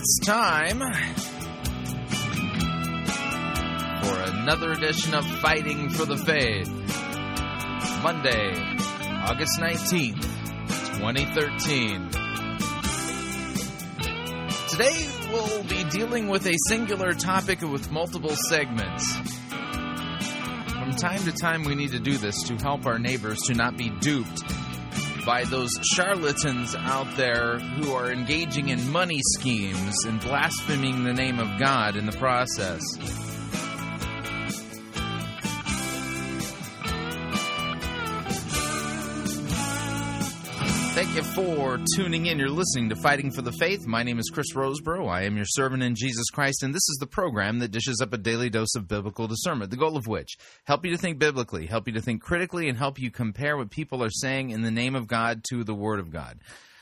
It's time for another edition of Fighting for the Faith. Monday, August 19th, 2013. Today we'll be dealing with a singular topic with multiple segments. From time to time, we need to do this to help our neighbors to not be duped by those charlatans out there who are engaging in money schemes and blaspheming the name of God in the process. You for tuning in. You're listening to Fighting for the Faith. My name is Chris Rosebrough. I am your servant in Jesus Christ, and this is the program that dishes up a daily dose of biblical discernment, the goal of which help you to think biblically, help you to think critically, and help you compare what people are saying in the name of God to the Word of God.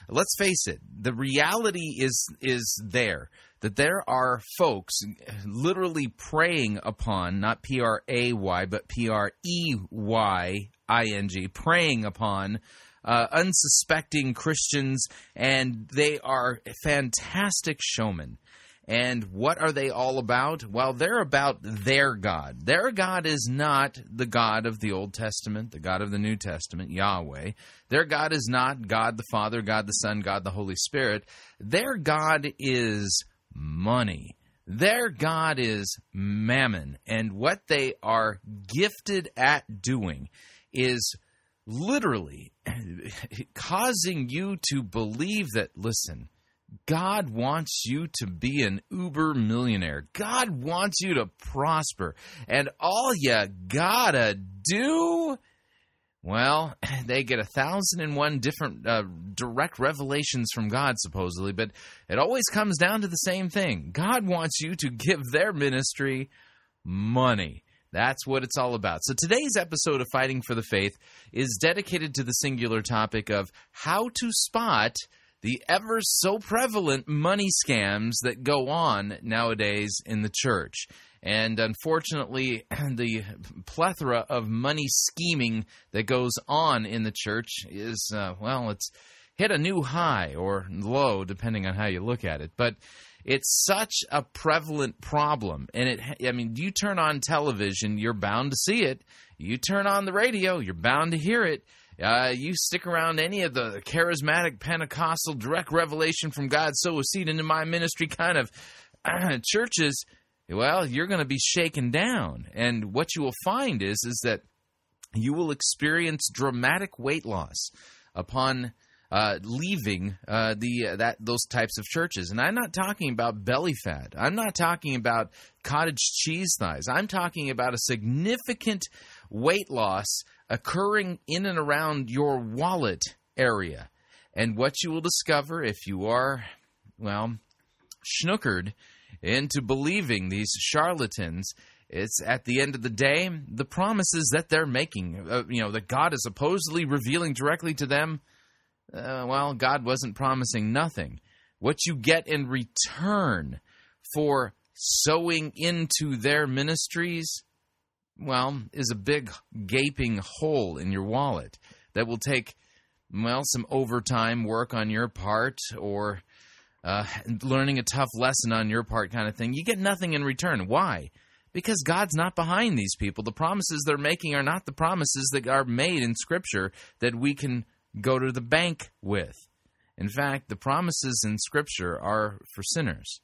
Let's face it, the reality is is there that there are folks literally preying upon not P R A Y but P R E Y I N G preying upon uh, unsuspecting Christians, and they are fantastic showmen. And what are they all about? Well, they're about their God. Their God is not the God of the Old Testament, the God of the New Testament, Yahweh. Their God is not God the Father, God the Son, God the Holy Spirit. Their God is money. Their God is mammon. And what they are gifted at doing is literally causing you to believe that, listen, God wants you to be an uber millionaire. God wants you to prosper. And all you gotta do, well, they get a thousand and one different uh, direct revelations from God, supposedly, but it always comes down to the same thing. God wants you to give their ministry money. That's what it's all about. So today's episode of Fighting for the Faith is dedicated to the singular topic of how to spot the ever so prevalent money scams that go on nowadays in the church. And unfortunately, the plethora of money scheming that goes on in the church is, uh, well, it's hit a new high or low, depending on how you look at it. But it's such a prevalent problem. And it, I mean, you turn on television, you're bound to see it. You turn on the radio, you're bound to hear it. Uh, you stick around any of the charismatic Pentecostal direct revelation from God, so a seed into my ministry kind of churches, well, you're going to be shaken down. And what you will find is is that you will experience dramatic weight loss upon uh, leaving uh, the uh, that those types of churches. And I'm not talking about belly fat. I'm not talking about cottage cheese thighs. I'm talking about a significant weight loss occurring in and around your wallet area. And what you will discover if you are, well, schnookered into believing these charlatans it's at the end of the day the promises that they're making uh, you know that god is supposedly revealing directly to them uh, well god wasn't promising nothing what you get in return for sowing into their ministries well is a big gaping hole in your wallet that will take well, some overtime work on your part or uh, learning a tough lesson on your part kind of thing. You get nothing in return. Why? Because God's not behind these people. The promises they're making are not the promises that are made in Scripture that we can go to the bank with. In fact, the promises in Scripture are for sinners.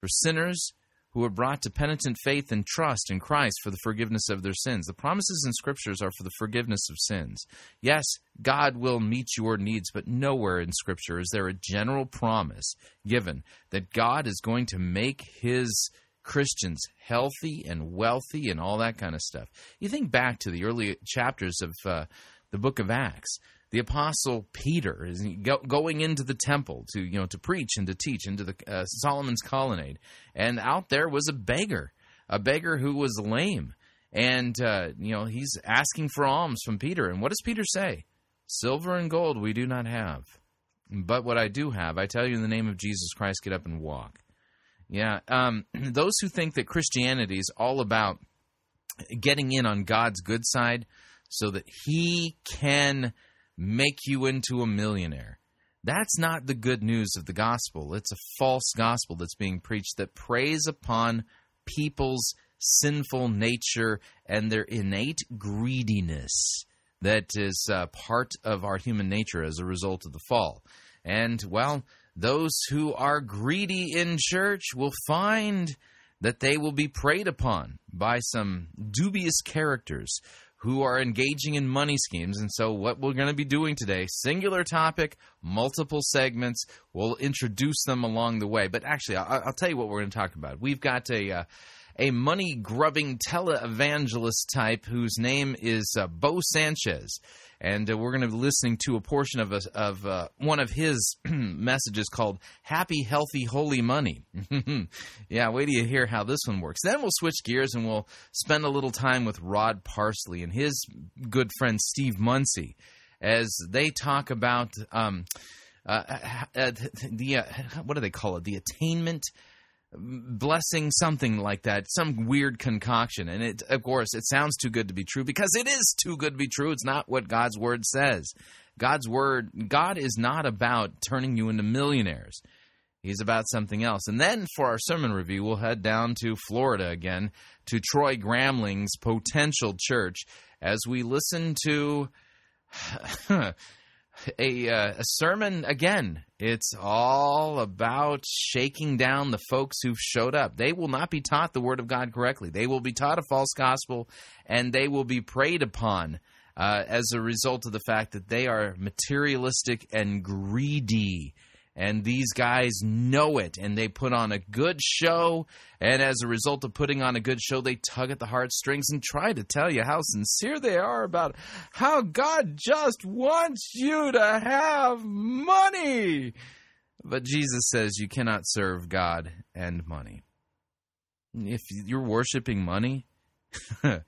For sinners who are brought to penitent faith and trust in Christ for the forgiveness of their sins. The promises in Scriptures are for the forgiveness of sins. Yes, God will meet your needs, but nowhere in Scripture is there a general promise given that God is going to make His Christians healthy and wealthy and all that kind of stuff. You think back to the early chapters of uh, the book of Acts the apostle Peter is going into the temple to you know to preach and to teach into the uh, Solomon's colonnade, and out there was a beggar, a beggar who was lame, and uh, you know he's asking for alms from Peter, and what does Peter say? Silver and gold we do not have, but what I do have, I tell you in the name of Jesus Christ, get up and walk. Yeah, um, those who think that Christianity is all about getting in on God's good side so that He can make you into a millionaire. That's not the good news of the gospel. It's a false gospel that's being preached that preys upon people's sinful nature and their innate greediness that is uh, part of our human nature as a result of the fall. And, well, those who are greedy in church will find that they will be preyed upon by some dubious characters who are engaging in money schemes. And so, what we're going to be doing today, singular topic, multiple segments, we'll introduce them along the way. But actually, I'll, I'll tell you what we're going to talk about. We've got a. Uh, a money grubbing televangelist type whose name is uh, Bo Sanchez. And uh, we're going to be listening to a portion of, a, of uh, one of his messages called Happy, Healthy, Holy Money. yeah, wait till you hear how this one works. Then we'll switch gears and we'll spend a little time with Rod Parsley and his good friend Steve Munsey as they talk about. Um, uh, uh, the uh, what do they call it? The attainment blessing something like that some weird concoction. And it of course it sounds too good to be true because it is too good to be true. It's not what god's word says. God's word god is not about turning you into millionaires. He's about something else. And then for our sermon review we'll head down to florida again to troy gramling's potential church as we listen to a, uh, a sermon again. It's all about shaking down the folks who've showed up. They will not be taught the word of God correctly. They will be taught a false gospel, and they will be preyed upon uh, as a result of the fact that they are materialistic and greedy and these guys know it and they put on a good show and as a result of putting on a good show they tug at the heartstrings and try to tell you how sincere they are about how god just wants you to have money. But jesus says you cannot serve god and money. If you're worshiping money uh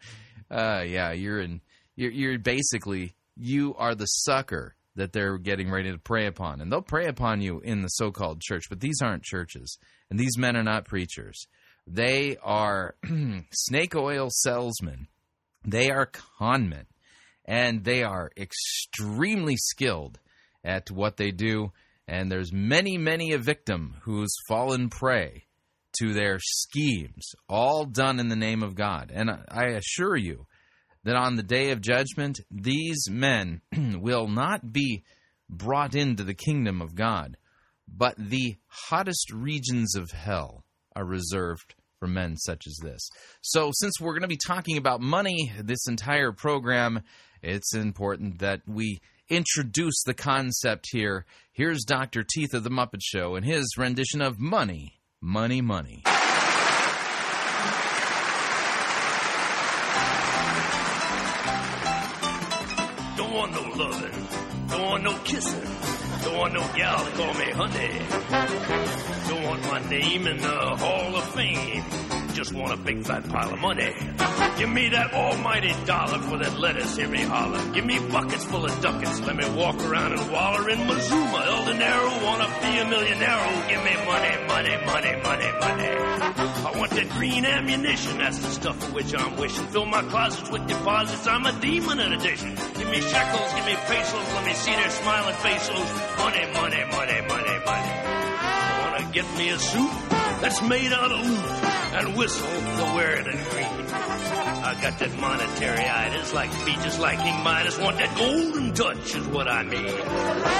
yeah you're in you're, you're basically you are the sucker that they're getting ready to prey upon. And they'll prey upon you in the so called church, but these aren't churches. And these men are not preachers. They are snake oil salesmen, they are conmen, and they are extremely skilled at what they do. And there's many, many a victim who's fallen prey to their schemes, all done in the name of God. And I assure you, that on the day of judgment, these men will not be brought into the kingdom of God, but the hottest regions of hell are reserved for men such as this. So, since we're going to be talking about money this entire program, it's important that we introduce the concept here. Here's Dr. Teeth of the Muppet Show and his rendition of Money, Money, Money. Don't want no. Don't want no gal to call me honey. Don't want my name in the Hall of Fame. Just want a big fat pile of money. Give me that almighty dollar for that lettuce, hear me holler. Give me buckets full of ducats, let me walk around and waller in Mazuma, El Dinero, wanna be a millionaire. Give me money, money, money, money, money. I want that green ammunition, that's the stuff for which I'm wishing. Fill my closets with deposits, I'm a demon in addition. Give me shekels, give me pesos, let me see their smiling faces. Money, money, money, money, money. Wanna get me a suit that's made out of loot and whistle to wear it in green. I got that monetary itis like me, just like King Midas. Want that golden touch is what I mean.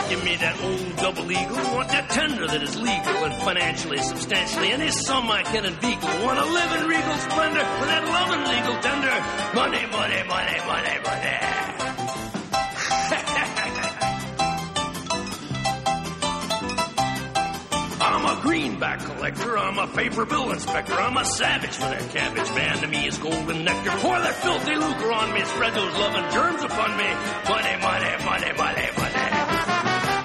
Give me that old double eagle. Want that tender that is legal and financially substantially. Any sum I can inveigle. Want to live in regal splendor with that loving legal tender. Money, money, money, money, money. Greenback collector. I'm a paper bill inspector. I'm a savage for that cabbage. Man, to me is golden nectar. Pour that filthy lucre on me. Spread those loving germs upon me. Money, money, money, money, money.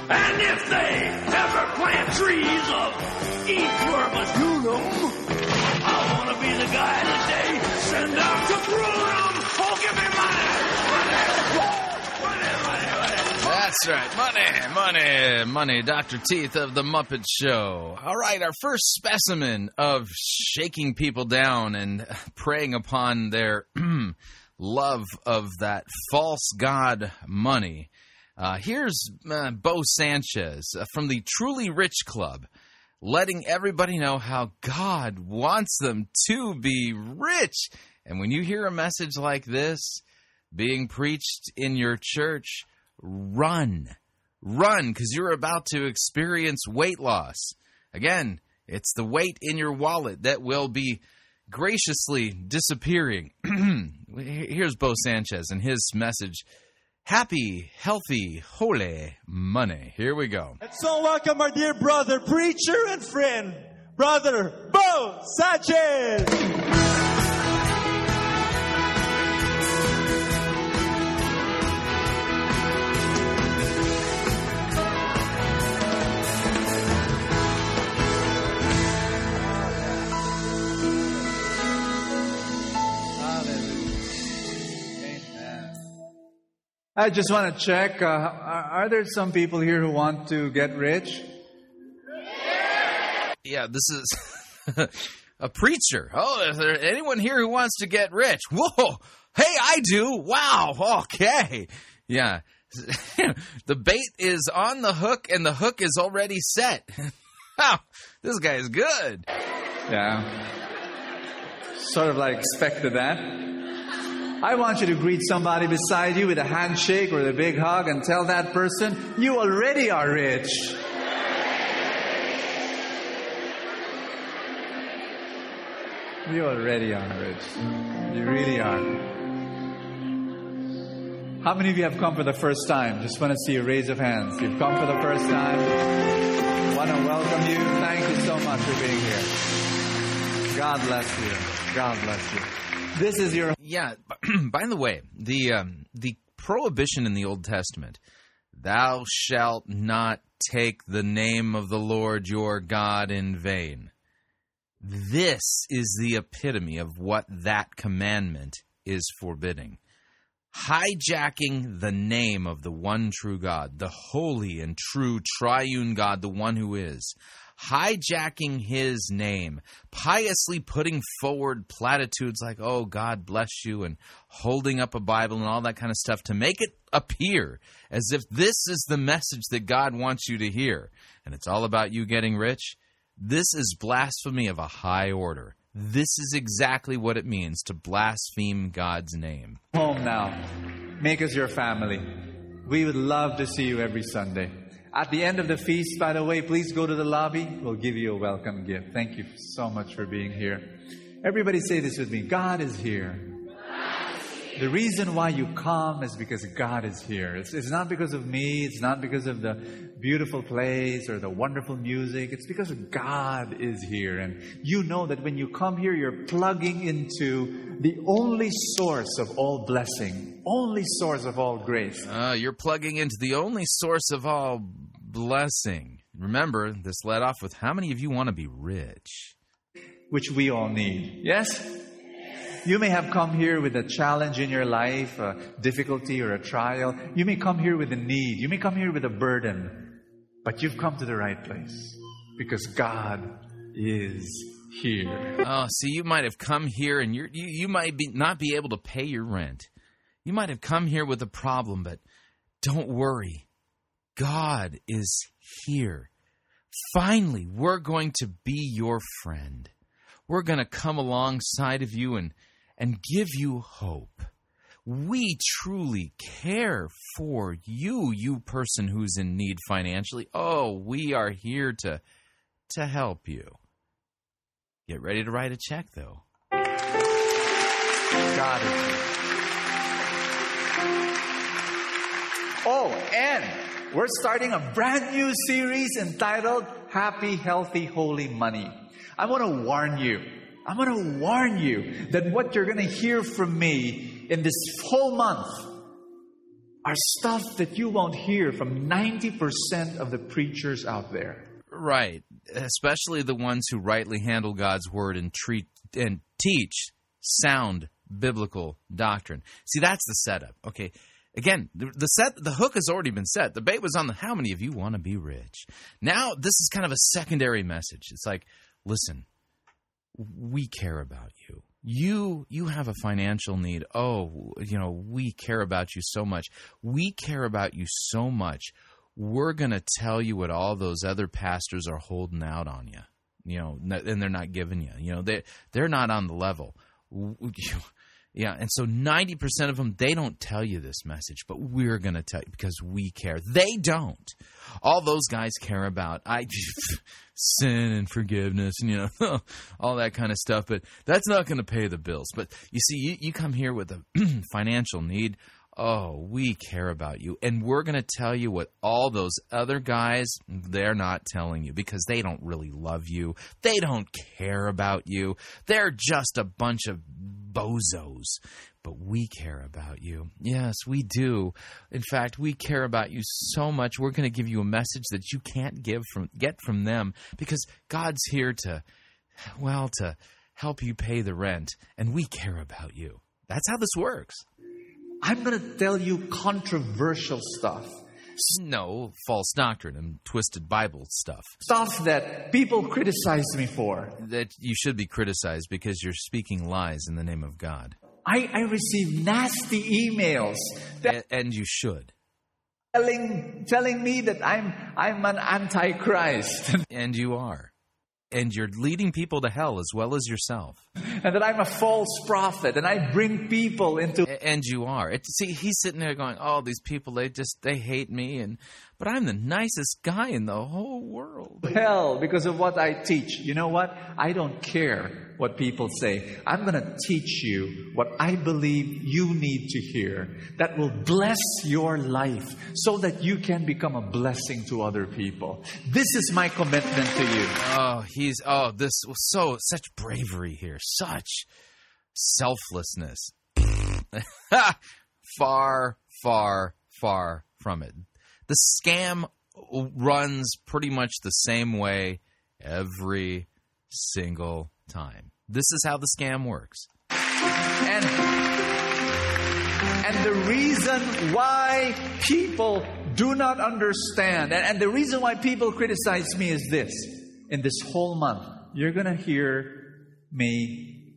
And if they ever plant trees of enormous unum, I want to be the guy that they send out to prune That's right. Money, money, money. Dr. Teeth of The Muppet Show. All right, our first specimen of shaking people down and preying upon their love of that false god money. Uh, here's uh, Bo Sanchez uh, from the Truly Rich Club, letting everybody know how God wants them to be rich. And when you hear a message like this being preached in your church, run. Run, because you're about to experience weight loss. Again, it's the weight in your wallet that will be graciously disappearing. Here's Bo Sanchez and his message Happy, healthy, holy money. Here we go. So welcome our dear brother, preacher and friend, brother Bo Sanchez. I just want to check. Uh, are, there some people here who want to get rich? Yeah, this is a preacher. Oh, is there anyone here who wants to get rich? Whoa. Hey, I do. Wow. Okay. Yeah. the bait is on the hook and the hook is already set. wow. This guy is good. Yeah. Sort of like expected that. I want you to greet somebody beside you with a handshake or a big hug and tell that person, you already are rich. You already are rich. You really are. How many of you have come for the first time? Just want to see a raise of hands. You've come for the first time. Want to welcome you. Thank you so much for being here. God bless you. God bless you. This is your Yeah. By the way, the um, the prohibition in the Old Testament, "Thou shalt not take the name of the Lord your God in vain." This is the epitome of what that commandment is forbidding. Hijacking the name of the one true God, the holy and true triune God, the one who is. Hijacking his name, piously putting forward platitudes like, oh, God bless you, and holding up a Bible and all that kind of stuff to make it appear as if this is the message that God wants you to hear. And it's all about you getting rich. This is blasphemy of a high order. This is exactly what it means to blaspheme God's name. home now. Make us your family. We would love to see you every Sunday. At the end of the feast, by the way, please go to the lobby. We'll give you a welcome gift. Thank you so much for being here. Everybody say this with me God is here. The reason why you come is because God is here. It's, it's not because of me. It's not because of the beautiful place or the wonderful music. It's because God is here. And you know that when you come here, you're plugging into the only source of all blessing, only source of all grace. Uh, you're plugging into the only source of all blessing. Remember, this led off with how many of you want to be rich? which we all need. Yes? you may have come here with a challenge in your life, a difficulty or a trial. You may come here with a need. You may come here with a burden. But you've come to the right place because God is here. Oh, see, you might have come here and you you might be not be able to pay your rent. You might have come here with a problem, but don't worry. God is here. Finally, we're going to be your friend. We're going to come alongside of you and and give you hope. We truly care for you, you person who's in need financially. Oh, we are here to to help you. Get ready to write a check though. God is. Oh, and we're starting a brand new series entitled Happy, Healthy, Holy Money. I want to warn you. I want to warn you that what you're going to hear from me in this whole month are stuff that you won't hear from 90% of the preachers out there. Right, especially the ones who rightly handle God's word and treat and teach sound biblical doctrine. See, that's the setup. Okay. Again, the, the set the hook has already been set. The bait was on the how many of you want to be rich. Now this is kind of a secondary message. It's like, listen, we care about you. You you have a financial need. Oh, you know, we care about you so much. We care about you so much. We're going to tell you what all those other pastors are holding out on you. You know, and they're not giving you. You know, they they're not on the level. Yeah, and so 90% of them they don't tell you this message, but we're going to tell you because we care. They don't. All those guys care about I sin and forgiveness and you know all that kind of stuff, but that's not going to pay the bills. But you see you, you come here with a financial need, oh, we care about you and we're going to tell you what all those other guys they're not telling you because they don't really love you. They don't care about you. They're just a bunch of bozos. But we care about you. Yes, we do. In fact, we care about you so much. We're going to give you a message that you can't give from get from them because God's here to well, to help you pay the rent and we care about you. That's how this works. I'm going to tell you controversial stuff. No false doctrine and twisted Bible stuff Stuff that people criticize me for. that you should be criticized because you're speaking lies in the name of God. I, I receive nasty emails that and you should. telling telling me that I'm I'm an antichrist And you are. And you're leading people to hell as well as yourself. and that I'm a false prophet and I bring people into And you are. It, see, he's sitting there going, "Oh, these people, they just they hate me," and but I'm the nicest guy in the whole world. hell because of what I teach. You know what? I don't care what people say. I'm going to teach you what I believe you need to hear that will bless your life so that you can become a blessing to other people. This is my commitment to you. Oh, he's oh, this was so such bravery here, such selflessness. far, far, far from it. The scam runs pretty much the same way every single time. This is how the scam works. And, and the reason why people do not understand, and, and the reason why people criticize me is this. In this whole month, you're going to hear me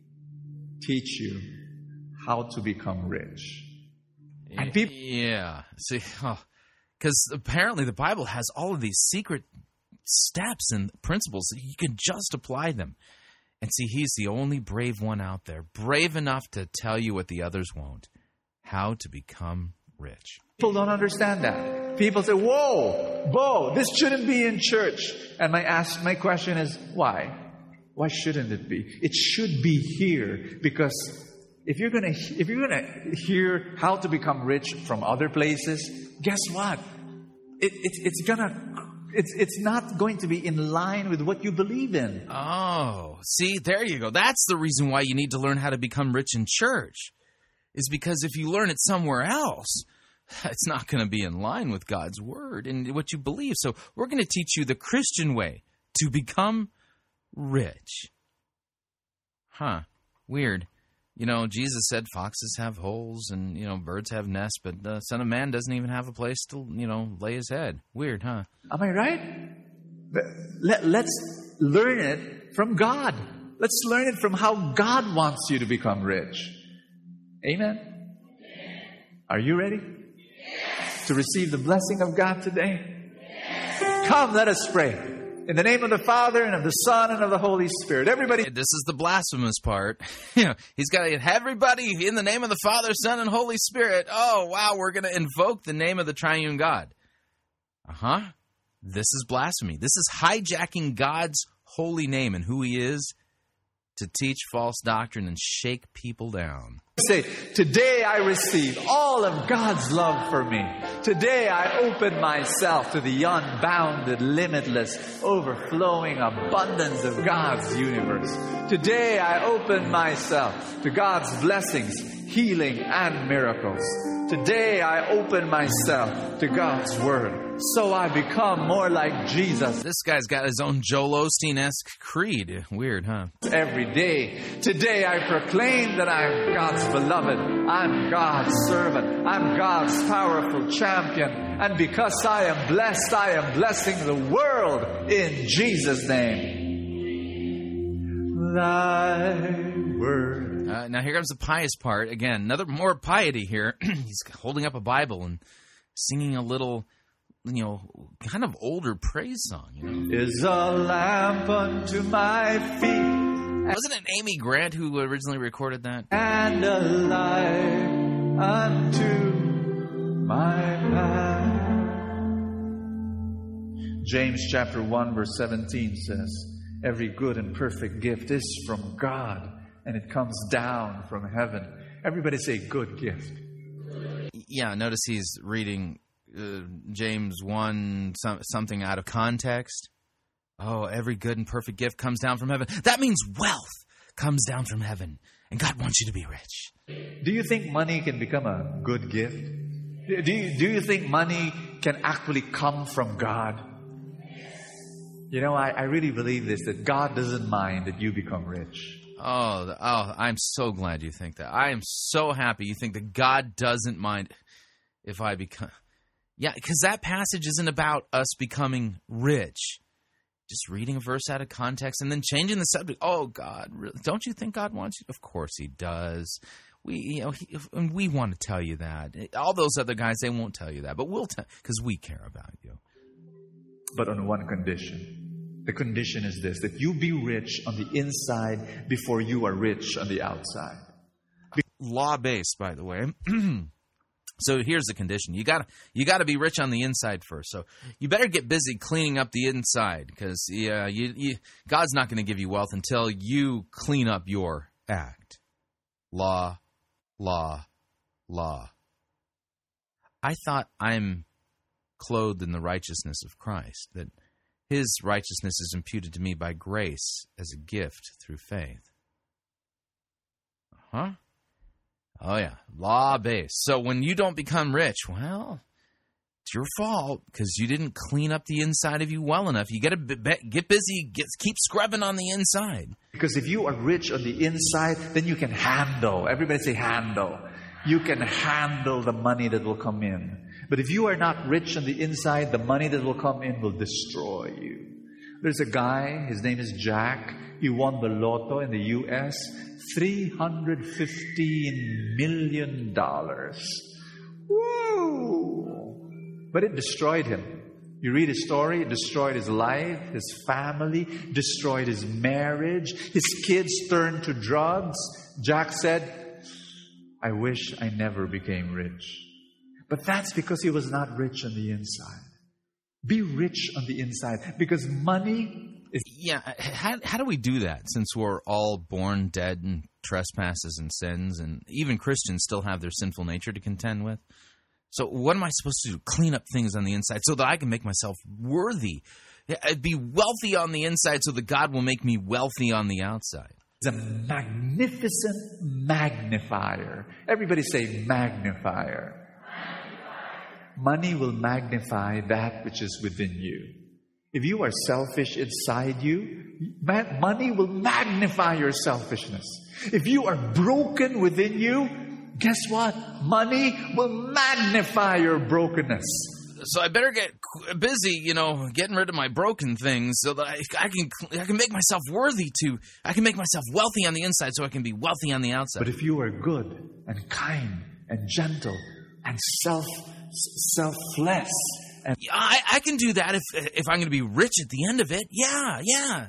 teach you how to become rich. And peop- yeah. See, oh, because apparently the Bible has all of these secret steps and principles that you can just apply them. And see, he's the only brave one out there, brave enough to tell you what the others won't how to become rich. People don't understand that. People say, whoa, Bo, this shouldn't be in church. And my ask, my question is, why? Why shouldn't it be? It should be here because if you're gonna, if you're gonna hear how to become rich from other places, guess what? It, it's, it's gonna, it's, it's not going to be in line with what you believe in. Oh, see, there you go. That's the reason why you need to learn how to become rich in church. Is because if you learn it somewhere else, it's not going to be in line with God's word and what you believe. So, we're going to teach you the Christian way to become rich. Huh. Weird. You know, Jesus said foxes have holes and, you know, birds have nests, but the Son of Man doesn't even have a place to, you know, lay his head. Weird, huh? Am I right? Let, let's learn it from God. Let's learn it from how God wants you to become rich. Amen? Are you ready? To receive the blessing of God today? Come, let us pray. In the name of the Father, and of the Son, and of the Holy Spirit. Everybody, This is the blasphemous part. you know, he's got to everybody in the name of the Father, Son, and Holy Spirit. Oh, wow, we're going to invoke the name of the triune God. Uh huh. This is blasphemy. This is hijacking God's holy name and who he is to teach false doctrine and shake people down. Say, Today I receive all of God's love for me. Today I open myself to the unbounded, limitless, overflowing abundance of God's universe. Today I open myself to God's blessings, healing, and miracles. Today I open myself to God's Word. So I become more like Jesus This guy's got his own Joel Osteen esque creed. Weird, huh? every day. Today I proclaim that I'm God's beloved. I'm God's servant. I'm God's powerful champion. And because I am blessed, I am blessing the world in Jesus' name. Thy word. Uh, now here comes the pious part again. Another more piety here. He's holding up a Bible and singing a little, you know, kind of older praise song. You know, Is a lamp unto my feet wasn't it Amy Grant who originally recorded that? and a light unto my path. James chapter 1 verse 17 says, Every good and perfect gift is from God and it comes down from heaven. Everybody say good gift. Yeah, notice he's reading uh, James 1 some, something out of context. Oh, every good and perfect gift comes down from heaven. That means wealth comes down from heaven. And God wants you to be rich. Do you think money can become a good gift? Do you, do you think money can actually come from God? You know, I, I really believe this that God doesn't mind that you become rich. Oh, oh, I'm so glad you think that. I am so happy you think that God doesn't mind if I become. Yeah, because that passage isn't about us becoming rich. Just reading a verse out of context and then changing the subject. Oh, God, really? don't you think God wants you? Of course He does. We, you know, he, and we want to tell you that. All those other guys, they won't tell you that, but we'll tell because we care about you. But on one condition. The condition is this that you be rich on the inside before you are rich on the outside. law based, by the way. so here's the condition: you got to you got to be rich on the inside first. So you better get busy cleaning up the inside, because yeah, you, you, God's not going to give you wealth until you clean up your act. Law, law, law. I thought I'm clothed in the righteousness of Christ, that His righteousness is imputed to me by grace as a gift through faith. Huh? Oh yeah, law based. So when you don't become rich, well, it's your fault because you didn't clean up the inside of you well enough. You got to be- get busy, get, keep scrubbing on the inside. Because if you are rich on the inside, then you can handle. Everybody say handle. You can handle the money that will come in. But if you are not rich on the inside, the money that will come in will destroy you. There's a guy, his name is Jack. He won the lotto in the US, $315 million. Woo! But it destroyed him. You read his story, it destroyed his life, his family, destroyed his marriage. His kids turned to drugs. Jack said, I wish I never became rich. But that's because he was not rich on the inside. Be rich on the inside because money is Yeah, how, how do we do that since we're all born dead in trespasses and sins, and even Christians still have their sinful nature to contend with? So, what am I supposed to do? Clean up things on the inside so that I can make myself worthy. I'd be wealthy on the inside so that God will make me wealthy on the outside. It's a magnificent magnifier. Everybody say magnifier. Money will magnify that which is within you. If you are selfish inside you, money will magnify your selfishness. If you are broken within you, guess what? Money will magnify your brokenness. So I better get busy, you know, getting rid of my broken things so that I, I can I can make myself worthy to I can make myself wealthy on the inside so I can be wealthy on the outside. But if you are good and kind and gentle and self selfless and Yeah, I, I can do that if if I'm going to be rich at the end of it. Yeah, yeah.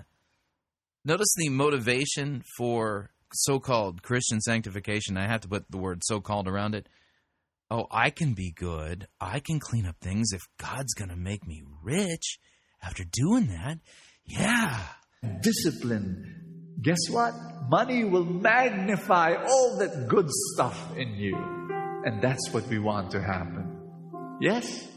Notice the motivation for so-called Christian sanctification. I have to put the word so-called around it. Oh, I can be good. I can clean up things if God's going to make me rich after doing that. Yeah. discipline, guess what? Money will magnify all that good stuff in you. And that's what we want to happen. Yes?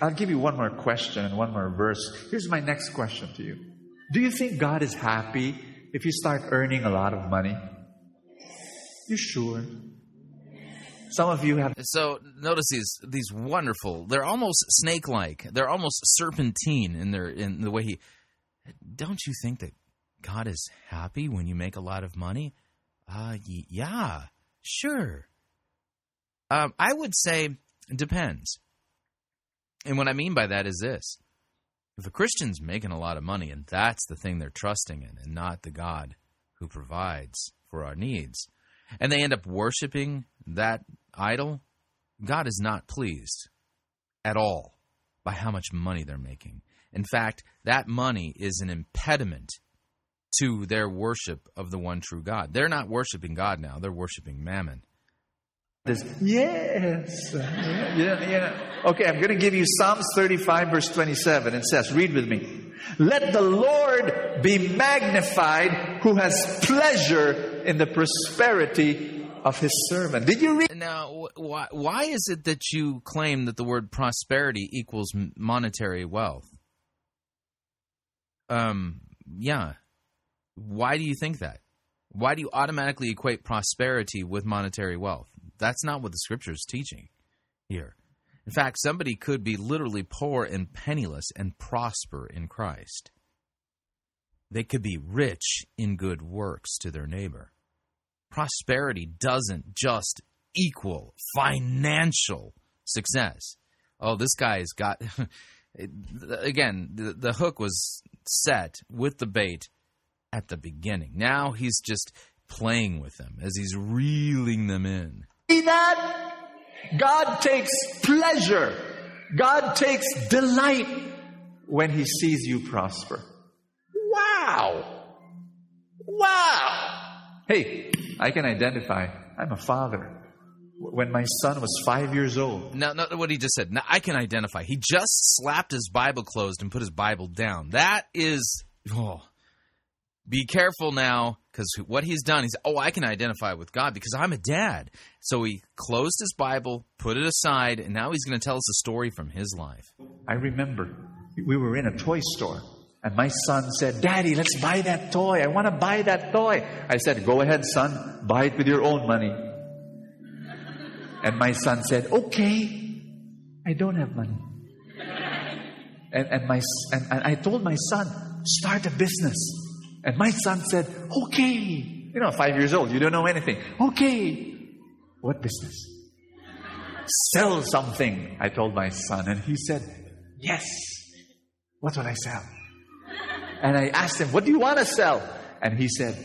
I'll give you one more question and one more verse. Here's my next question to you Do you think God is happy if you start earning a lot of money? You sure? Some of you have So notice these these wonderful. They're almost snake-like. They're almost serpentine in their in the way he. Don't you think that God is happy when you make a lot of money? Uh, yeah, sure. Um, I would say depends. And what I mean by that is this: if a Christian's making a lot of money and that's the thing they're trusting in, and not the God who provides for our needs, and they end up worshiping that idol, God is not pleased at all by how much money they're making. In fact, that money is an impediment to their worship of the one true God. They're not worshiping God now, they're worshiping Mammon. this. Yes. Yeah, yeah, yeah. Okay, I'm going to give you Psalms 35, verse 27. It says, read with me. Let the Lord be magnified who has pleasure in the prosperity of his servant. Did you read? Now, why, why is it that you claim that the word prosperity equals monetary wealth? Um, yeah. Why do you think that? Why do you automatically equate prosperity with monetary wealth? That's not what the scripture is teaching here. In fact, somebody could be literally poor and penniless and prosper in Christ. They could be rich in good works to their neighbor. Prosperity doesn't just equal financial success. Oh, this guy's got. Again, the, the hook was set with the bait at the beginning. Now he's just playing with them as he's reeling them in. See that? God takes pleasure. God takes delight when he sees you prosper. Wow. Wow. Hey, I can identify. I'm a father. When my son was five years old, Now, no, what he just said. Now, I can identify. He just slapped his Bible closed and put his Bible down. That is. Oh, be careful now, because what he's done, he's, oh, I can identify with God because I'm a dad. So he closed his Bible, put it aside, and now he's going to tell us a story from his life. I remember we were in a toy store and my son said, Daddy, let's buy that toy. I want to buy that toy. I said, Go ahead, son. Buy it with your own money. And my son said, Okay. I don't have money. And, and, my, and, and I told my son, Start a business. And my son said, Okay. You know, five years old, you don't know anything. Okay. What business? Sell something, I told my son. And he said, Yes. What will I sell? And I asked him, What do you want to sell? And he said,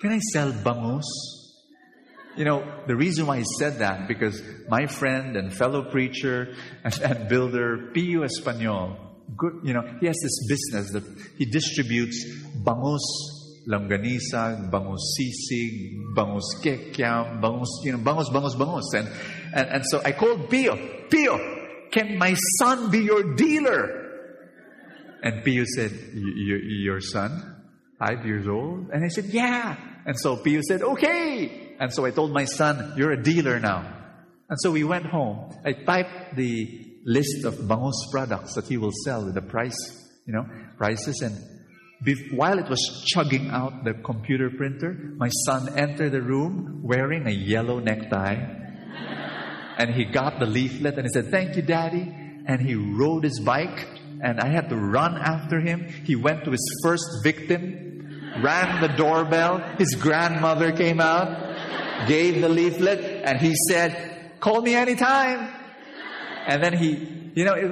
Can I sell bangus? You know, the reason why he said that, because my friend and fellow preacher and, and builder, Pio Espanol, good, you know, he has this business that he distributes bangus, longganisa, bangus sisig, bangus kekyam, bangus, you know, bangus, bangus, bangus. And, and, and so I called Pio, Pio, can my son be your dealer? And Pio said, "Y- y- Your son? Five years old? And I said, Yeah. And so Pio said, Okay. And so I told my son, You're a dealer now. And so we went home. I typed the list of Bangus products that he will sell with the price, you know, prices. And while it was chugging out the computer printer, my son entered the room wearing a yellow necktie. And he got the leaflet and he said, Thank you, Daddy. and he rode his bike, and I had to run after him. He went to his first victim, rang the doorbell. His grandmother came out, gave the leaflet, and he said, Call me anytime. And then he, you know, it,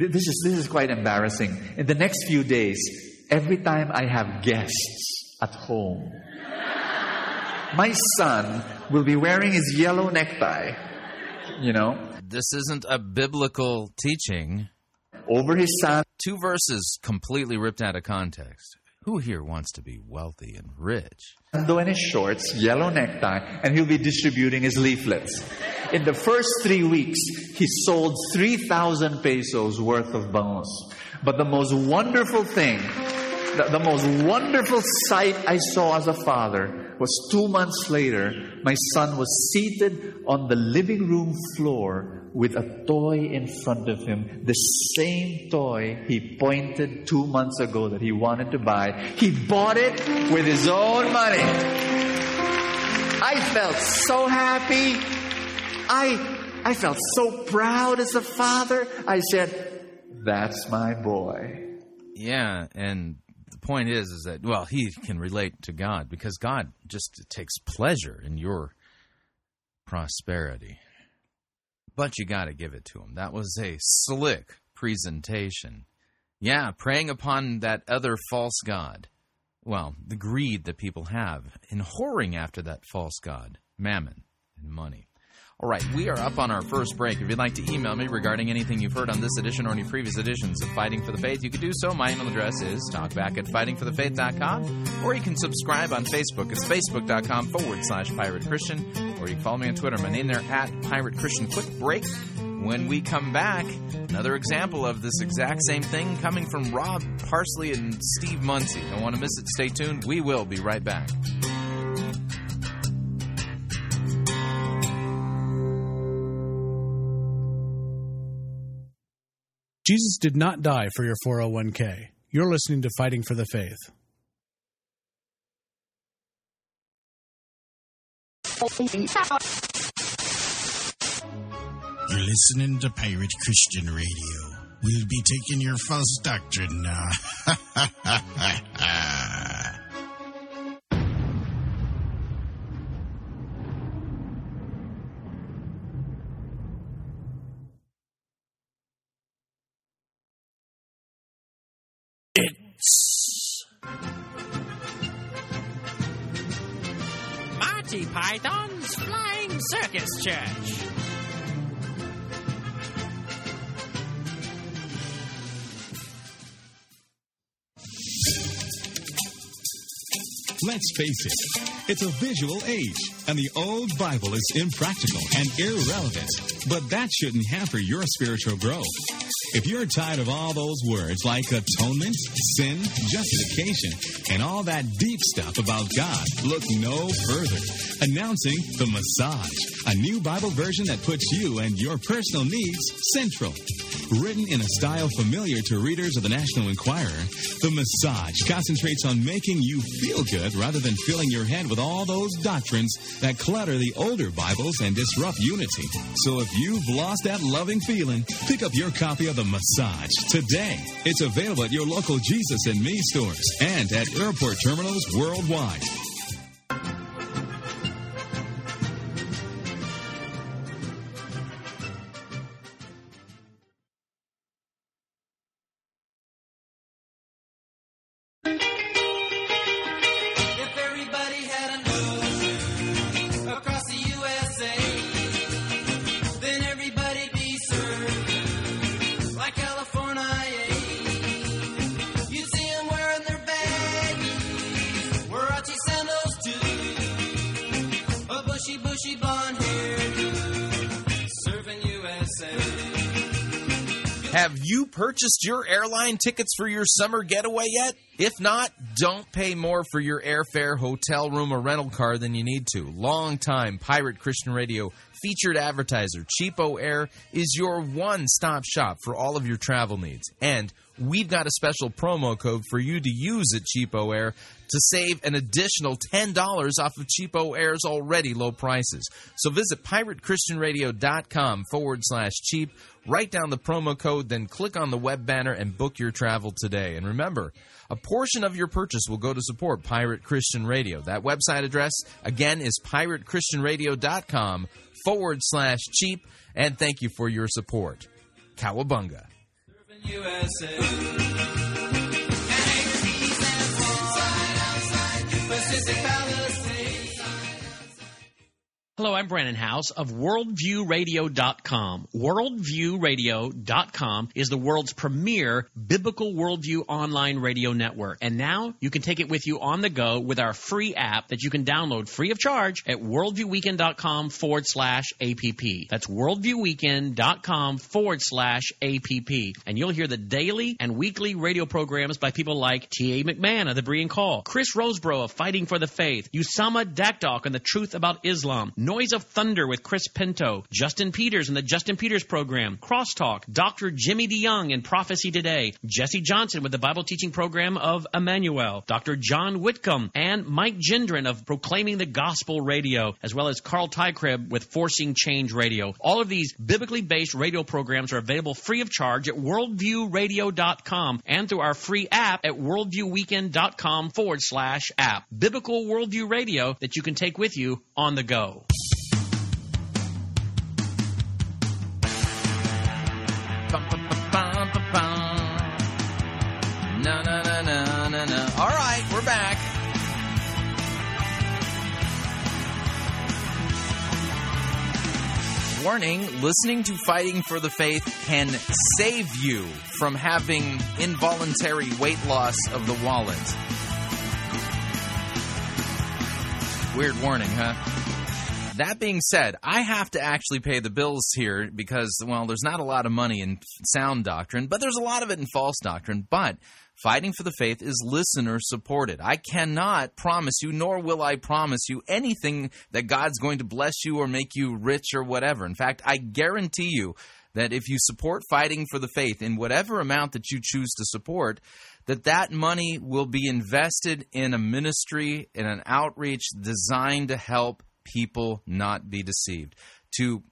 it, this is this is quite embarrassing. In the next few days, every time I have guests at home, my son will be wearing his yellow necktie, you know, This isn't a biblical teaching. over his son. Two verses completely ripped out of context. Who here wants to be wealthy and rich? Sando in his shorts, yellow necktie, and he'll be distributing his leaflets. In the first three weeks, he sold 3,000 pesos worth of bangos. But the most wonderful thing, the, the most wonderful sight I saw as a father was two months later, my son was seated on the living room floor with a toy in front of him, the same toy he pointed two months ago that he wanted to buy. He bought it with his own money. I felt so happy. I I felt so proud as a father. I said, "That's my boy." Yeah, and the point is, is that well, he can relate to God because God just takes pleasure in your prosperity. But you got to give it to him. That was a slick presentation. Yeah, preying upon that other false god. Well, the greed that people have in whoring after that false god, mammon and money. All right, we are up on our first break. If you'd like to email me regarding anything you've heard on this edition or any previous editions of Fighting for the Faith, you can do so. My email address is talkback at fightingforthefaith.com, or you can subscribe on Facebook. It's facebook.com forward slash pirate Christian, or you can follow me on Twitter. My name there at Pirate Christian. Quick break. When we come back, another example of this exact same thing coming from Rod Parsley and Steve Munsey. Don't want to miss it. Stay tuned. We will be right back. Jesus did not die for your 401k. You're listening to Fighting for the Faith. You're listening to Pirate Christian Radio. We'll be taking your false doctrine now. Python's Flying Circus Church. Let's face it, it's a visual age, and the old Bible is impractical and irrelevant. But that shouldn't hamper your spiritual growth. If you're tired of all those words like atonement, sin, justification, and all that deep stuff about God, look no further. Announcing The Massage, a new Bible version that puts you and your personal needs central. Written in a style familiar to readers of the National Enquirer, The Massage concentrates on making you feel good rather than filling your head with all those doctrines that clutter the older Bibles and disrupt unity. So if you've lost that loving feeling, pick up your copy of The Massage today. It's available at your local Jesus and Me stores and at airport terminals worldwide. Purchased your airline tickets for your summer getaway yet? If not, don't pay more for your airfare, hotel room, or rental car than you need to. Longtime Pirate Christian Radio featured advertiser Cheapo Air is your one stop shop for all of your travel needs. And we've got a special promo code for you to use at Cheapo Air to save an additional $10 off of Cheapo Air's already low prices. So visit piratechristianradio.com forward slash cheap, write down the promo code, then click on the web banner and book your travel today. And remember, a portion of your purchase will go to support Pirate Christian Radio. That website address, again, is piratechristianradio.com forward slash cheap. And thank you for your support. Cowabunga. USA. Pacific Palace. Hello, I'm Brannon Howse of WorldviewRadio.com. WorldviewRadio.com is the world's premier biblical worldview online radio network. And now you can take it with you on the go with our free app that you can download free of charge at worldviewweekend.com forward slash app. That's worldviewweekend.com forward slash app. And you'll hear the daily and weekly radio programs by people like T.A. McMahon of the Berean Call, Chris Rosebrough of Fighting for the Faith, Usama Dakdok on the Truth About Islam, Noise of Thunder with Chris Pinto, Justin Peters and the Justin Peters program, Crosstalk, Dr. Jimmy DeYoung and Prophecy Today, Jesse Johnson with the Bible teaching program of Emmanuel, Dr. John Whitcomb, and Mike Gendron of Proclaiming the Gospel Radio, as well as Carl Teichrib with Forcing Change Radio. All of these biblically based radio programs are available free of charge at worldviewradio.com and through our free app at worldviewweekend.com forward slash app. Biblical Worldview Radio that you can take with you on the go. Warning listening to Fighting for the Faith can save you from having involuntary weight loss of the wallet. Weird warning, huh? That being said, I have to actually pay the bills here because, well, there's not a lot of money in sound doctrine, but there's a lot of it in false doctrine. But Fighting for the Faith is listener supported. I cannot promise you, nor will I promise you anything that God's going to bless you or make you rich or whatever. In fact, I guarantee you that if you support Fighting for the Faith in whatever amount that you choose to support, that that money will be invested in a ministry, in an outreach designed to help people not be deceived. To,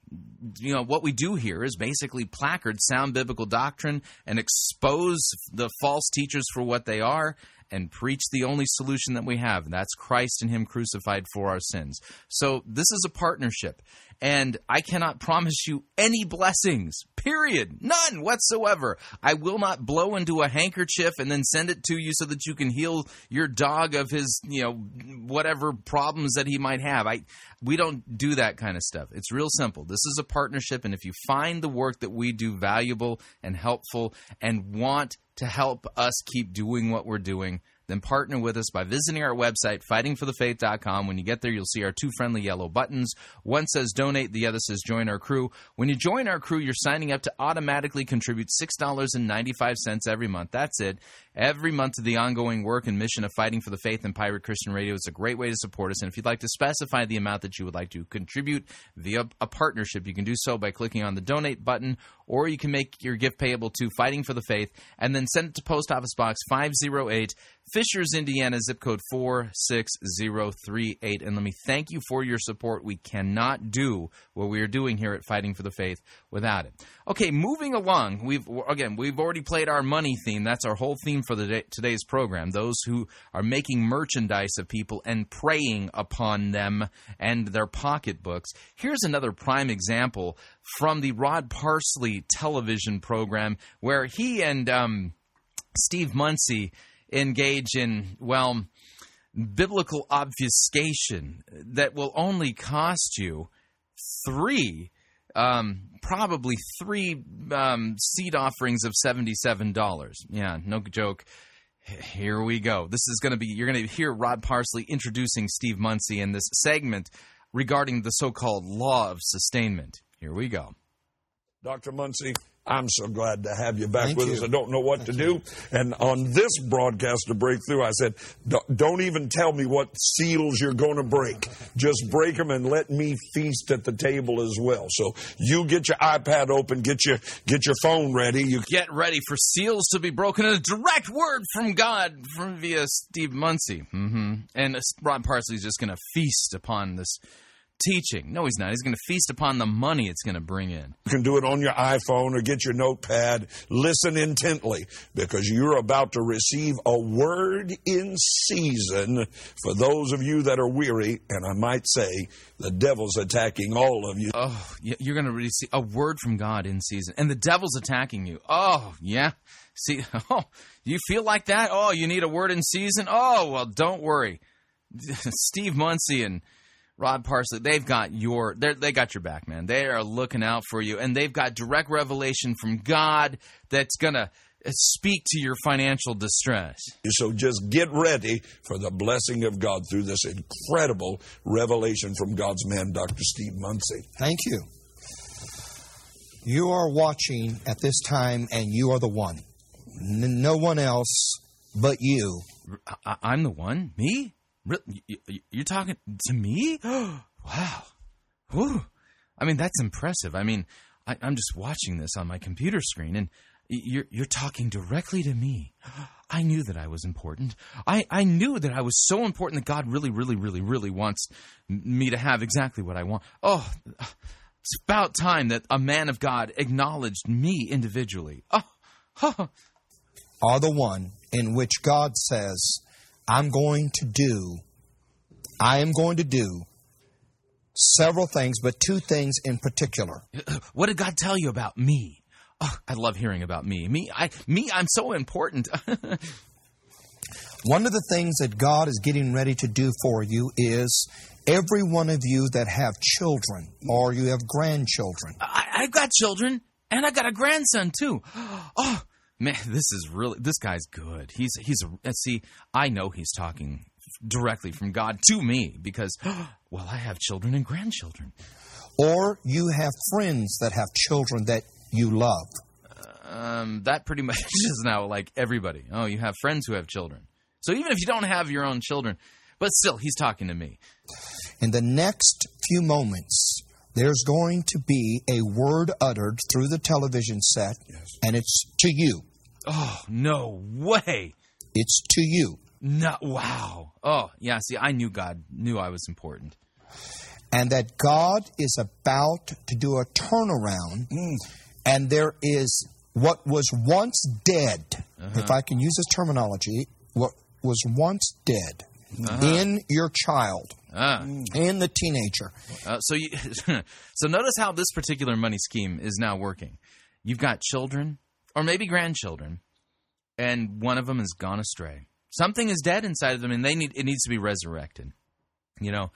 you know, what we do here is basically placard sound biblical doctrine and expose the false teachers for what they are and preach the only solution that we have. And that's Christ and Him crucified for our sins. So this is a partnership. And I cannot promise you any blessings, period. None whatsoever. I will not blow into a handkerchief and then send it to you so that you can heal your dog of his, you know, whatever problems that he might have. I we don't do that kind of stuff. It's real simple. This is a partnership and if you find the work that we do valuable and helpful and want to help us keep doing what we're doing, then partner with us by visiting our website, fightingforthefaith.com. When you get there, you'll see our two friendly yellow buttons. One says donate, the other says join our crew. When you join our crew, you're signing up to automatically contribute $6.95 every month. That's it. Every month to the ongoing work and mission of Fighting for the Faith and Pirate Christian Radio. is a great way to support us. And if you'd like to specify the amount that you would like to contribute via a partnership, you can do so by clicking on the donate button, or you can make your gift payable to Fighting for the Faith and then send it to Post Office Box 508, Fishers, Indiana, zip code 46038. And let me thank you for your support. We cannot do what we are doing here at Fighting for the Faith without it. Okay, moving along. We've again, we've already played our money theme. That's our whole theme for the day, today's program. Those who are making merchandise of people and preying upon them and their pocketbooks. Here's another prime example from the Rod Parsley television program where he and um, Steve Munsey engage in, well, biblical obfuscation that will only cost you three, um, probably three um, seed offerings of $77. Yeah, no joke. Here we go. This is going to be, you're going to hear Rod Parsley introducing Steve Munsey in this segment regarding the so called law of sustainment. Here we go. Dr. Munsey, I'm so glad to have you back Thank with you. us. I don't know what to do. And on this broadcast of Breakthrough, I said, "Don't- don't even tell me what seals you're going to break. Just break them and let me feast at the table as well. So you get your iPad open, get your, get your phone ready. You Get ready for seals to be broken. A direct word from God from via Steve Munsey. hmm And uh, Rod Parsley's just going to feast upon this teaching. No, he's not. He's going to feast upon the money it's going to bring in. You can do it on your iPhone or get your notepad. Listen intently because you're about to receive a word in season for those of you that are weary. And I might say the devil's attacking all of you. Oh, you're going to receive a word from God in season, and the devil's attacking you. Oh, yeah. See, oh, you feel like that? Oh, you need a word in season? Oh, well, don't worry. Steve Munsey and Rod Parsley, they've got your they're- they got your back, man. They are looking out for you, and they've got direct revelation from God that's gonna uh, speak to your financial distress. So just get ready for the blessing of God through this incredible revelation from God's man, Dr. Steve Munsey. Thank you. You are watching at this time, and you are the one. N- no one else but you. I- I'm the one, me. Re- y- y- You're talking to me? wow. Whew. I mean, that's impressive. I mean, I, I'm just watching this on my computer screen, and you're you're talking directly to me. I knew that I was important. I, I knew that I was so important that God really, really, really, really wants me to have exactly what I want. Oh, it's about time that a man of God acknowledged me individually. Oh, Are the one in which God says, I'm going to do, I am going to do several things, but two things in particular. What did God tell you about me? Oh, I love hearing about me. Me, I, me, I'm so important. One of the things that God is getting ready to do for you is every one of you that have children or you have grandchildren. I, I've got children, and I got a grandson too. Oh man, this is really this guy's good. He's he's a uh, see. I know he's talking directly from God to me because well, I have children and grandchildren. Or you have friends that have children that you love. Um, that pretty much is now like everybody. Oh, you have friends who have children. So even if you don't have your own children, but still, he's talking to me. In the next few moments, there's going to be a word uttered through the television set, and it's to you. Oh no way! It's to you. No, wow. Oh yeah. See, I knew God knew I was important. and that God is about to do a turnaround, and there is what was once dead, if I can use this terminology, what was once dead in your child, Ah. in the teenager. Uh, so you, so notice how this particular money scheme is now working. You've got children, or maybe grandchildren, and one of them has gone astray. Something is dead inside of them, and they need it needs to be resurrected. You know,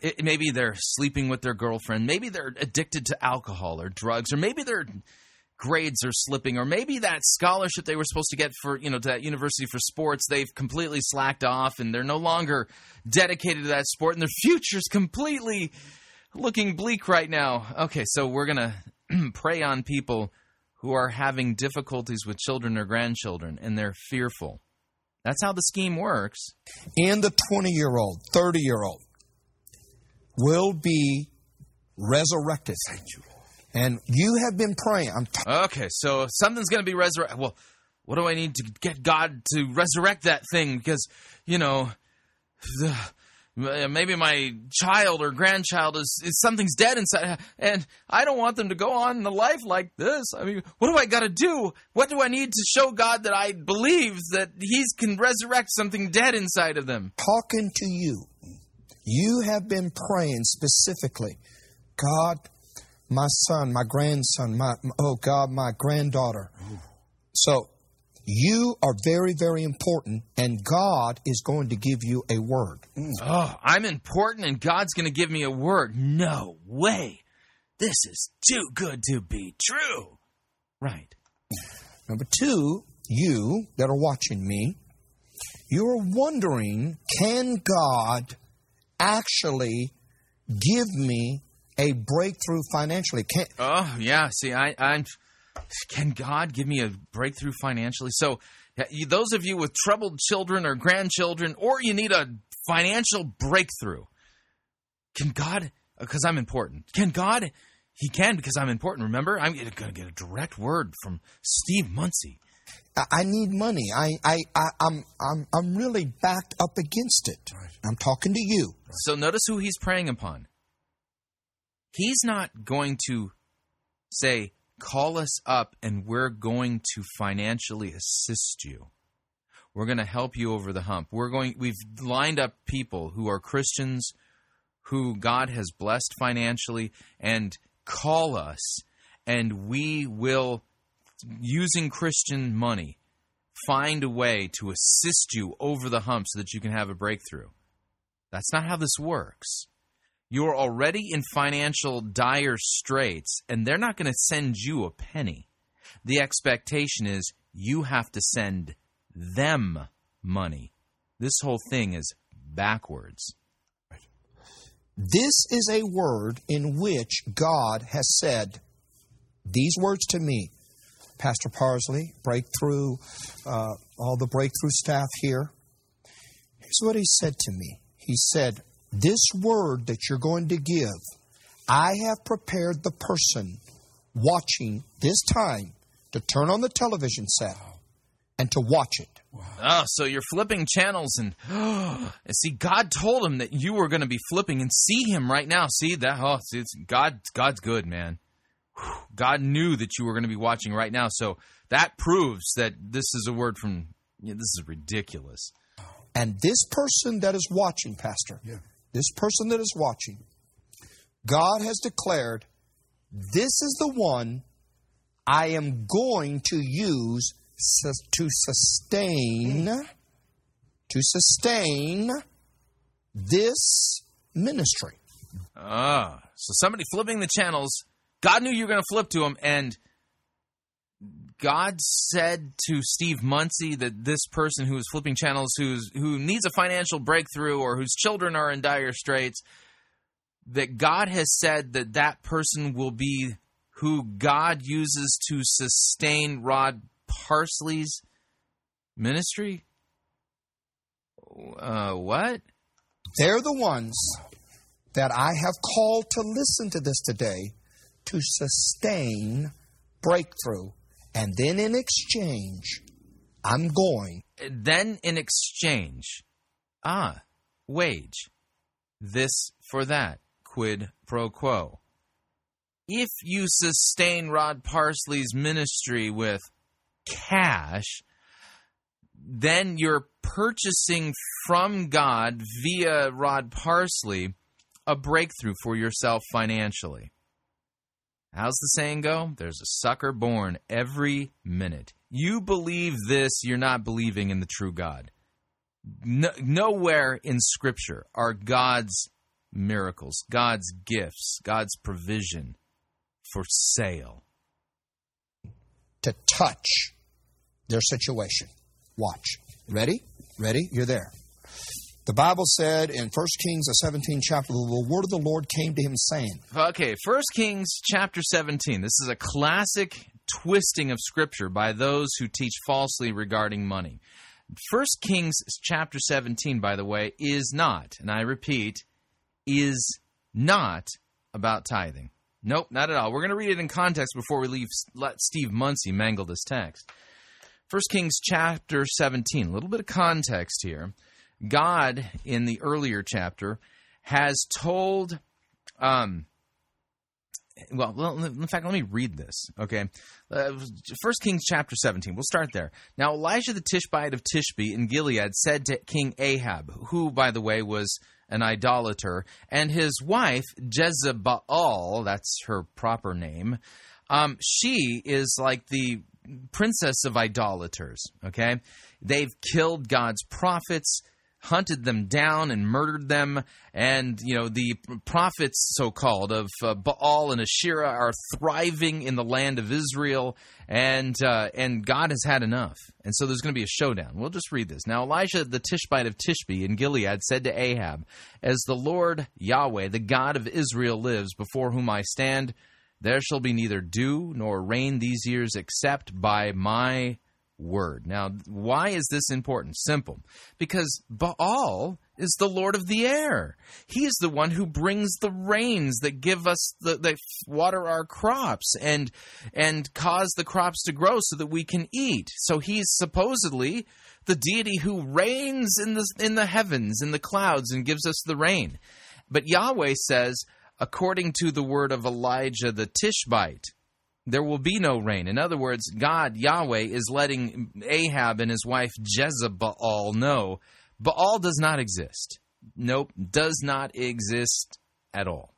it, maybe they're sleeping with their girlfriend. Maybe they're addicted to alcohol or drugs, or maybe their grades are slipping, or maybe that scholarship they were supposed to get for you know to that university for sports they've completely slacked off, and they're no longer dedicated to that sport, and their future's completely looking bleak right now. Okay, so we're gonna prey on people who are having difficulties with children or grandchildren, and they're fearful. That's how the scheme works. And the 20 year old, 30 year old will be resurrected. And you have been praying. I'm t- Okay, so something's going to be resurrected. Well, what do I need to get God to resurrect that thing? Because, you know, the, maybe my child or grandchild is, is something's dead inside, and I don't want them to go on in a life like this. I mean, what do I got to do? What do I need to show God that I believe that He can resurrect something dead inside of them? talking to you. You have been praying specifically, God, my son, my grandson, my oh God, my granddaughter. So you are very, very important, and God is going to give you a word. Mm. Oh, I'm important, and God's going to give me a word. No way. This is too good to be true. Right. Number two, you that are watching me, you're wondering, can God actually give me a breakthrough financially? Can, Oh yeah, see, I, I'm, can God give me a breakthrough financially? So, those of you with troubled children or grandchildren, or you need a financial breakthrough, can God, uh, because I'm important, can God, He can because I'm important. Remember, I'm going to get a direct word from Steve Munsey. I, I need money. I, I, I, I'm, I'm, I'm really backed up against it. I'm talking to you. So notice who he's praying upon. He's not going to say, call us up and we're going to financially assist you. We're going to help you over the hump. We're going we've lined up people who are Christians who God has blessed financially and call us and we will using Christian money find a way to assist you over the hump so that you can have a breakthrough. That's not how this works. You're already in financial dire straits, and they're not going to send you a penny. The expectation is you have to send them money. This whole thing is backwards. This is a word in which God has said these words to me. Pastor Parsley, Breakthrough, uh, all the Breakthrough staff here. Here's what he said to me. He said, This word that you're going to give, I have prepared the person watching this time to turn on the television set and to watch it. Oh, so you're flipping channels and, and see, God told him that you were going to be flipping and see him right now. See that? Oh, see, it's God. God's good, man. Whew. God knew that you were going to be watching right now, so that proves that this is a word from. Yeah, this is ridiculous. And this person that is watching, Pastor, this person that is watching, God has declared, this is the one I am going to use to sustain, to sustain this ministry. Ah, so somebody flipping the channels. God knew you were going to flip to him, and God said to Steve Munsey that this person who is flipping channels, who's who needs a financial breakthrough, or whose children are in dire straits, that God has said that that person will be who God uses to sustain Rod Parsley's ministry. Uh, what? They're the ones that I have called to listen to this today to sustain breakthrough. And then in exchange, I'm going. then in exchange, ah, wage, this for that, quid pro quo. If you sustain Rod Parsley's ministry with cash, then you're purchasing from God via Rod Parsley a breakthrough for yourself financially. How's the saying go? There's a sucker born every minute. You believe this, you're not believing in the true God. No, nowhere in Scripture are God's miracles, God's gifts, God's provision for sale. to touch their situation. Watch. Ready? Ready? You're there. The Bible said in 1 Kings, the 17th chapter, the word of the Lord came to him saying, Okay, First Kings chapter 17. This is a classic twisting of Scripture by those who teach falsely regarding money. First Kings chapter 17, by the way, is not, and I repeat, is not about tithing. Nope, not at all. We're going to read it in context before we leave. Let Steve Munsey mangle this text. First Kings chapter 17. A little bit of context here. God, in the earlier chapter, has told. Um, well, in fact, let me read this. Okay, uh, First Kings chapter seventeen. We'll start there. Now, Elijah the Tishbite of Tishbe in Gilead said to King Ahab, who, by the way, was an idolater, and his wife Jezebel, that's her proper name. Um, she is like the princess of idolaters. Okay, they've killed God's prophets hunted them down and murdered them. And, you know, the prophets, so called, of uh, Baal and Asherah are thriving in the land of Israel. And, uh, and God has had enough. And so there's going to be a showdown. We'll just read this. Now, Elijah the Tishbite of Tishbe in Gilead said to Ahab, As the Lord Yahweh, the God of Israel, lives, before whom I stand, There shall be neither dew nor rain these years except by my word. Now, why is this important? Simple. Because Baal is the Lord of the air. He is the one who brings the rains that give us the that water our crops and and cause the crops to grow so that we can eat. So he's supposedly the deity who reigns in the in the heavens in the clouds and gives us the rain. But Yahweh says according to the word of Elijah the Tishbite there will be no rain. In other words, God, Yahweh, is letting Ahab and his wife Jezebel know Baal does not exist. Nope, does not exist at all.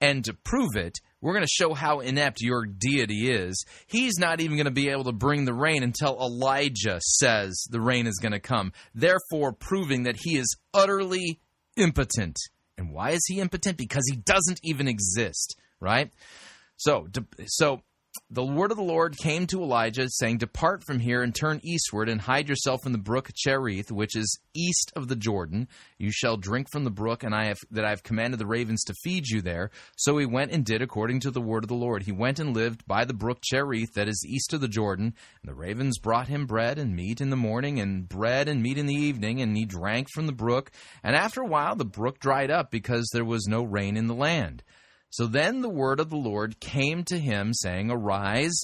And to prove it, we're going to show how inept your deity is. He's not even going to be able to bring the rain until Elijah says the rain is going to come, therefore proving that he is utterly impotent. And why is he impotent? Because he doesn't even exist, right? So, so the word of the Lord came to Elijah, saying, Depart from here and turn eastward, and hide yourself in the brook Cherith, which is east of the Jordan. You shall drink from the brook, and I have that I have commanded the ravens to feed you there. So he went and did according to the word of the Lord. He went and lived by the brook Cherith, that is east of the Jordan. And the ravens brought him bread and meat in the morning, and bread and meat in the evening, and he drank from the brook. And after a while, the brook dried up because there was no rain in the land. So then the word of the Lord came to him, saying, Arise,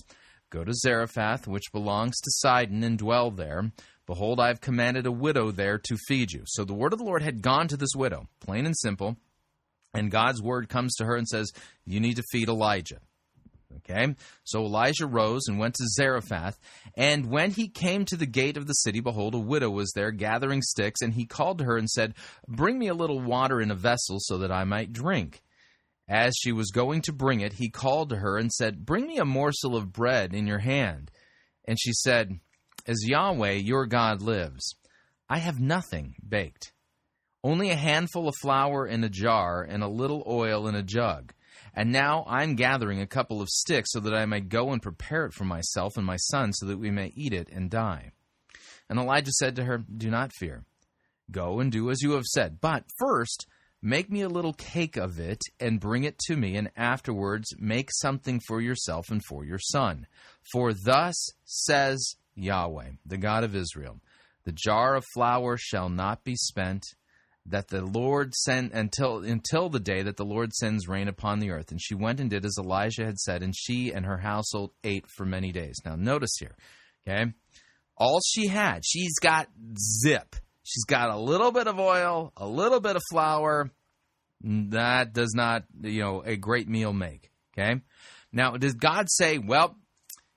go to Zarephath, which belongs to Sidon, and dwell there. Behold, I have commanded a widow there to feed you. So the word of the Lord had gone to this widow, plain and simple. And God's word comes to her and says, You need to feed Elijah. Okay? So Elijah rose and went to Zarephath. And when he came to the gate of the city, behold, a widow was there gathering sticks. And he called to her and said, Bring me a little water in a vessel so that I might drink. As she was going to bring it, he called to her and said, Bring me a morsel of bread in your hand. And she said, As Yahweh your God lives, I have nothing baked, only a handful of flour in a jar and a little oil in a jug. And now I'm gathering a couple of sticks so that I may go and prepare it for myself and my son so that we may eat it and die. And Elijah said to her, Do not fear. Go and do as you have said. But first, Make me a little cake of it and bring it to me, and afterwards make something for yourself and for your son. For thus says Yahweh, the God of Israel The jar of flour shall not be spent, that the Lord send until until the day that the Lord sends rain upon the earth. And she went and did as Elijah had said, and she and her household ate for many days. Now notice here, okay? All she had, she's got zip. She's got a little bit of oil, a little bit of flour. Mm, that does not, you know, a great meal make. Okay. Now, does God say, well,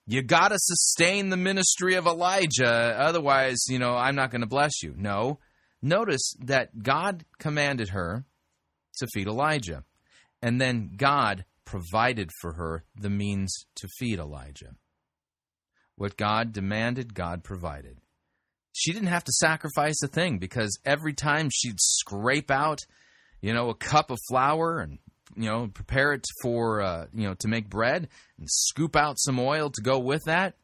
you got to sustain the ministry of Elijah, otherwise, you know, I'm not going to bless you? No. Notice that God commanded her to feed Elijah, and then God provided for her the means to feed Elijah. What God demanded, God provided. She didn't have to sacrifice a thing because every time she'd scrape out you know, a cup of flour and you know, prepare it for uh, you know to make bread and scoop out some oil to go with that.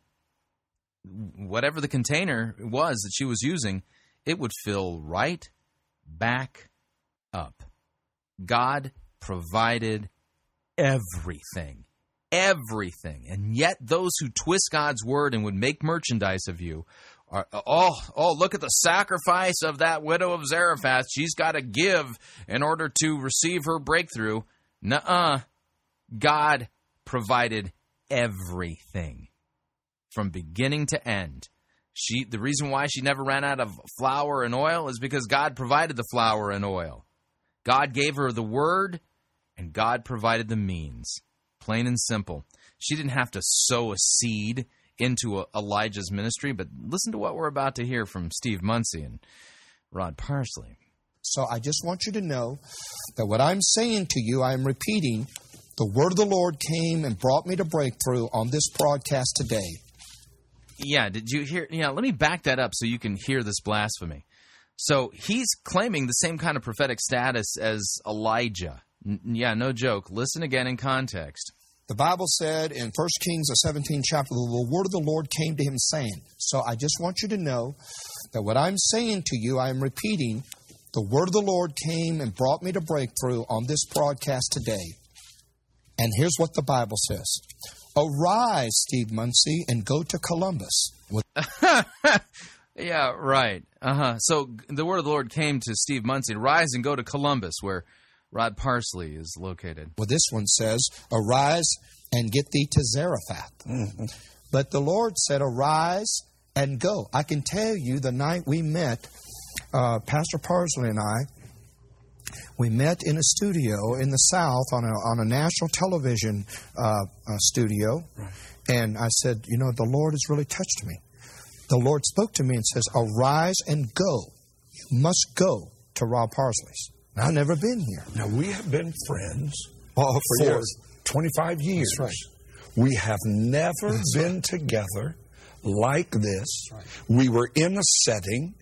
Whatever the container was that she was using, it would fill right back up. God provided everything. Everything. And yet, those who twist God's word and would make merchandise of you oh, oh, look at the sacrifice of that widow of Zarephath. She's got to give in order to receive her breakthrough. Nuh-uh. God provided everything from beginning to end. She, the reason why she never ran out of flour and oil is because God provided the flour and oil. God gave her the word, and God provided the means. Plain and simple. She didn't have to sow a seed into Elijah's ministry, but listen to what we're about to hear from Steve Munsey and Rod Parsley. So I just want you to know that what I'm saying to you, I am repeating. The word of the Lord came and brought me to breakthrough on this broadcast today. Yeah, did you hear? Yeah, let me back that up so you can hear this blasphemy. So he's claiming the same kind of prophetic status as Elijah. N- yeah, no joke. Listen again in context. The Bible said in 1 Kings, the 17th chapter, the word of the Lord came to him saying. So I just want you to know that what I'm saying to you, I am repeating. The word of the Lord came and brought me to breakthrough on this broadcast today. And here's what the Bible says Arise, Steve Munsey, and go to Columbus. Yeah, right. Uh huh. So the word of the Lord came to Steve Munsey rise and go to Columbus, where Rod Parsley is located. well, this one says, Arise and get thee to Zarephath. But the Lord said, Arise and go. I can tell you the night we met, uh, Pastor Parsley and I, we met in a studio in the South on a, on a national television uh, uh, studio. And I said, You know, the Lord has really touched me. The Lord spoke to me and says, Arise and go. You must go to Rod Parsley's. Now, I've never been here. Now, we have been friends Oh, for years. 25 years. That's right. We have never been together like this. We were in a setting.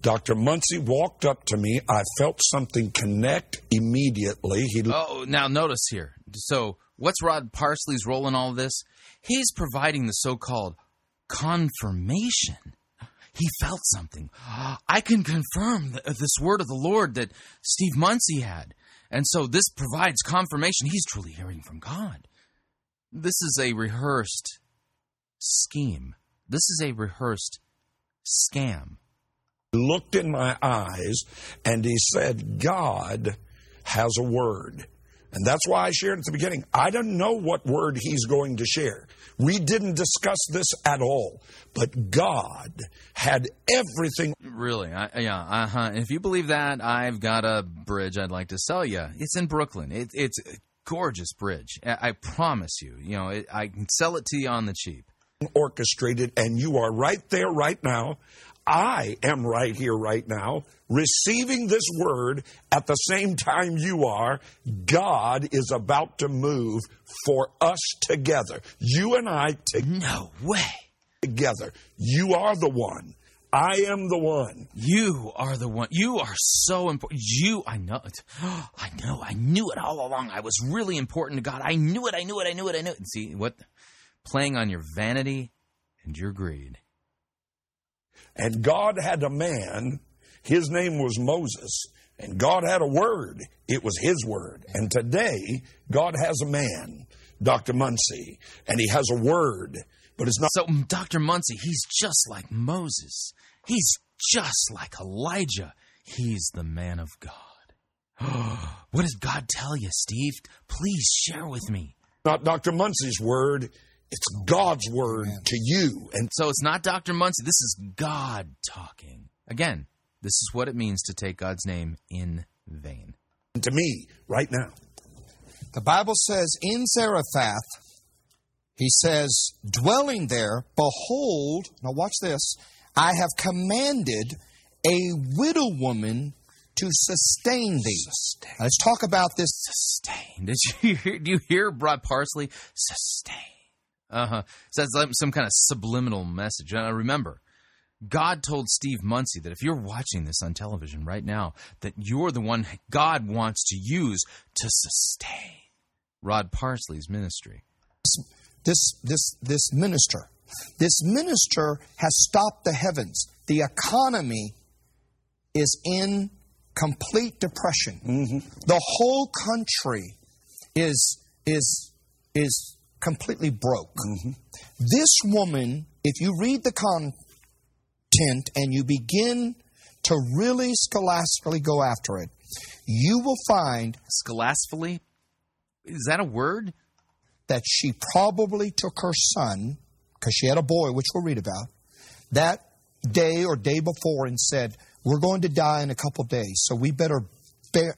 Dr. Munsey walked up to me. I felt something connect immediately. He Oh, now notice here. So, what's Rod Parsley's role in all of this? He's providing the so called confirmation. He felt something. I can confirm th- uh, this word of the Lord that Steve Munsey had. And so this provides confirmation he's truly hearing from God. This is a rehearsed scheme. This is a rehearsed scam. looked in my eyes and he said, God has a word. And that's why I shared at the beginning. I don't know what word he's going to share. We didn't discuss this at all. But God had everything. Really? I, yeah. Uh huh. If you believe that, I've got a bridge I'd like to sell you. It's in Brooklyn. It, it's a gorgeous bridge. I, I promise you. You know, it, I can sell it to you on the cheap. orchestrated, and you are right there right now. I am right here right now, receiving this word at the same time you are. God is about to move for us together. You and I No way. together. You are the one. I am the one. You are the one. You are so important. You, I know it. I know. I knew it all along. I was really important to God. I knew it. I knew it. I knew it. I knew it. And see what? Playing on your vanity and your greed. And God had a man, his name was Moses, and God had a word. It was his word. And today, God has a man, Dr. Munsey, and he has a word, but it's not. So, Dr. Munsey, he's just like Moses. He's just like Elijah. He's the man of God. what does God tell you, Steve? Please share with me. not Dr. Munsey's word, it's God's word to you. And So it's not Dr. Munsey. This is God talking. Again, this is what it means to take God's name in vain. to me right now. The Bible says in Zarephath, he says, dwelling there, behold, now watch this, I have commanded a widow woman to sustain thee. Now, let's talk about this. Sustain. Did you hear, do you hear Rod Parsley? Sustain. Uh huh. So that's like some kind of subliminal message. And remember, God told Steve Munsey that if you're watching this on television right now, that you're the one God wants to use to sustain Rod Parsley's ministry. This, this, this minister. This minister has stopped the heavens. The economy is in complete depression. The whole country is, is, is completely broke. Mm-hmm. This woman, if you read the content and you begin to really scholastically go after it, you will find Scholastically? Is that a word? that she probably took her son, because she had a boy, which we'll read about, that day or day before and said, We're going to die in a couple days, so we better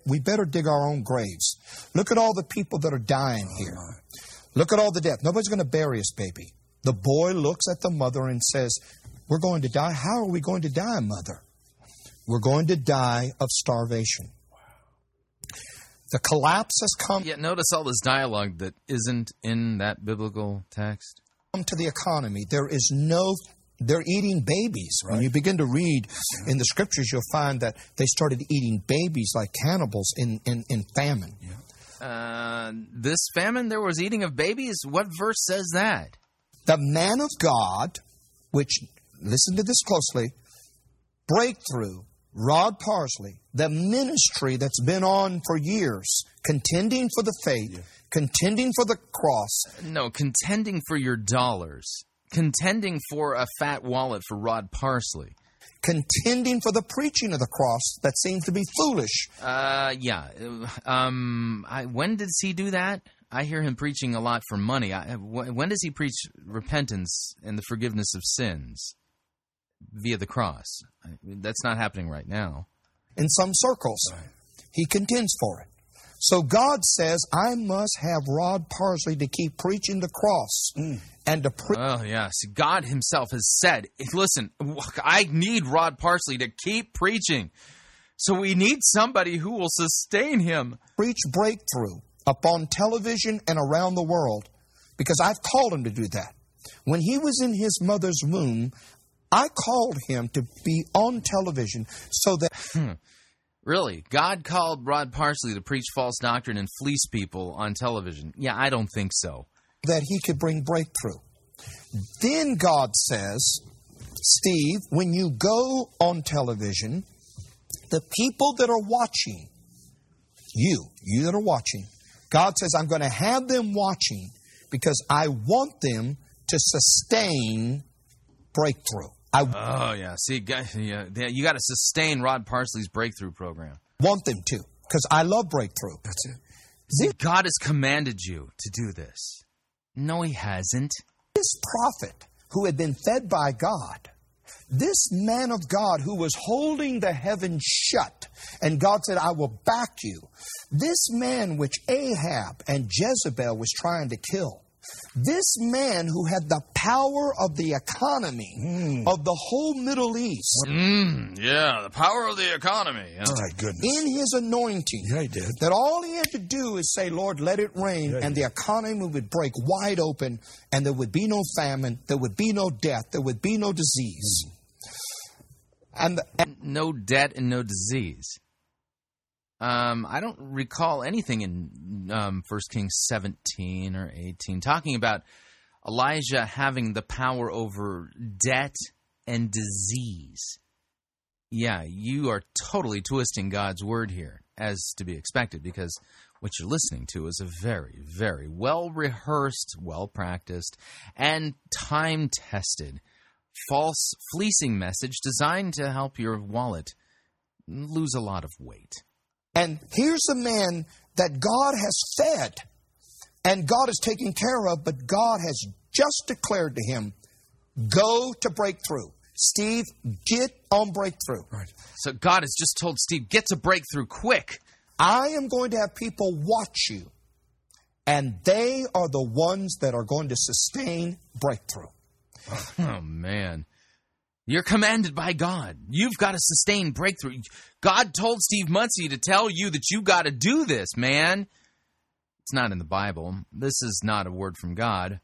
we better dig our own graves. Look at all the people that are dying here. Look at all the death. Nobody's going to bury us, baby. The boy looks at the mother and says, We're going to die. How are we going to die, mother? We're going to die of starvation. The collapse has come Yet notice all this dialogue that isn't in that biblical text. come to the economy. There is no, they're eating babies. When you begin to read in the scriptures, you'll find that they started eating babies like cannibals in, in, in famine. Uh, this famine, there was eating of babies. What verse says that? The man of God, which, listen to this closely, breakthrough, Rod Parsley, the ministry that's been on for years, contending for the faith, contending for the cross, No, contending for your dollars. Contending for a fat wallet for Rod Parsley. Contending for the preaching of the cross that seems to be foolish. Uh, yeah. Um, I, when does he do that? I hear him preaching a lot for money. I, when does he preach repentance and the forgiveness of sins via the cross? I, that's not happening right now. In some circles, he contends for it. So God says, I must have Rod Parsley to keep preaching the cross mm. and to preach. Oh. See, God Himself has said, listen, I need Rod Parsley to keep preaching. So we need somebody who will sustain him. preach breakthrough upon television and around the world because I've called him to do that. When he was in his mother's womb, I called him to be on television so that hmm. Really? God called Rod Parsley to preach false doctrine and fleece people on television? Yeah, I don't think so. that he could bring breakthrough. Then God says, Steve, when you go on television, the people that are watching, you, you that are watching, God says, I'm going to have them watching because I want them to sustain breakthrough. I Oh, yeah. See, guys, yeah, you got to sustain Rod Parsley's breakthrough program. want them to because I love breakthrough. That's it. See, God has commanded you to do this. No, He hasn't. This prophet who had been fed by God, this man of God who was holding the heavens shut, and God said, I will back you. This man which Ahab and Jezebel was trying to kill. This man who had the power of the economy of the whole Middle East Mm, yeah, the power of the economy. yeah. My goodness. in his anointing, Yeah, he did. that all he had to do is say, Lord, let it rain, and the economy would break wide open, and there would be no famine, there would be no death, there would be no disease. And, the, and no debt and no disease. Um, I don't recall anything in um, 1 Kings 17 or 18 talking about Elijah having the power over debt and disease. Yeah, you are totally twisting God's word here, as to be expected, because what you're listening to is a very, very well rehearsed, well practiced, and time tested false fleecing message designed to help your wallet lose a lot of weight. And here's a man that God has fed, and God is taking care of, but God has just declared to him, go to breakthrough. Steve, get on breakthrough. Right. So God has just told Steve, get to breakthrough quick. I am going to have people watch you, and they are the ones that are going to sustain breakthrough. Oh, man. You're commanded by God. You've got to sustain breakthrough. God told Steve Munsey to tell you that you got to do this, man. It's not in the Bible. This is not a word from God.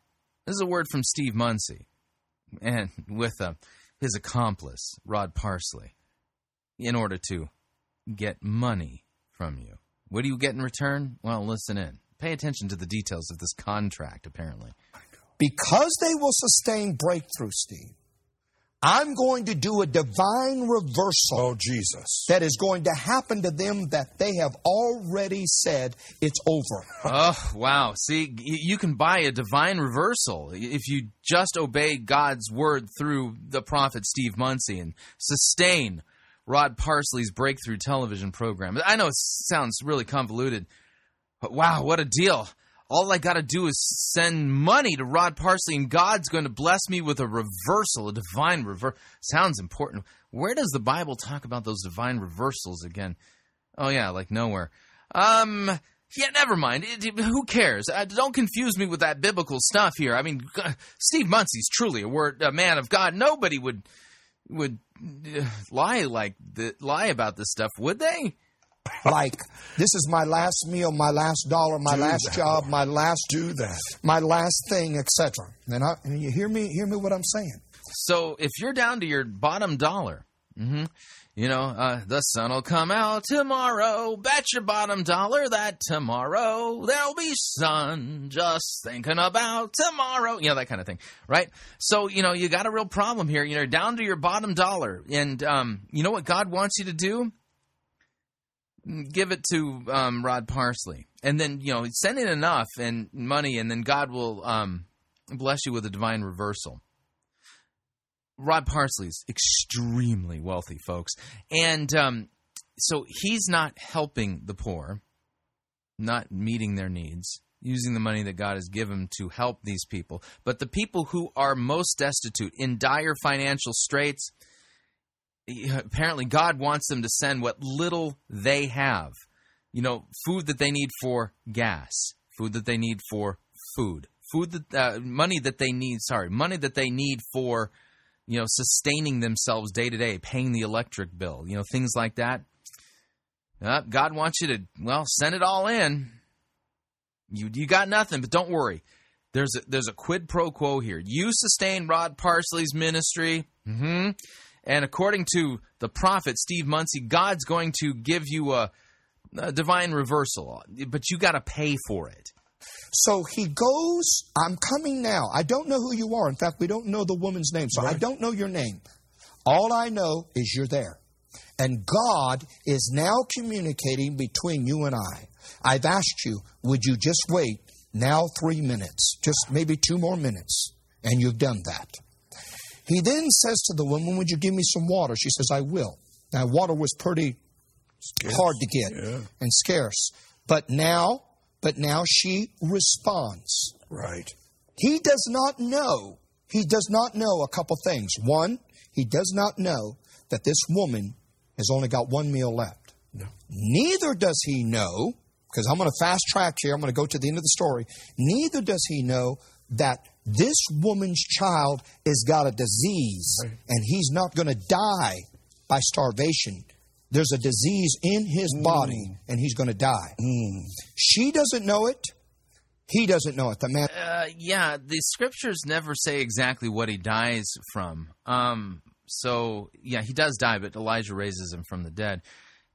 This is a word from Steve Munsey and with uh, his accomplice, Rod Parsley, in order to get money from you. What do you get in return? Well, listen in. Pay attention to the details of this contract, apparently. Because they will sustain breakthrough, Steve, I'm going to do a divine reversal Oh, Jesus. that is going to happen to them that they have already said it's over. Oh, wow. See, you can buy a divine reversal if you just obey God's word through the prophet Steve Munsey and sustain Rod Parsley's breakthrough television program. I know it sounds really convoluted, but wow, what a deal. All I got to do is send money to Rod Parsley, and God's going to bless me with a reversal, a divine reversal. Sounds important. Where does the Bible talk about those divine reversals again? Oh, yeah, like nowhere. Um, yeah, never mind. It- it- who cares? Uh, don't confuse me with that biblical stuff here. I mean, Steve Munsey's truly a word, a man of God. Nobody would would uh, lie like the, lie about this stuff, would they? Like, this is my last meal, my last dollar, my Do last that, job, Lord. my last Do that. my last thing, etc. And, I, and you hear me, hear me what I'm saying. So if you're down to your bottom dollar, hmm you know, uh, the sun will come out tomorrow. Bet your bottom dollar that tomorrow there'll be sun. Just thinking about tomorrow. You know, that kind of thing, right? So, you know, you got a real problem here. You know, down to your bottom dollar. And um, you know what God wants you to do? Give it to um, Rod Parsley, and then you know send in enough and money, and then God will um, bless you with a divine reversal. Rod Parsley's extremely wealthy, folks, and um, so he's not helping the poor, not meeting their needs, using the money that God has given to help these people. But the people who are most destitute, in dire financial straits, apparently God wants them to send what little they have. You know, food that they need for gas, food that they need for food, food that uh, money that they need. Sorry, money that they need for you know sustaining themselves day to day, paying the electric bill. You know, things like that. Uh, God wants you to well send it all in. You you got nothing, but don't worry. There's a, there's a quid pro quo here. You sustain Rod Parsley's ministry, hmm and according to the prophet Steve Munsey, God's going to give you a, a divine reversal, but you got to pay for it. So he goes, I'm coming now. I don't know who you are. In fact, we don't know the woman's name, so I don't know your name. All I know is you're there. And God is now communicating between you and I. I've asked you, would you just wait now three minutes, just maybe two more minutes? And you've done that. He then says to the woman, Would you give me some water? She says, I will. Now, water was pretty hard to get and scarce. But now, but now she responds. Right. He does not know, he does not know a couple things. One, he does not know that this woman has only got one meal left. No. Neither does he know, because I'm going to fast track here, I'm going to go to the end of the story. Neither does he know that this woman's child has got a disease and he's not going to die by starvation. There's a disease in his body and he's going to die. She doesn't know it. He doesn't know it. The man. Uh, yeah, the scriptures never say exactly what he dies from. Um, so yeah, he does die, but Elijah raises him from the dead.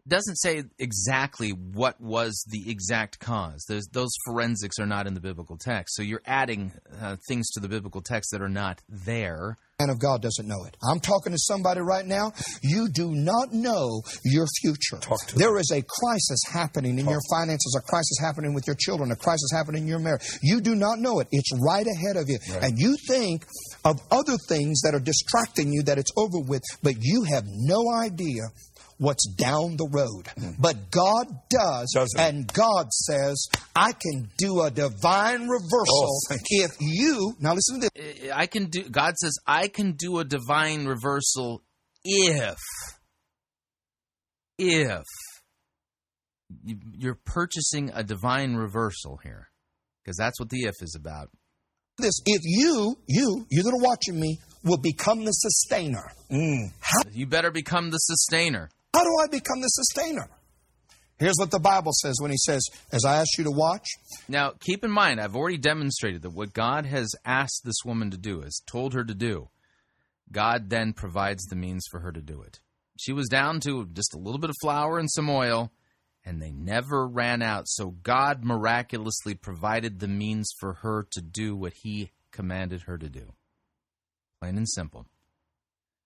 Doesn't say exactly what was the exact cause. There's, those forensics are not in the biblical text. So you're adding uh, things to the biblical text that are not there. man of God doesn't know it. I'm talking to somebody right now. You do not know your future. There is a crisis happening in your finances, a crisis happening with your children, a crisis happening in your marriage. You do not know it. It's right ahead of you. And you think of other things that are distracting you that it's over with, but you have no idea what's down the road. But God does, and God says, I can do a divine reversal if you, now listen to this. I can do. God says I can do a divine reversal if, if you- you're purchasing a divine reversal here, because that's what the if is about. this if you you you that are watching me will become the sustainer how, You better become the sustainer. How do i become the sustainer here's what the bible says when he says as i asked you to watch Now, keep in mind, I've already demonstrated that what God has asked this woman to do, has told her to do, God then provides the means for her to do it. She was down to just a little bit of flour and some oil, and they never ran out. So God miraculously provided the means for her to do what He commanded her to do. Plain and simple.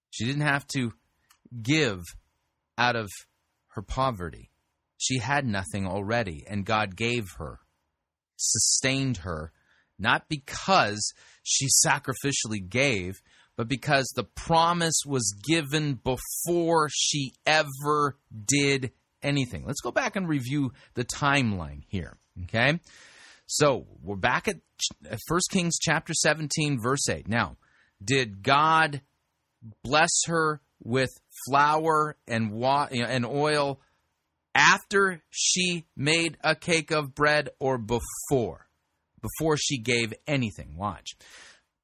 She didn't have to give out of her poverty. She had nothing already, and God gave her, sustained her, not because she sacrificially gave, but because the promise was given before she ever did anything. Let's go back and review the timeline here, okay? So we're back at 1 Kings chapter 17, verse 8. Now, did God bless her with flour and wa- and oil after she made a cake of bread or before? Before she gave anything. Watch.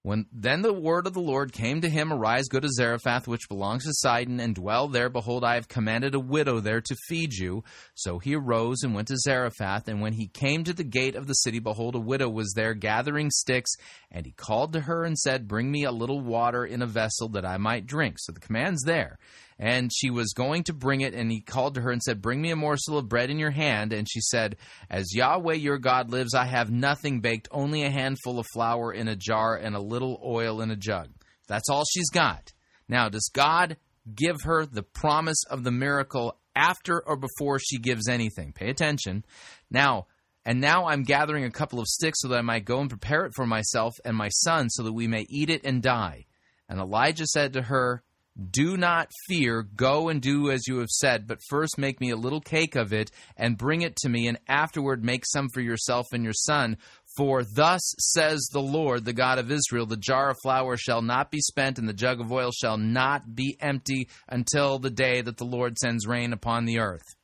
When then the word of the Lord came to him, Arise, go to Zarephath, which belongs to Sidon, and dwell there. Behold, I have commanded a widow there to feed you. So he arose and went to Zarephath. And when he came to the gate of the city, behold, a widow was there gathering sticks. And he called to her and said, Bring me a little water in a vessel that I might drink. So the command's there. And she was going to bring it, and he called to her and said, Bring me a morsel of bread in your hand. And she said, As Yahweh your God lives, I have nothing baked, only a handful of flour in a jar and a little oil in a jug. That's all she's got. Now, does God give her the promise of the miracle after or before she gives anything. Pay attention. Now, and now I'm gathering a couple of sticks so that I might go and prepare it for myself and my son so that we may eat it and die. And Elijah said to her, Do not fear, go and do as you have said, but first make me a little cake of it and bring it to me, and afterward make some for yourself and your son. For thus says the Lord, the God of Israel the jar of flour shall not be spent, and the jug of oil shall not be empty until the day that the Lord sends rain upon the earth.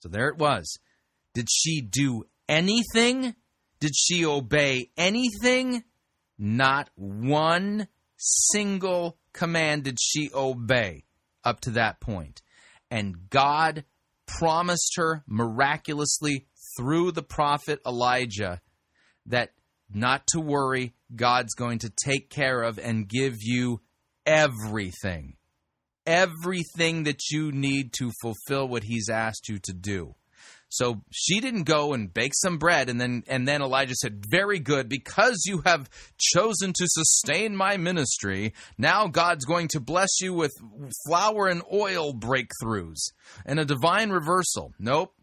So there it was. Did she do anything? Did she obey anything? Not one single command did she obey up to that point. And God promised her miraculously through the prophet Elijah that not to worry, God's going to take care of and give you everything. Everything that you need to fulfill what he's asked you to do. So she didn't go and bake some bread and then and then Elijah said, "Very good, because you have chosen to sustain my ministry, now God's going to bless you with flour and oil breakthroughs and a divine reversal." Nope.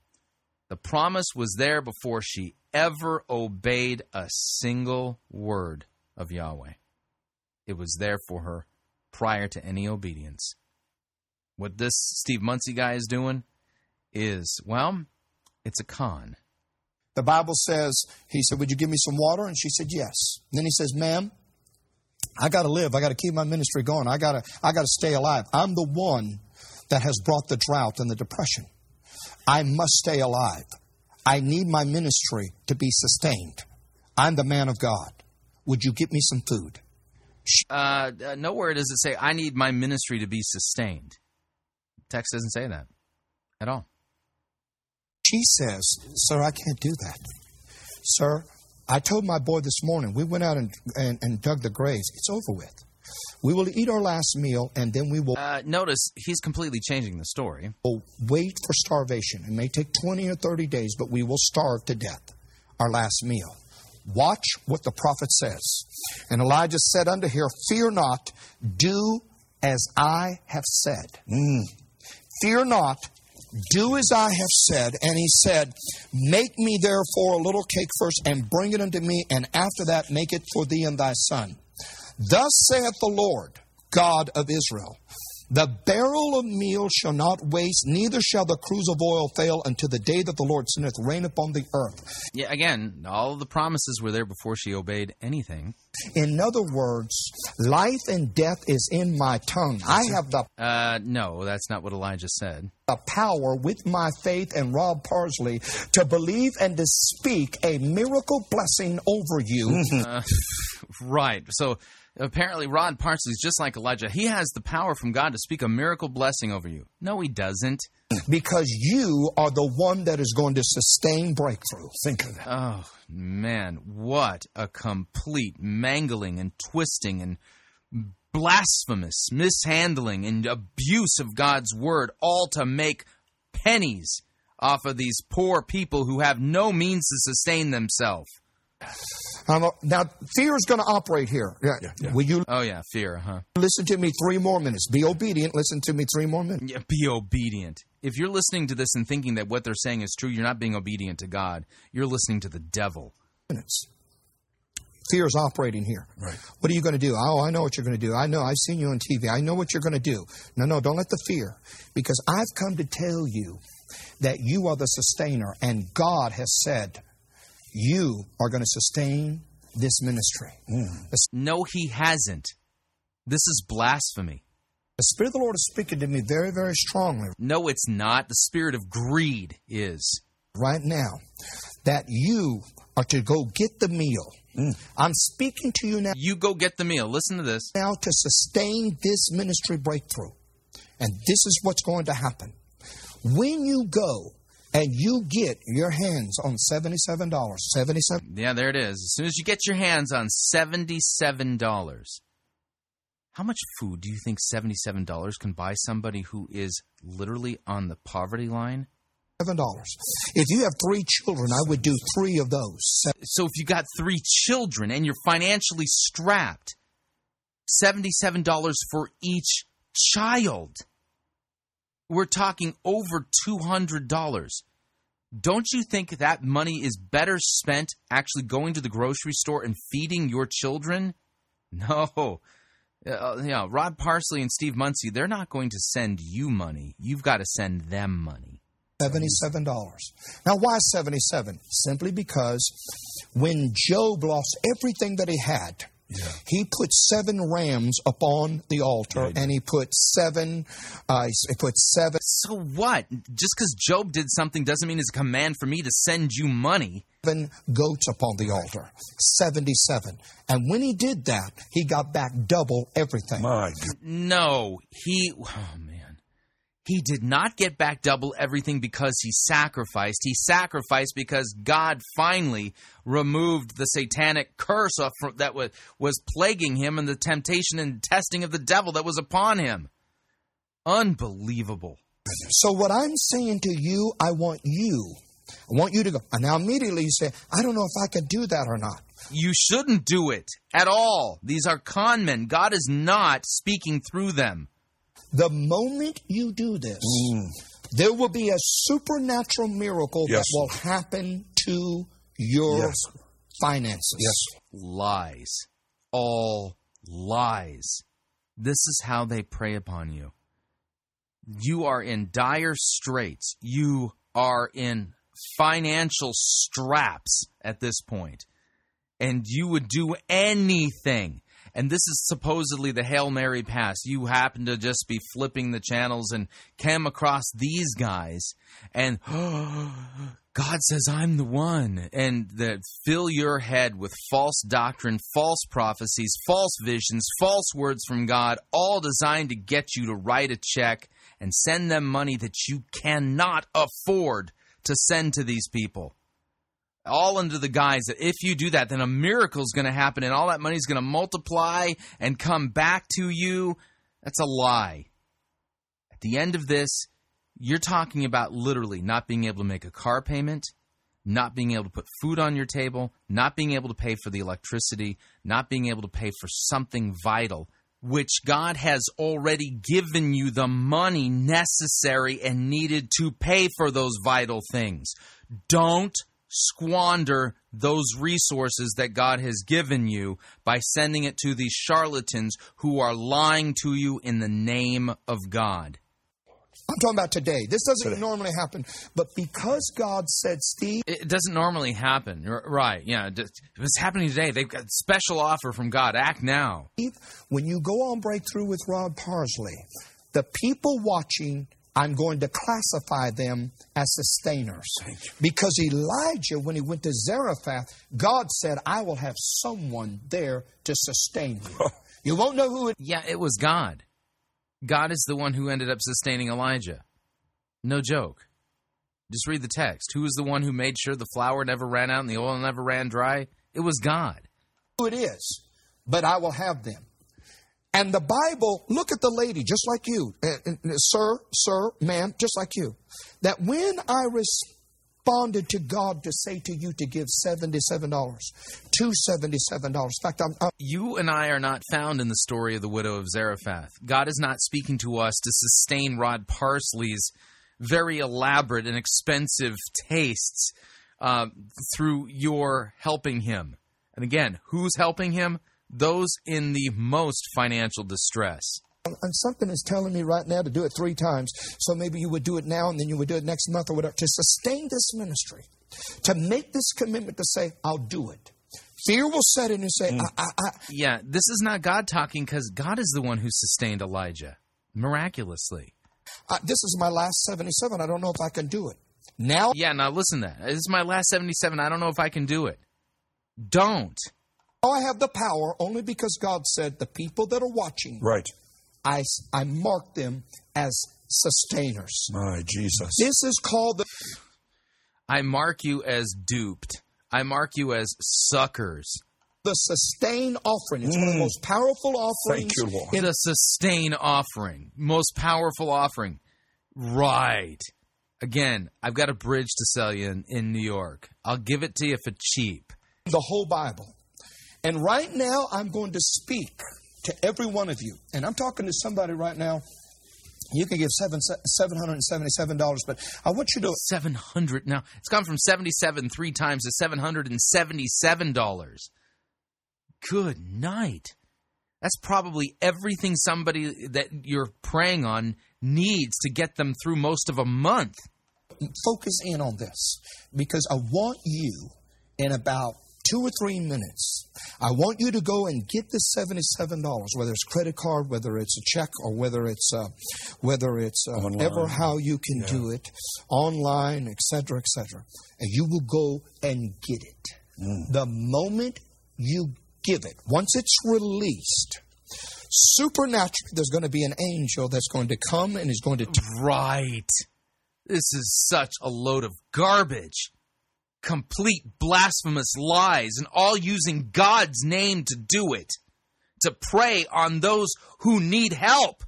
The promise was there before she ever obeyed a single word of Yahweh. It was there for her prior to any obedience. What this Steve Munsey guy is doing is, well, it's a con. The Bible says, he said, Would you give me some water? And she said, Yes. And then he says, Ma'am, I got to live. I got to keep my ministry going. I got to I got to stay alive. I'm the one that has brought the drought and the depression. I must stay alive. I need my ministry to be sustained. I'm the man of God. Would you get me some food? Uh, uh, nowhere does it say, I need my ministry to be sustained. Text doesn't say that at all. She says, Sir, I can't do that. Sir, I told my boy this morning, we went out and, and, and dug the graves. It's over with. We will eat our last meal and then we will Uh, notice he's completely changing the story. We'll wait for starvation. It may take 20 or 30 days, but we will starve to death our last meal. Watch what the prophet says. And Elijah said unto her, Fear not, do as I have said. Mm. Fear not, do as I have said. And he said, Make me therefore a little cake first, and bring it unto me, and after that make it for thee and thy son. Thus saith the Lord, God of Israel The barrel of meal shall not waste, neither shall the cruse of oil fail until the day that the Lord sendeth rain upon the earth. Yeah, again, all the promises were there before she obeyed anything. In other words, life and death is in my tongue. I have the Uh, no, that's not what Elijah said. the power with my faith and Rod Parsley to believe and to speak a miracle blessing over you. Uh, right. So apparently, Rod Parsley's just like Elijah. He has the power from God to speak a miracle blessing over you. No, he doesn't. Because you are the one that is going to sustain breakthrough. Think of that. Oh, man. What a complete mangling and twisting and blasphemous mishandling and abuse of God's word, all to make pennies off of these poor people who have no means to sustain themselves. Now, fear is going to operate here. Yeah. Will you Oh, yeah, fear, huh? listen to me three more minutes? Be obedient. Listen to me three more minutes. Yeah, be obedient. If you're listening to this and thinking that what they're saying is true, you're not being obedient to God. You're listening to the devil. minutes. Fear is operating here. Right. What are you going to do? Oh, I know what you're going to do. I know. I've seen you on TV. I know what you're going to do. No, no, don't let the fear. Because I've come to tell you that you are the sustainer, and God has said you are going to sustain this ministry. The, No, he hasn't. This is blasphemy. the Spirit of the Lord is speaking to me very, very strongly No, it's not. The spirit of greed is. right now that you are to go get the meal. Mm. I'm speaking to you now. You go get the meal. Listen to this. now to sustain this ministry breakthrough. And this is what's going to happen. When you go and you get your hands on $77, 77 Yeah, there it is. As soon as you get your hands on $77, how much food do you think $77 can buy somebody who is literally on the poverty line? $7. If you have three children, I would do three of those. So if you got three children and you're financially strapped, $77 for each child. We're talking over $200. Don't you think that money is better spent actually going to the grocery store and feeding your children? No. Uh, know, Rod Parsley and Steve Munsey, they're not going to send you money. You've got to send them money. $77. Now, why 77? Simply because when Job lost everything that he had, he put seven rams upon the altar and he put seven, uh, he put seven. So what? Just because Job did something doesn't mean it's a command for me to send you money. Seven goats upon the altar. 77. And when he did that, he got back double everything. My No, he. Oh, man. He did not get back double everything because he sacrificed. He sacrificed because God finally removed the satanic curse that was, was plaguing him and the temptation and testing of the devil that was upon him. Unbelievable. So, what I'm saying to you, I want you, I want you to go. And now, immediately you say, I don't know if I can do that or not. You shouldn't do it at all. These are con men. God is not speaking through them. The moment you do this, mm. there will be a supernatural miracle Yes. that will happen to your Yes. finances. Yes. Lies. All lies. This is how they prey upon you. You are in dire straits. You are in financial straps at this point. And you would do anything. And this is supposedly the Hail Mary pass. You happen to just be flipping the channels and came across these guys, and God says, I'm the one. And that fill your head with false doctrine, false prophecies, false visions, false words from God, all designed to get you to write a check and send them money that you cannot afford to send to these people. All under the guise that if you do that, then a miracle is going to happen and all that money is going to multiply and come back to you. That's a lie. At the end of this, you're talking about literally not being able to make a car payment, not being able to put food on your table, not being able to pay for the electricity, not being able to pay for something vital, which God has already given you the money necessary and needed to pay for those vital things. Don't squander those resources that God has given you by sending it to these charlatans who are lying to you in the name of God. I'm talking about today. This doesn't normally happen, but because God said, Steve, It doesn't normally happen, right? Yeah, it's happening today. They've got a special offer from God. Act now. when you go on breakthrough with Rod Parsley, the people watching, I'm going to classify them as sustainers. Because Elijah, when he went to Zarephath, God said, I will have someone there to sustain you. Oh. You won't know who it Yeah, it was God. God is the one who ended up sustaining Elijah. No joke. Just read the text. Who was the one who made sure the flour never ran out and the oil never ran dry? It was God. who it is, but I will have them. And the Bible, look at the lady, just like you, uh, uh, sir, sir, ma'am, just like you, that when I responded to God to say to you to give $77, $277, in fact, I'm, I'm You and I are not found in the story of the widow of Zarephath. God is not speaking to us to sustain Rod Parsley's very elaborate and expensive tastes uh, through your helping him. And again, who's helping him? Those in the most financial distress. and something is telling me right now to do it three times. So maybe you would do it now and then you would do it next month or whatever. To sustain this ministry, to make this commitment to say, I'll do it. Fear will set in and say, hmm. I, I, I, Yeah, this is not God talking because God is the one who sustained Elijah miraculously. I, this is my last 77. I don't know if I can do it. Now Yeah, now listen to that. This is my last 77. I don't know if I can do it. Don't. Oh, I have the power only because God said the people that are watching, Right. I, I mark them as sustainers. My Jesus. This is called the I mark you as duped. I mark you as suckers. the sustain offering. It's one of the mm. most powerful offerings. Thank you, Lord. The sustain offering, most powerful offering. Right. Again, I've got a bridge to sell you in, in New York. I'll give it to you for cheap. the whole Bible. And right now, I'm going to speak to every one of you. And I'm talking to somebody right now You can give seven seven hundred and seventy seven dollars, but I want you to seven hundred now. It's gone from seventy seven three times to seven hundred and seventy seven dollars. Good night. That's probably everything somebody that you're preying on needs to get them through most of a month. focus in on this because I want you in about two or three minutes. I want you to go and get seventy-seven dollars, whether it's credit card, whether it's a check, or whether it's uh, whether it's uh, ever how you can Yeah. do it, online, etc., etc. And you will go and get it. Mm. The moment you give it, once it's released, supernaturally, there's going to be an angel that's going to come and is going to Right. This is such a load of garbage. Complete blasphemous lies, and all using God's name to do it. To prey on those who need help.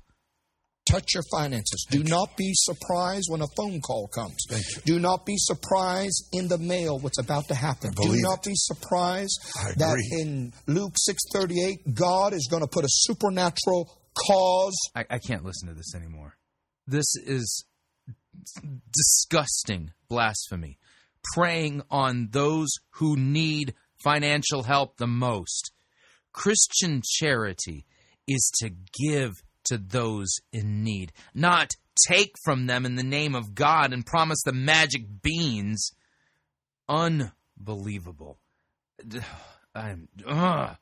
touch your finances. Do not be surprised when a phone call comes. Do not be surprised in the mail what's about to happen. Do not be surprised that in Luke 6:38 God is going to put a supernatural cause I, I can't listen to this anymore. This is disgusting blasphemy. Preying on those who need financial help the most. Christian charity is to give to those in need, not take from them in the name of God and promise the magic beans. Unbelievable. I'm, ugh.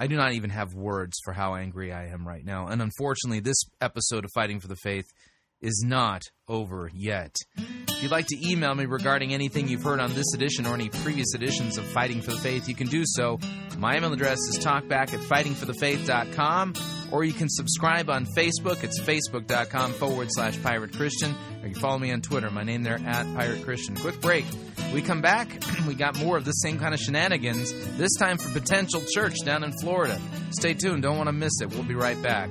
I do not even have words for how angry I am right now. And unfortunately, this episode of Fighting for the Faith is not over yet. If you'd like to email me regarding anything you've heard on this edition or any previous editions of Fighting for the Faith, you can do so. My email address is talkback at fightingforthefaith.com, or you can subscribe on Facebook. It's facebook.com forward slash pirate Christian, or you can follow me on Twitter. My name there at Pirate Christian. Quick break. We come back, we got more of the same kind of shenanigans, this time for Potential Church down in Florida. Stay tuned, don't want to miss it. We'll be right back.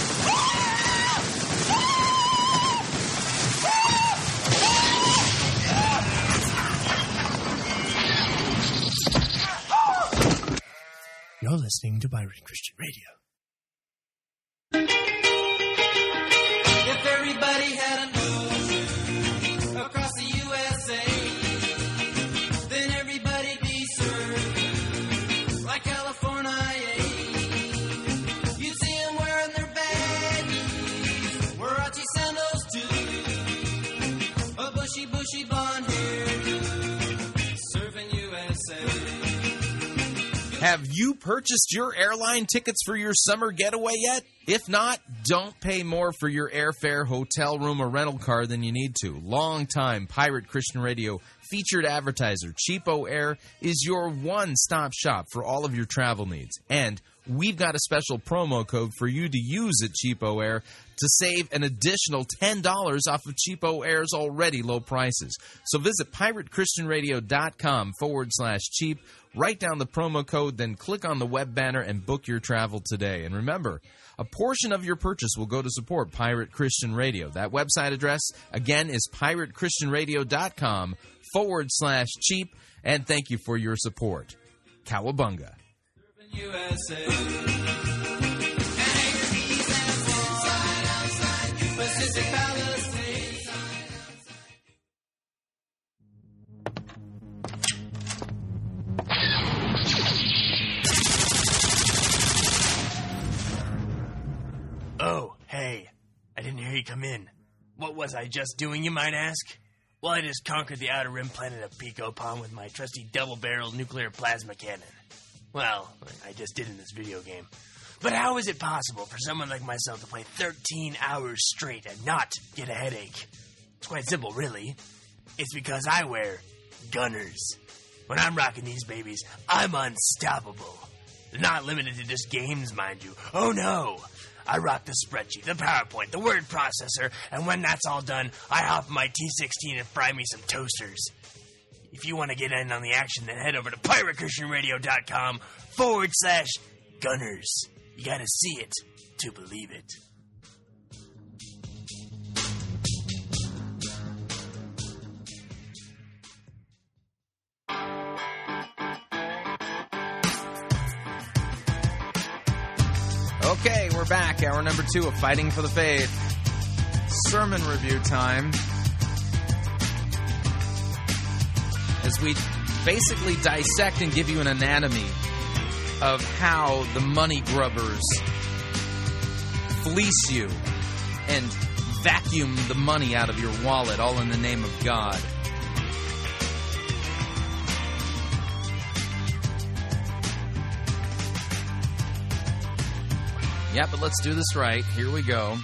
You're listening to Pirate Christian Radio. If everybody had a Have you purchased your airline tickets for your summer getaway yet? If not, don't pay more for your airfare, hotel room, or rental car than you need to. Long-time Pirate Christian Radio featured advertiser Cheapo Air is your one-stop shop for all of your travel needs. And we've got a special promo code for you to use at Cheapo Air to save an additional $10 off of Cheapo Air's already low prices. So visit piratechristianradio.com forward slash cheap, write down the promo code, then click on the web banner and book your travel today. And remember, a portion of your purchase will go to support Pirate Christian Radio. That website address, again, is piratechristianradio.com forward slash cheap. And thank you for your support. Cowabunga. USA. Was I just doing, you might ask? Well, I just conquered the outer rim planet of Pico Palm with my trusty double barreled nuclear plasma cannon. Well, I just did in this video game. But how is it possible for someone like myself to play 13 hours straight and not get a headache? It's quite simple, really. It's because I wear gunners. When I'm rocking these babies, I'm unstoppable. They're not limited to just games, mind you. Oh no! I rock the spreadsheet, the PowerPoint, the word processor, and when that's all done, I hop my T16 and fry me some toasters. If you want to get in on the action, then head over to piratechristianradio.com forward slash gunners. You gotta see it to believe it. Hour number two of Fighting for the Faith. Sermon review time. As we basically dissect and give you an anatomy of how the money grubbers fleece you and vacuum the money out of your wallet, all in the name of God. Yeah, but let's do this right. Here we go.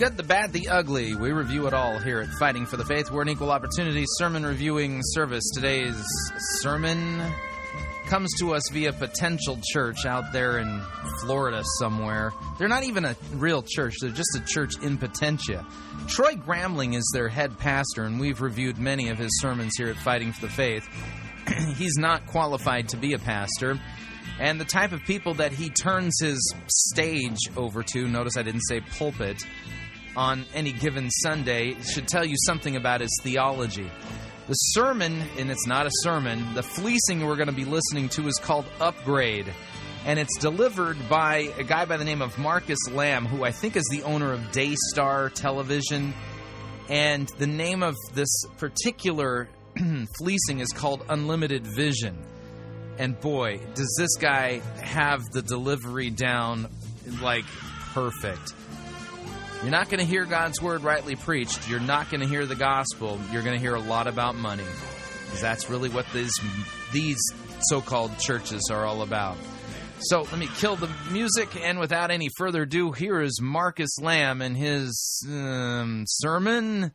Good, the bad, the ugly. We review it all here at Fighting for the Faith. We're an equal opportunity sermon reviewing service. Today's sermon comes to us via Potential Church out there in Florida somewhere. They're not even a real church, they're just a church in Potentia. Troy Gramling is their head pastor, and we've reviewed many of his sermons here at Fighting for the Faith. He's not qualified to be a pastor. And the type of people that he turns his stage over to, notice I didn't say pulpit, on any given Sunday should tell you something about his theology. The sermon, and it's not a sermon, the fleecing we're going to be listening to is called Upgrade. And it's delivered by a guy by the name of Marcus Lamb, who I think is the owner of Daystar Television. And the name of this particular fleecing is called Unlimited Vision. And boy, does this guy have the delivery down like perfect. You're not going to hear God's word rightly preached. You're not going to hear the gospel. You're going to hear a lot about money. Because that's really what these these so-called churches are all about. So let me kill the music, and without any further ado, here is Marcus Lamb and his um, sermon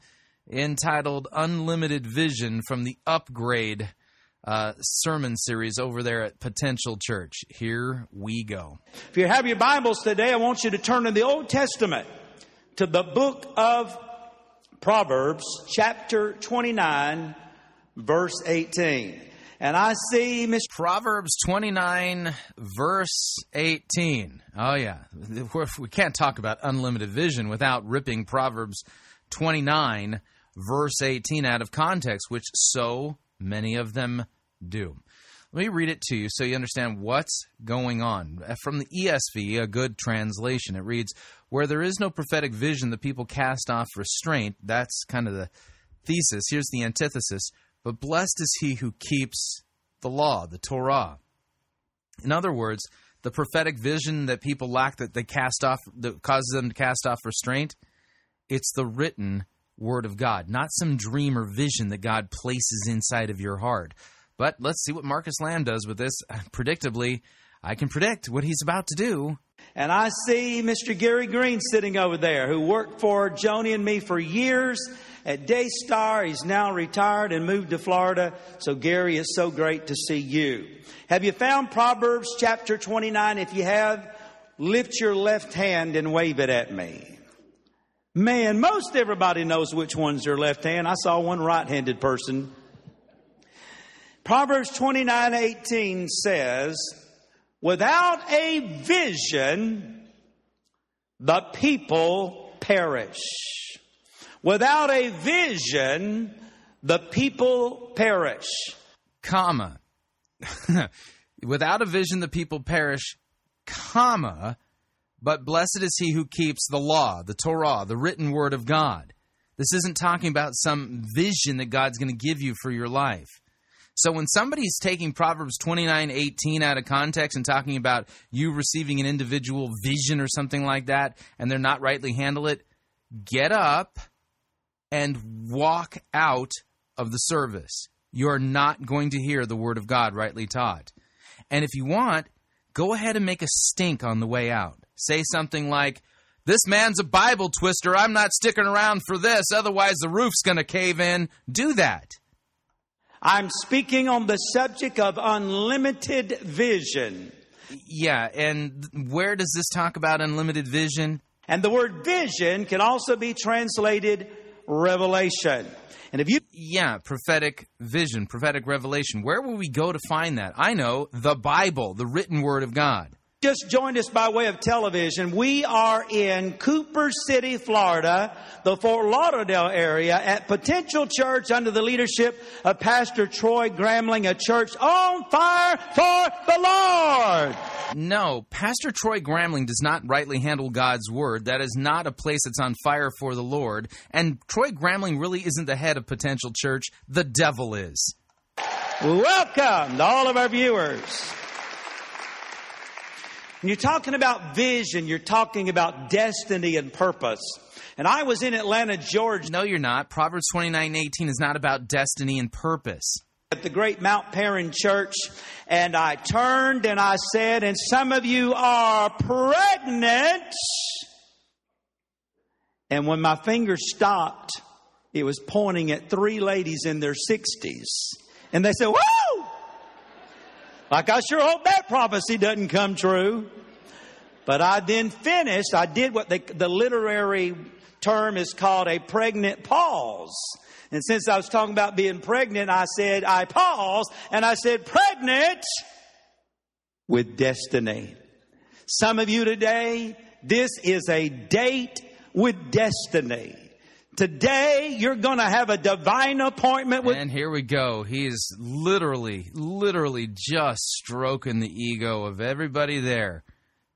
entitled "Unlimited Vision" from the Upgrade uh, sermon series over there at Potential Church. Here we go. If you have your Bibles today, I want you to turn to the Old Testament, to the book of Proverbs, chapter 29, verse 18. And I see Miss Proverbs 29, verse 18. Oh, yeah. We can't talk about unlimited vision without ripping Proverbs 29, verse 18 out of context, which so many of them do. Let me read it to you so you understand what's going on. From the ESV, a good translation, it reads Where there is no prophetic vision, the people cast off restraint. That's kind of the thesis. Here's the antithesis. But blessed is he who keeps the law, the Torah. In other words, the prophetic vision that people lack that they cast off that causes them to cast off restraint, it's the written word of God, not some dream or vision that God places inside of your heart. But let's see what Marcus Lamb does with this. Predictably, I can predict what he's about to do. And I see Mr. Gary Green sitting over there who worked for Joni and me for years at Daystar. He's now retired and moved to Florida. So Gary, it's so great to see you. Have you found Proverbs chapter 29? If you have, lift your left hand and wave it at me. Man, most everybody knows which one's their left hand. I saw one right-handed person. Proverbs 29:18 says, "Without a vision, the people perish." Without a vision, the people perish. Comma. Without a vision, the people perish, comma, but blessed is he who keeps the law, the Torah, the written word of God. This isn't talking about some vision that God's going to give you for your life. So when somebody's taking Proverbs 29 18 out of context and talking about you receiving an individual vision or something like that, and they're not rightly handle it, get up and walk out of the service. You're not going to hear the Word of God rightly taught. And if you want, go ahead and make a stink on the way out. Say something like, This man's a Bible twister. I'm not sticking around for this. Otherwise, the roof's going to cave in. Do that. I'm speaking on the subject of unlimited vision. Yeah, and where does this talk about unlimited vision? And the word vision can also be translated revelation. And if you Yeah, prophetic vision, prophetic revelation. Where will we go to find that? I know the Bible, the written word of God. Just joined us by way of television, we are in Cooper City, Florida, the Fort Lauderdale area at Potential Church under the leadership of Pastor Troy Gramling, a church on fire for the Lord. No, Pastor Troy Gramling does not rightly handle God's word. That is not a place that's on fire for the Lord. And Troy Gramling really isn't the head of Potential Church. The devil is. Welcome to all of our viewers. When you're talking about vision, you're talking about destiny and purpose. And I was in Atlanta, Georgia. No, you're not. Proverbs 29 18 is not about destiny and purpose. At the great Mount Paran Church, and I turned and I said, and some of you are pregnant. And when my finger stopped, it was pointing at three ladies in their 60s. And they said, Woo! Like, I sure hope that prophecy doesn't come true. But I then finished, I did what they, the literary term is called a pregnant pause. And since I was talking about being pregnant, I said, I paused and I said, pregnant with destiny. Some of you today, this is a date with destiny. Today, you're going to have a divine appointment with. And here we go. He is literally, literally just stroking the ego of everybody there.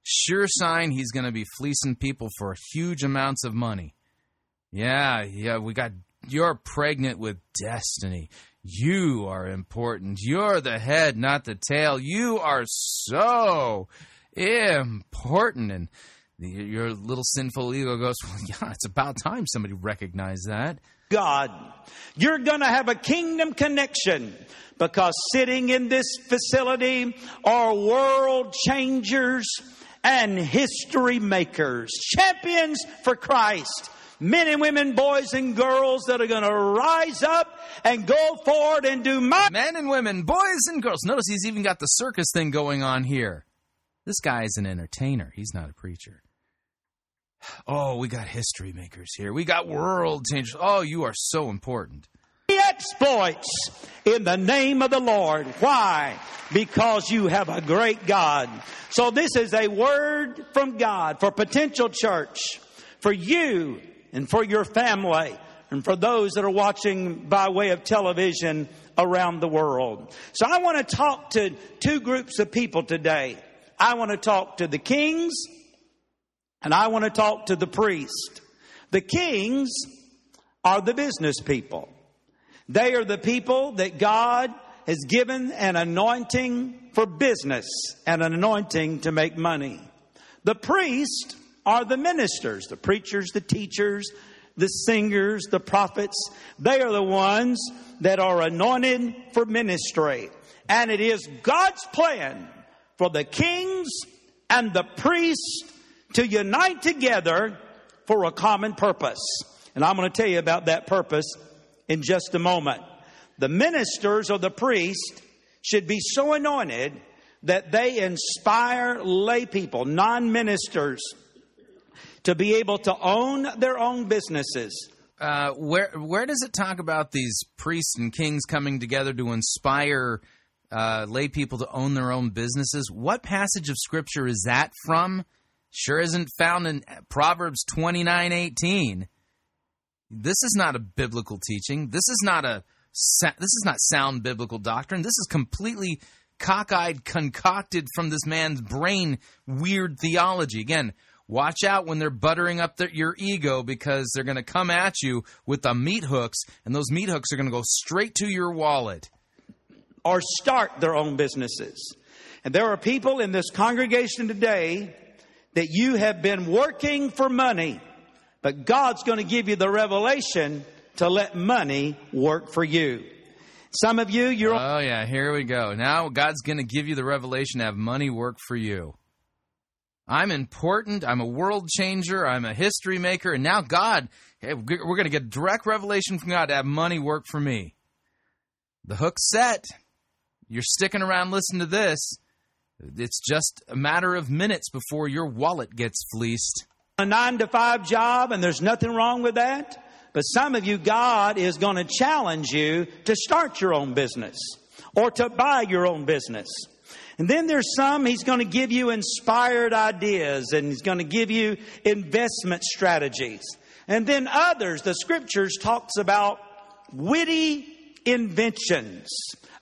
Sure sign he's going to be fleecing people for huge amounts of money. Yeah, yeah, we got. You're pregnant with destiny. You are important. You're the head, not the tail. You are so important. And your little sinful ego goes, well, yeah, it's about time somebody recognized that. God. You're going to have a kingdom connection because sitting in this facility are world changers and history makers, champions for Christ. Men and women, boys and girls that are going to rise up and go forward and do my Men and women, boys and girls. Notice he's even got the circus thing going on here. This guy is an entertainer. He's not a preacher. Oh, we got history makers here. We got world changers. Oh, you are so important. exploits in the name of the Lord. Why? Because you have a great God. So this is a word from God for potential church, for you and for your family and for those that are watching by way of television around the world. So I want to talk to two groups of people today. I want to talk to the kings and I want to talk to the priest. The kings are the business people. They are the people that God has given an anointing for business and an anointing to make money. The priests are the ministers, the preachers, the teachers, the singers, the prophets. They are the ones that are anointed for ministry. And it is God's plan for the kings and the priests to unite together for a common purpose. And I'm going to tell you about that purpose in just a moment. The ministers or the priest should be so anointed that they inspire lay people, non ministers, to be able to own their own businesses. Uh, where where does it talk about these priests and kings coming together to inspire uh, lay people to own their own businesses? What passage of scripture is that from? Sure isn't found in Proverbs twenty nine eighteen. This is not a biblical teaching. This is not a this is not sound biblical doctrine. This is completely cockeyed, concocted from this man's brain, weird theology. Again, watch out when they're buttering up their, your ego because they're going to come at you with the meat hooks, and those meat hooks are going to go straight to your wallet. Or start their own businesses. And there are people in this congregation today that you have been working for money, but God's going to give you the revelation to let money work for you. Some of you, you're Oh, yeah, here we go. Now God's going to give you the revelation to have money work for you. I'm important. I'm a world changer. I'm a history maker. And now God, hey, we're going to get direct revelation from God to have money work for me. The hook's set. You're sticking around listening to this. It's just a matter of minutes before your wallet gets fleeced. a nine to five job, and there's nothing wrong with that. But some of you, God is going to challenge you to start your own business or to buy your own business. And then there's some, He's going to give you inspired ideas and He's going to give you investment strategies. And then others, the scriptures talks about witty inventions.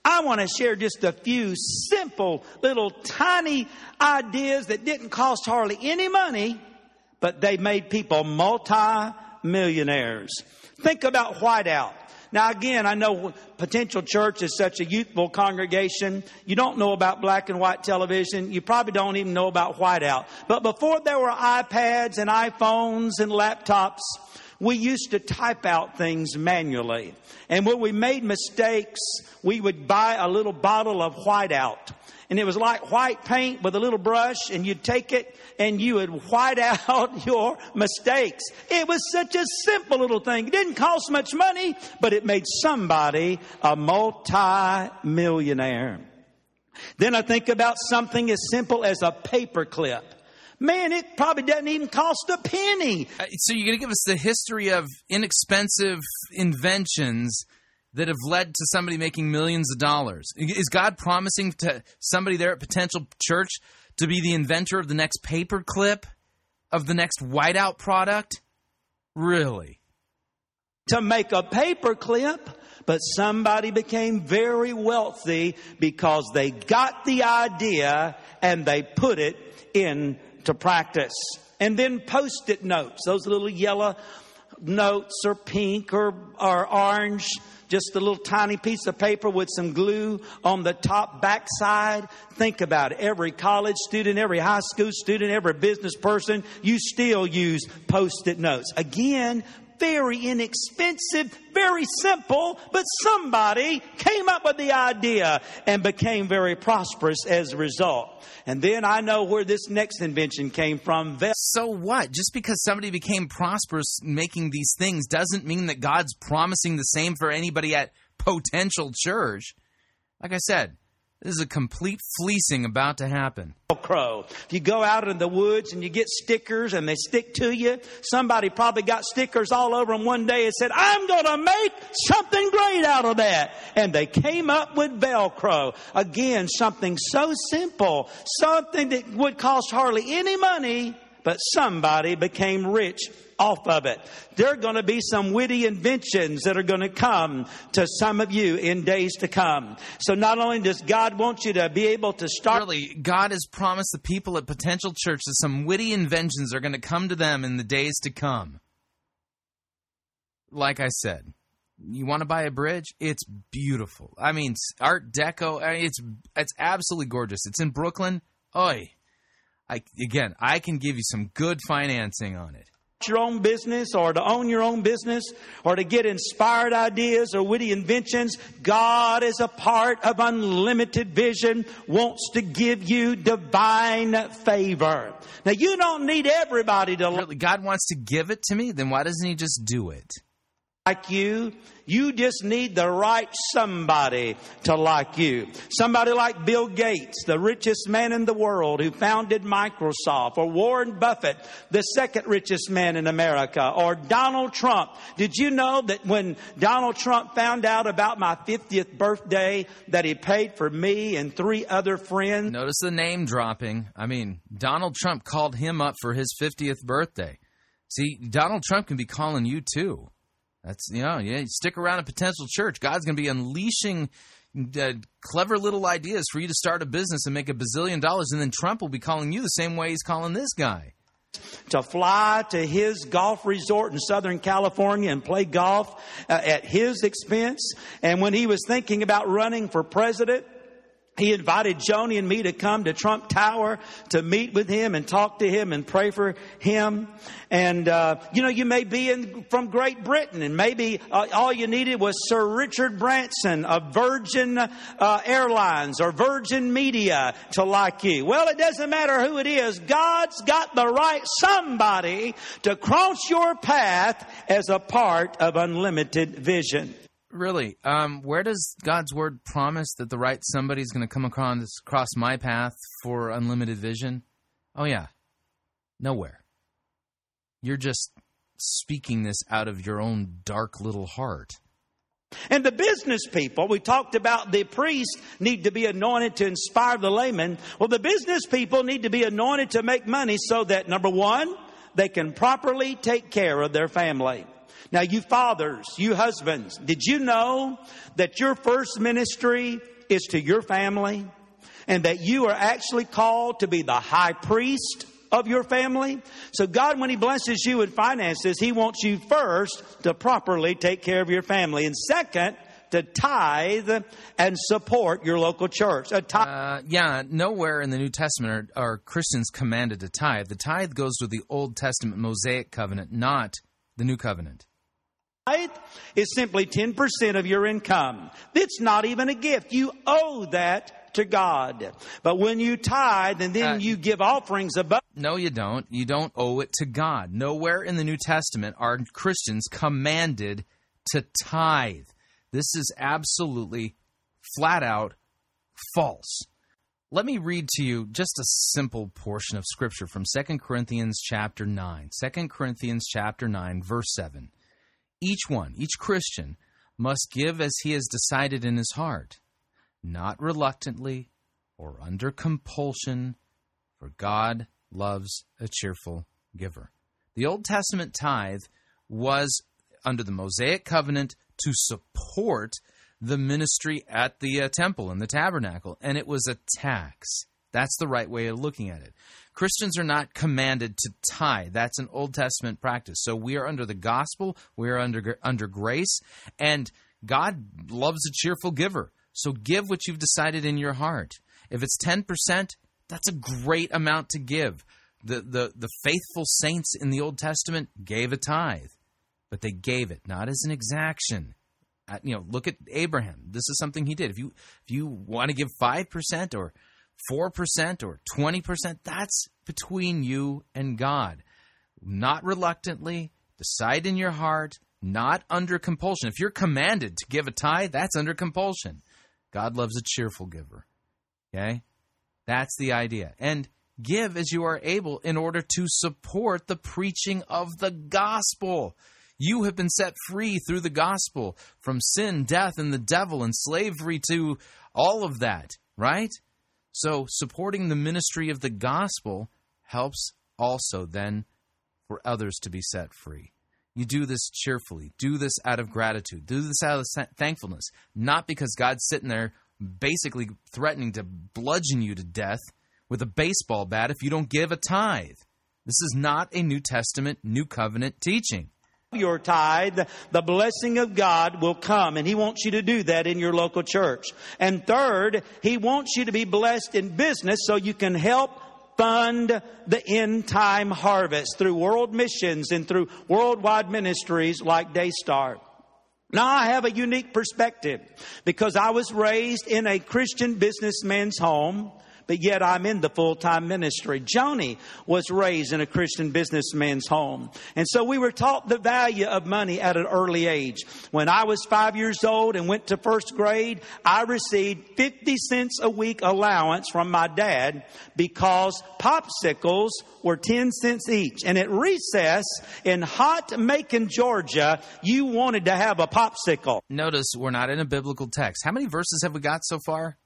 I want to share just a few simple little tiny ideas that didn't cost hardly any money, but they made people multi millionaires. Think about whiteout. Now again, I know Potential Church is such a youthful congregation. You don't know about black and white television. You probably don't even know about whiteout. But before there were iPads and iPhones and laptops, we used to type out things manually. And when we made mistakes, we would buy a little bottle of whiteout. And it was like white paint with a little brush, and you'd take it and you would white out your mistakes. It was such a simple little thing. It didn't cost much money, but it made somebody a multi-millionaire. Then I think about something as simple as a paper clip. Man, it probably doesn't even cost a penny. Uh, So you're going to give us the history of inexpensive inventions that have led to somebody making millions of dollars. Is God promising to somebody there at Potential Church to be the inventor of the next paperclip, of the next whiteout product? Really? to make a paper clip, but somebody became very wealthy because they got the idea and they put it into practice. And then post-it notes, those little yellow notes or pink or, or orange, just a little tiny piece of paper with some glue on the top backside. Think about it. Every college student, every high school student, every business person, you still use post-it notes. Again, very inexpensive, very simple, but somebody came up with the idea and became very prosperous as a result. And then I know where this next invention came from. So what? Just because somebody became prosperous making these things doesn't mean that God's promising the same for anybody at Potential Church. Like I said, this is a complete fleecing about to happen. Velcro. If you go out in the woods and you get stickers and they stick to you, somebody probably got stickers all over them one day and said, I'm going to make something great out of that. And they came up with Velcro. Again, something so simple, something that would cost hardly any money, but somebody became rich off of it. There are going to be some witty inventions that are going to come to some of you in days to come. So not only does God want you to be able to start Really, God has promised the people at Potential Church that some witty inventions are going to come to them in the days to come. Like I said, you want to buy a bridge? It's beautiful. I mean, Art Deco. It's it's absolutely gorgeous. It's in Brooklyn. Oi, I again, I can give you some good financing on it. your own business or to own your own business or to get inspired ideas or witty inventions. God is a part of unlimited vision, wants to give you divine favor. Now you don't need everybody to God wants to give it to me. Then why doesn't He just do it? Like you. You just need the right somebody to like you. Somebody like Bill Gates, the richest man in the world who founded Microsoft, or Warren Buffett, the second richest man in America, or Donald Trump. Did you know that when Donald Trump found out about my 50th birthday that he paid for me and three other friends? Notice the name dropping. I mean, Donald Trump called him up for his 50th birthday. See, Donald Trump can be calling you too. That's you know, yeah. Stick around at Potential Church. God's going to be unleashing uh, clever little ideas for you to start a business and make a bazillion dollars, and then Trump will be calling you the same way he's calling this guy. to fly to his golf resort in Southern California and play golf uh, at his expense. And when he was thinking about running for president, He invited Joni and me to come to Trump Tower to meet with him and talk to him and pray for him. And, uh, you know, you may be in, from Great Britain and maybe uh, all you needed was Sir Richard Branson of Virgin uh, Airlines or Virgin Media to like you. Well, it doesn't matter who it is. God's got the right somebody to cross your path as a part of unlimited vision. Really, um, where does God's word promise that the right somebody's going to come across, across my path for unlimited vision? Oh, yeah. Nowhere. You're just speaking this out of your own dark little heart. And the business people, we talked about the priests need to be anointed to inspire the layman. Well, the business people need to be anointed to make money so that, number one, they can properly take care of their family. Now, you fathers, you husbands, did you know that your first ministry is to your family? And that you are actually called to be the high priest of your family? So God, when He blesses you with finances, He wants you first to properly take care of your family. And second, to tithe and support your local church. A tithe. Uh, yeah, nowhere in the New Testament are, are Christians commanded to tithe. The tithe goes with the Old Testament Mosaic covenant, not the New covenant. Tithe is simply 10% of your income. It's not even a gift. You owe that to God. But when you tithe and then Uh, you give offerings above, No, you don't. You don't owe it to God. Nowhere in the New Testament are Christians commanded to tithe. This is absolutely flat out false. Let me read to you just a simple portion of scripture from 2 Corinthians chapter 9. 2 Corinthians chapter 9 verse 7. Each one, each Christian must give as he has decided in his heart, not reluctantly or under compulsion, for God loves a cheerful giver. The Old Testament tithe was under the Mosaic covenant to support the ministry at the uh, temple and the tabernacle, and it was a tax. That's the right way of looking at it. Christians are not commanded to tithe. That's an Old Testament practice. So we are under the gospel, we are under under grace, and God loves a cheerful giver. So give what you've decided in your heart. If it's 10%, that's a great amount to give. The, the, the faithful saints in the Old Testament gave a tithe, but they gave it not as an exaction. You know, look at Abraham. This is something he did. If you if you want to give five percent or four percent or twenty percent, that's between you and God. Not reluctantly, decide in your heart, not under compulsion. If you're commanded to give a tithe, that's under compulsion. God loves a cheerful giver. Okay? That's the idea. And give as you are able in order to support the preaching of the gospel. You have been set free through the gospel from sin, death, and the devil, and slavery to all of that, right? So, supporting the ministry of the gospel helps also then for others to be set free. You do this cheerfully, do this out of gratitude, do this out of thankfulness, not because God's sitting there basically threatening to bludgeon you to death with a baseball bat if you don't give a tithe. This is not a New Testament, New Covenant teaching. Your tithe, the blessing of God will come, and He wants you to do that in your local church. And third, He wants you to be blessed in business so you can help fund the end time harvest through world missions and through worldwide ministries like Daystar. Now I have a unique perspective because I was raised in a Christian businessman's home, but yet I'm in the full-time ministry. Joni was raised in a Christian businessman's home. And so we were taught the value of money at an early age. When I was five years old and went to first grade, I received 50 cents a week allowance from my dad because popsicles were 10 cents each. And at recess in hot Macon, Georgia, you wanted to have a popsicle. Notice we're not in a biblical text. How many verses have we got so far?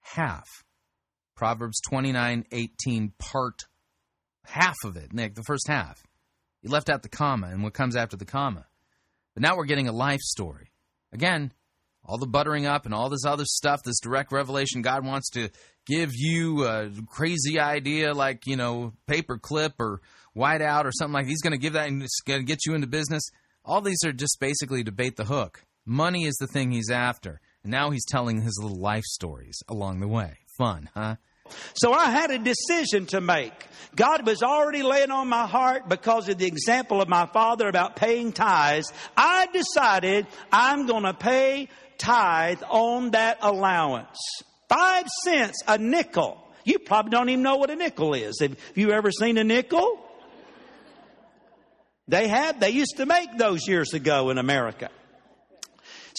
Half. Proverbs 29 18, part half of it, Nick, the first half. You left out the comma and what comes after the comma. But now we're getting a life story. Again, all the buttering up and all this other stuff, this direct revelation, God wants to give you a crazy idea like, you know, paperclip or whiteout or something like He's going to give that and it's going to get you into business. All these are just basically to bait the hook. Money is the thing He's after. And now he's telling his little life stories along the way. Fun, huh? So I had a decision to make. God was already laying on my heart because of the example of my father about paying tithes. I decided I'm going to pay tithe on that allowance. Five cents, a nickel. You probably don't even know what a nickel is. Have you ever seen a nickel? They have. They used to make those years ago in America.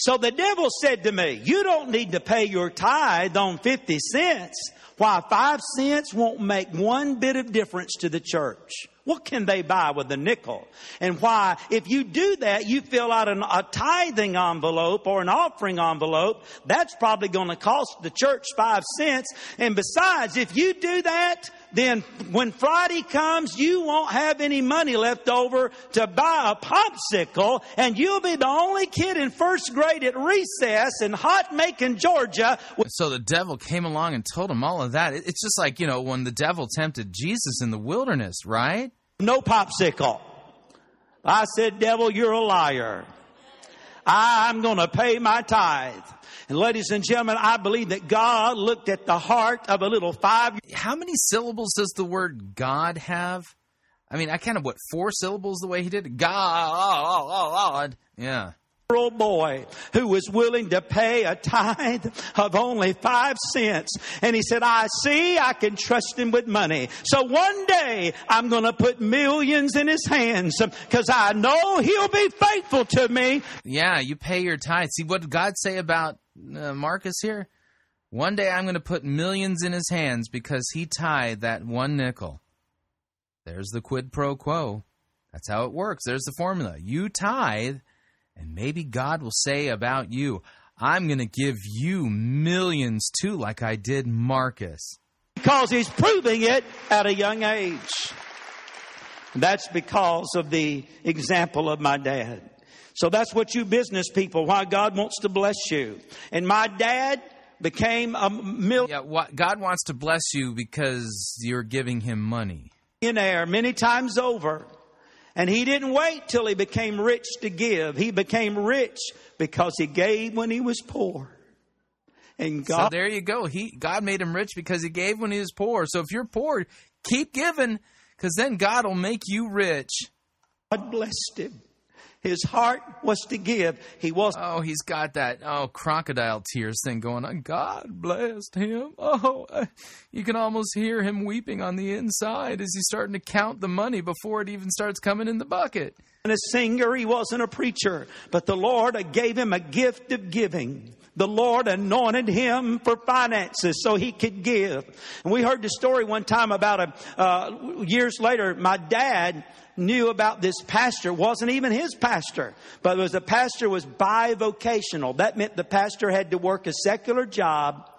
So the devil said to me, you don't need to pay your tithe on 50 cents. Why five cents won't make one bit of difference to the church. What can they buy with a nickel? And why, if you do that, you fill out an, a tithing envelope or an offering envelope, that's probably going to cost the church five cents. And besides, if you do that, then when Friday comes, you won't have any money left over to buy a popsicle, and you'll be the only kid in first grade at recess in hot Macon, Georgia. So the devil came along and told him all of that. It's just like, you know, when the devil tempted Jesus in the wilderness, right? No popsicle. I said, devil, you're a liar. I'm going to pay my tithe. And ladies and gentlemen, I believe that God looked at the heart of a little five. How many syllables does the word God have? I mean, I kind of, what, four syllables the way he did? God. Yeah. boy who was willing to pay a tithe of only five cents. And he said, I see I can trust him with money. So one day I'm going to put millions in his hands because I know he'll be faithful to me. Yeah, you pay your tithe. See, what did God say about uh, Marcus here? One day I'm going to put millions in his hands because he tithed that one nickel. There's the quid pro quo. That's how it works. There's the formula. You tithe, and maybe God will say about you, I'm going to give you millions too, like I did Marcus. because he's proving it at a young age. That's because of the example of my dad. So that's what you business people, why God wants to bless you. And my dad became a millionaire Yeah, what, God wants to bless you because you're giving him money. many times over. And he didn't wait till he became rich to give. He became rich because he gave when he was poor. And So God there you go. He God made him rich because he gave when he was poor. So if you're poor, keep giving because then God will make you rich. God blessed him. His heart was to give. He was Oh, he's got that oh crocodile tears thing going on. God blessed him. Oh, you can almost hear him weeping on the inside as he's starting to count the money before it even starts coming in the bucket. And a singer, he wasn't a preacher, but the Lord gave him a gift of giving. The Lord anointed him for finances so he could give. And we heard the story one time about a, uh, years later, my dad knew about this pastor, wasn't even his pastor, but it was a pastor was bivocational. That meant the pastor had to work a secular job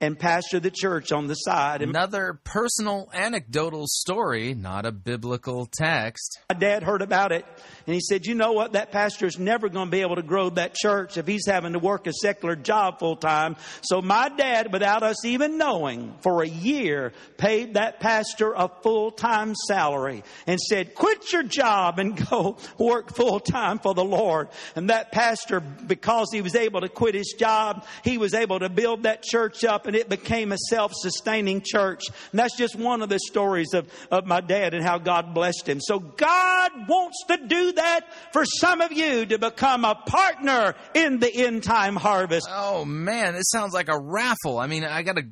and pastor the church on the side. Another personal anecdotal story, not a biblical text. My dad heard about it and he said, You know what? That pastor is never going to be able to grow that church if he's having to work a secular job full time. So my dad, without us even knowing, for a year paid that pastor a full time salary and said, Quit your job and go work full time for the Lord. And that pastor, because he was able to quit his job, he was able to build that church up and it became a self sustaining church. And that's just one of the stories of, of my dad and how God blessed him. So God wants to do that for some of you to become a partner in the end time harvest. Oh man, this sounds like a raffle. I mean, I gotta.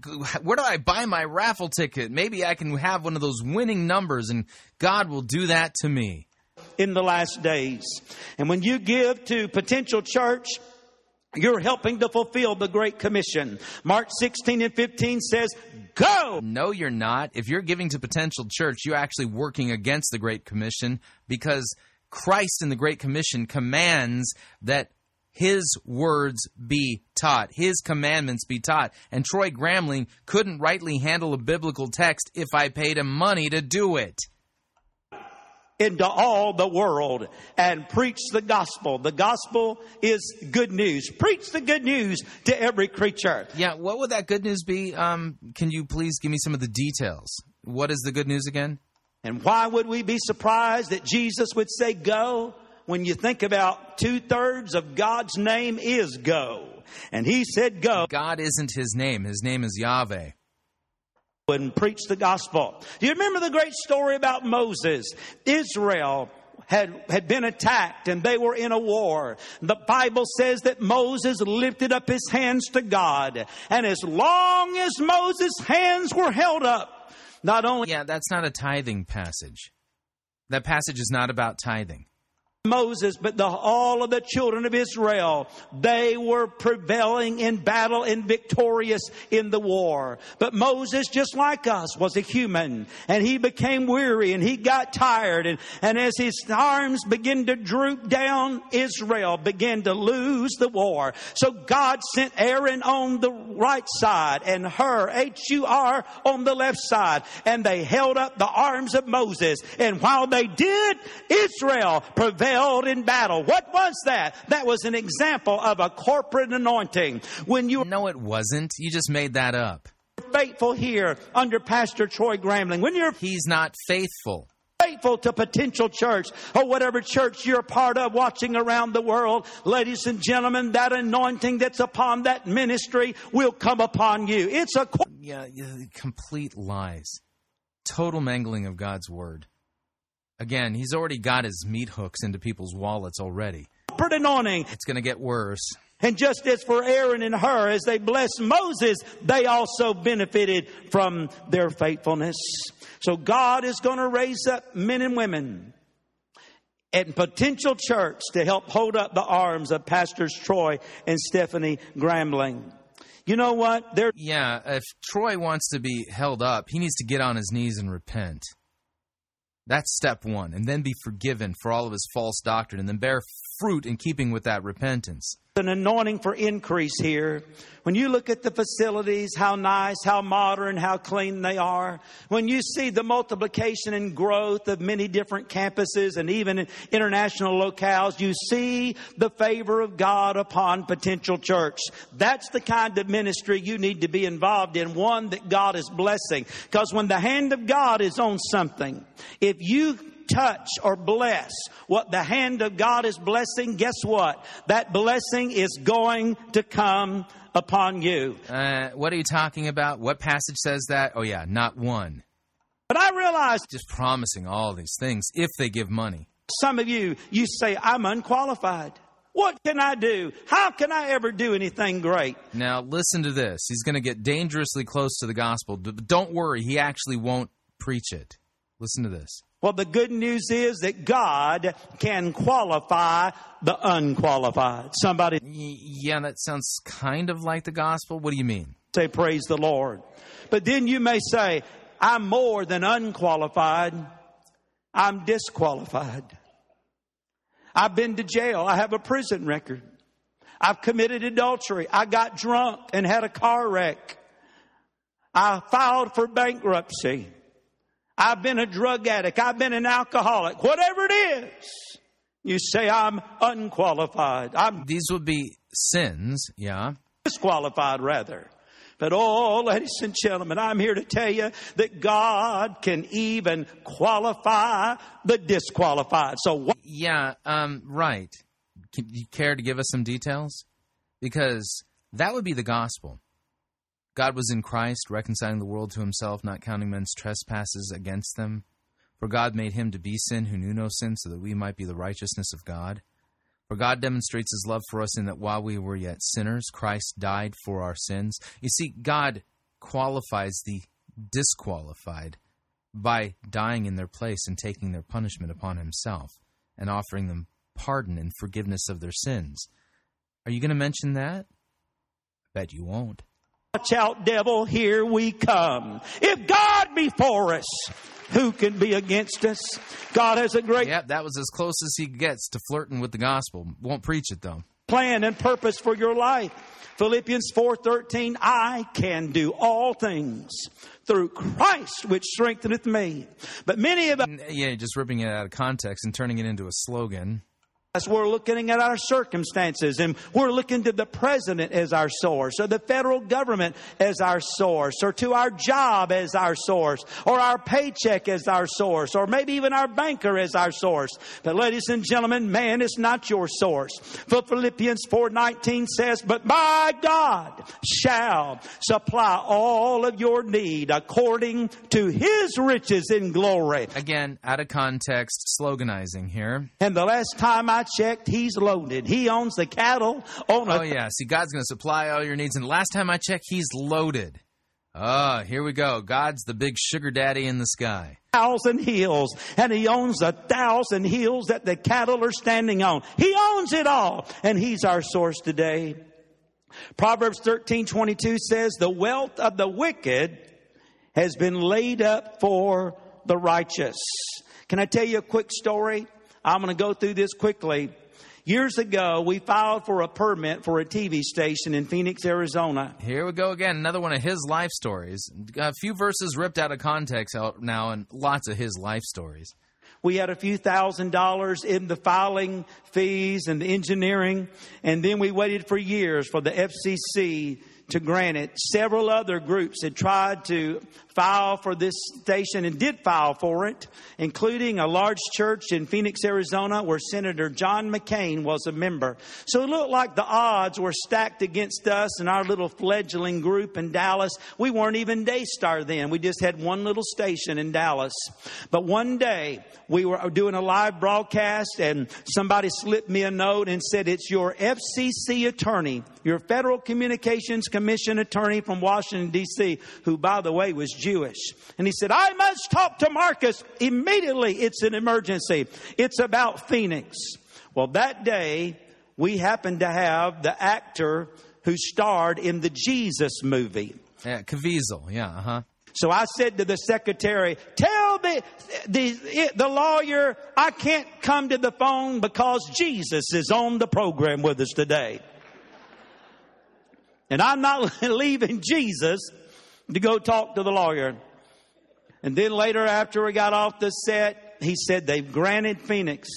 Where do I buy my raffle ticket? Maybe I can have one of those winning numbers, and God will do that to me. in the last days. And when you give to potential church, you're helping to fulfill the Great Commission. Mark 16 and 15 says, Go! No, you're not. If you're giving to potential church, you're actually working against the Great Commission because Christ in the Great Commission commands that his words be taught, his commandments be taught. And Troy Gramling couldn't rightly handle a biblical text if I paid him money to do it. into all the world and preach the gospel. The gospel is good news. Preach the good news to every creature. Yeah, what would that good news be? Um, can you please give me some of the details? What is the good news again? And why would we be surprised that Jesus would say go when you think about two thirds of God's name is go? And he said, Go. God isn't his name. His name is Yahweh. And preach the gospel. Do you remember the great story about Moses? Israel had, had been attacked and they were in a war. The Bible says that Moses lifted up his hands to God. And as long as Moses' hands were held up, not only. Yeah, that's not a tithing passage. That passage is not about tithing. Moses, but the, all of the children of Israel, they were prevailing in battle and victorious in the war. But Moses, just like us, was a human and he became weary and he got tired and, and as his arms began to droop down, Israel began to lose the war. So God sent Aaron on the right side and Hur, H-U-R, on the left side and they held up the arms of Moses and while they did, Israel prevailed in battle. What was that? That was an example of a corporate anointing. When you No, it wasn't. You just made that up. faithful here under Pastor Troy Gramling, when you're He's not faithful. faithful to potential church or whatever church you're part of watching around the world, ladies and gentlemen, that anointing that's upon that ministry will come upon you. It's a yeah, complete lies. Total mangling of God's word. Again, he's already got his meat hooks into people's wallets already. anointing. It's going to get worse. And just as for Aaron and Hur, as they blessed Moses, they also benefited from their faithfulness. So God is going to raise up men and women and potential church to help hold up the arms of Pastors Troy and Stephanie Gramling. You know what? They're Yeah, if Troy wants to be held up, he needs to get on his knees and repent. That's step one. And then be forgiven for all of his false doctrine and then bear fruit in keeping with that repentance. an anointing for increase here. When you look at the facilities, how nice, how modern, how clean they are. When you see the multiplication and growth of many different campuses and even international locales, you see the favor of God upon potential church. That's the kind of ministry you need to be involved in, one that God is blessing. Because when the hand of God is on something, if you touch or bless what the hand of God is blessing, guess what? That blessing is going to come upon you. Uh, what are you talking about? What passage says that? Oh, yeah, not one. But I realize Just promising all these things if they give money. some of you, you say, I'm unqualified. What can I do? How can I ever do anything great? Now, listen to this. He's going to get dangerously close to the gospel. But don't worry, he actually won't preach it. Listen to this. Well, the good news is that God can qualify the unqualified. Somebody yeah, that sounds kind of like the gospel. What do you mean? say, Praise the Lord. But then you may say, I'm more than unqualified, I'm disqualified. I've been to jail, I have a prison record. I've committed adultery, I got drunk and had a car wreck. I filed for bankruptcy. I've been a drug addict, I've been an alcoholic, whatever it is. You say, I'm unqualified, I'm These would be sins, yeah. disqualified rather. But oh, ladies and gentlemen, I'm here to tell you that God can even qualify the disqualified. So what? Yeah, um, right. Can you care to give us some details? Because that would be the gospel. God was in Christ, reconciling the world to himself, not counting men's trespasses against them. For God made him to be sin who knew no sin, so that we might be the righteousness of God. For God demonstrates his love for us in that while we were yet sinners, Christ died for our sins. You see, God qualifies the disqualified by dying in their place and taking their punishment upon himself and offering them pardon and forgiveness of their sins. Are you going to mention that? I Bet you won't. Watch out, devil, here we come. If God be for us, who can be against us? God has a great Yep, that was as close as he gets to flirting with the gospel. Won't preach it though. plan and purpose for your life. Philippians 4:13 I can do all things through Christ which strengtheneth me. But many of us Yeah, just ripping it out of context and turning it into a slogan. We're looking at our circumstances and we're looking to the president as our source or the federal government as our source or to our job as our source or our paycheck as our source or maybe even our banker as our source. But ladies and gentlemen, man is not your source. For Philippians 4:19 says, "But my God shall supply all of your need according to his riches in glory." Again, out of context, sloganizing here. And the last time I checked, he's loaded. He owns the cattle on a Oh, yeah. See, God's going to supply all your needs. And last time I checked, He's loaded. Ah, here we go. God's the big sugar daddy in the sky. thousand hills and he owns a thousand hills that the cattle are standing on. He owns it all and he's our source today. Proverbs 13, 22 says, the wealth of the wicked has been laid up for the righteous. Can I tell you a quick story? I'm going to go through this quickly. Years ago, we filed for a permit for a TV station in Phoenix, Arizona. Here we go again. Another one of his life stories. A few verses ripped out of context out now, and lots of his life stories. We had a few thousand dollars in the filing fees and the engineering, and then we waited for years for the FCC to grant it. Several other groups had tried to file for this station and did file for it, including a large church in Phoenix, Arizona, where Senator John McCain was a member. So it looked like the odds were stacked against us and our little fledgling group in Dallas. We weren't even Daystar then. We just had one little station in Dallas. But one day we were doing a live broadcast and somebody slipped me a note and said, it's your FCC attorney, your Federal Communications Commission attorney from Washington DC, who by the way was Jewish. And he said, I must talk to Marcus immediately. It's an emergency. It's about Phoenix. Well, that day we happened to have the actor who starred in the Jesus movie. Yeah, Caviezel. Yeah, uh huh. So I said to the secretary, tell the, the, the lawyer I can't come to the phone because Jesus is on the program with us today. And I'm not leaving Jesus to go talk to the lawyer. And then later after we got off the set, he said they've granted Phoenix.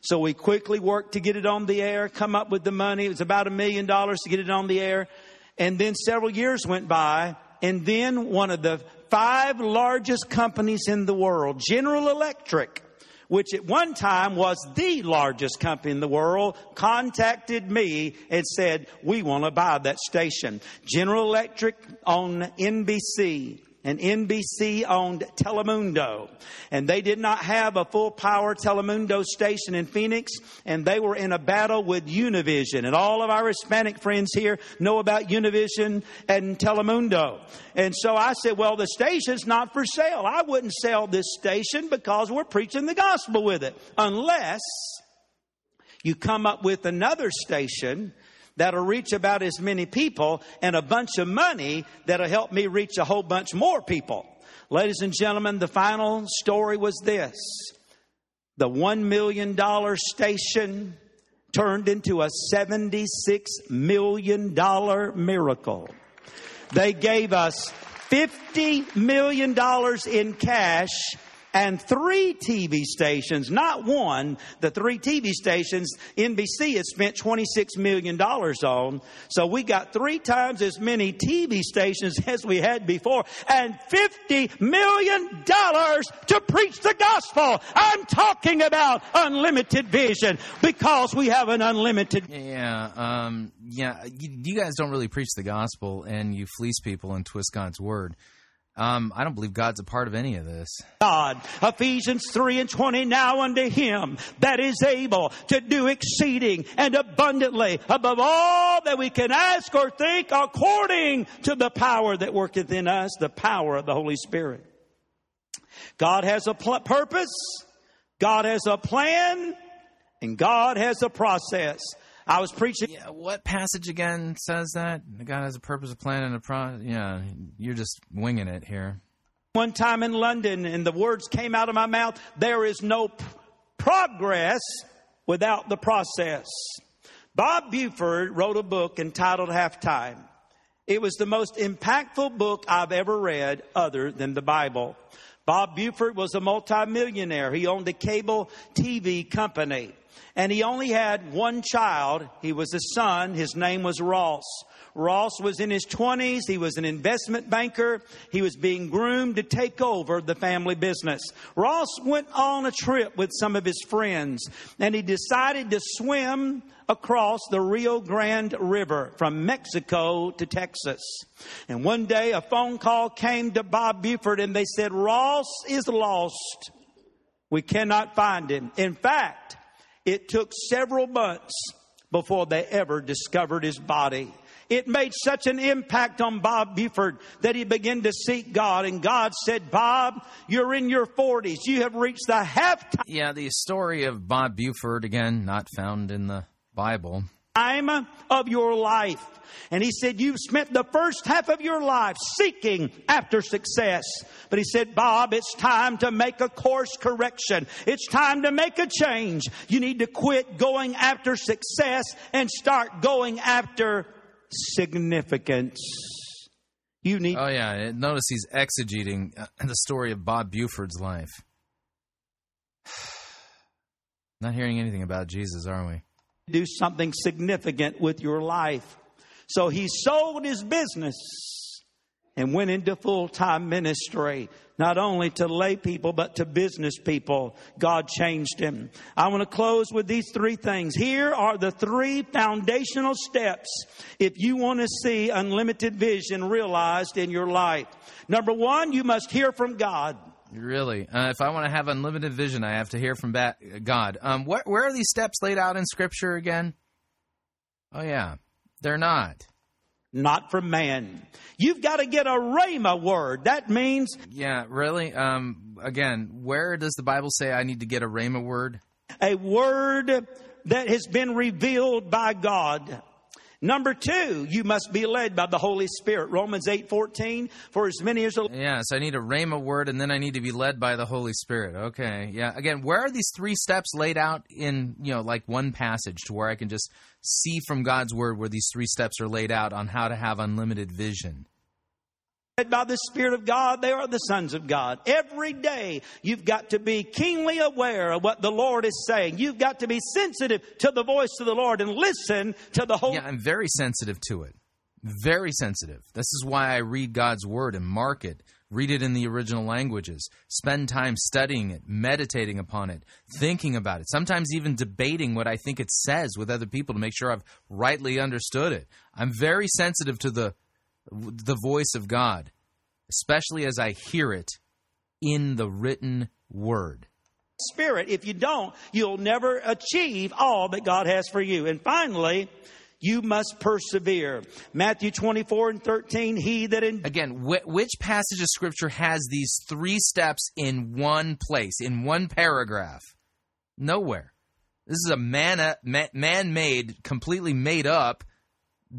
So we quickly worked to get it on the air, come up with the money. It was about a million dollars to get it on the air. And then several years went by. And then one of the five largest companies in the world, General Electric, which at one time was the largest company in the world, contacted me and said, we want to buy that station. General Electric on NBC and NBC owned Telemundo. And they did not have a full power Telemundo station in Phoenix, and they were in a battle with Univision. And all of our Hispanic friends here know about Univision and Telemundo. And so I said, well, the station's not for sale. I wouldn't sell this station because we're preaching the gospel with it. Unless you come up with another station that'll reach about as many people and a bunch of money that'll help me reach a whole bunch more people. Ladies and gentlemen, the final story was this. The one million dollar station turned into a $76 million miracle. They gave us $50 million in cash and three TV stations, not one, the three TV stations NBC has spent $26 million on. So we got three times as many TV stations as we had before and $50 million to preach the gospel. I'm talking about unlimited vision because we have an unlimited. Yeah, um, yeah. You, you guys don't really preach the gospel, and you fleece people and twist God's word. Um, I don't believe God's a part of any of this. God. Ephesians 3 and 20. Now unto him that is able to do exceeding and abundantly above all that we can ask or think according to the power that worketh in us, the power of the Holy Spirit. God has a pl- purpose. God has a plan and God has a process. I was preaching. Yeah, what passage again says that? God has a purpose, a plan, and a pro. Yeah, you're just winging it here. One time in London, and the words came out of my mouth there is no p- progress without the process. Bob Buford wrote a book entitled Halftime. It was the most impactful book I've ever read other than the Bible. Bob Buford was a multimillionaire. He owned a cable TV company. And he only had one child. He was a son. His name was Ross. Ross was in his 20s. He was an investment banker. He was being groomed to take over the family business. Ross went on a trip with some of his friends and he decided to swim across the Rio Grande River from Mexico to Texas. And one day a phone call came to Bob Buford and they said, Ross is lost. We cannot find him. In fact, it took several months before they ever discovered his body. It made such an impact on Bob Buford that he began to seek God. And God said, Bob, you're in your 40s. You have reached the halftime Yeah, the story of Bob Buford, again, not found in the Bible. Of your life. And he said, You've spent the first half of your life seeking after success. But he said, Bob, it's time to make a course correction. It's time to make a change. You need to quit going after success and start going after significance. You need Oh, yeah. Notice he's exegeting uh, the story of Bob Buford's life. Not hearing anything about Jesus, are we? Do something significant with your life. So he sold his business and went into full time ministry, not only to lay people, but to business people. God changed him. I want to close with these three things. Here are the three foundational steps if you want to see unlimited vision realized in your life. Number one, you must hear from God. Really? Uh, if I want to have unlimited vision, I have to hear from ba- God. Um, where, where are these steps laid out in Scripture again? Oh, yeah. They're not. Not from man. You've got to get a rhema word. That means Yeah, really? Um, again, where does the Bible say I need to get a Rhema word? a word that has been revealed by God. Number two, you must be led by the Holy Spirit. Romans eight fourteen. For as many as are Yeah, so I need a Rhema word, and then I need to be led by the Holy Spirit. Okay, yeah. Again, where are these three steps laid out in, you know, like one passage to where I can just see from God's word where these three steps are laid out on how to have unlimited vision? By the Spirit of God, they are the sons of God. Every day, you've got to be keenly aware of what the Lord is saying. You've got to be sensitive to the voice of the Lord and listen to the Holy Yeah, I'm very sensitive to it. Very sensitive. This is why I read God's word and mark it. Read it in the original languages. Spend time studying it, meditating upon it, thinking about it. Sometimes even debating what I think it says with other people to make sure I've rightly understood it. I'm very sensitive to the the voice of God, especially as I hear it in the written word. Spirit. If you don't, you'll never achieve all that God has for you. And finally, you must persevere. Matthew 24 and 13, he that in Again, wh- which passage of scripture has these three steps in one place, in one paragraph? Nowhere. This is a man man made, completely made up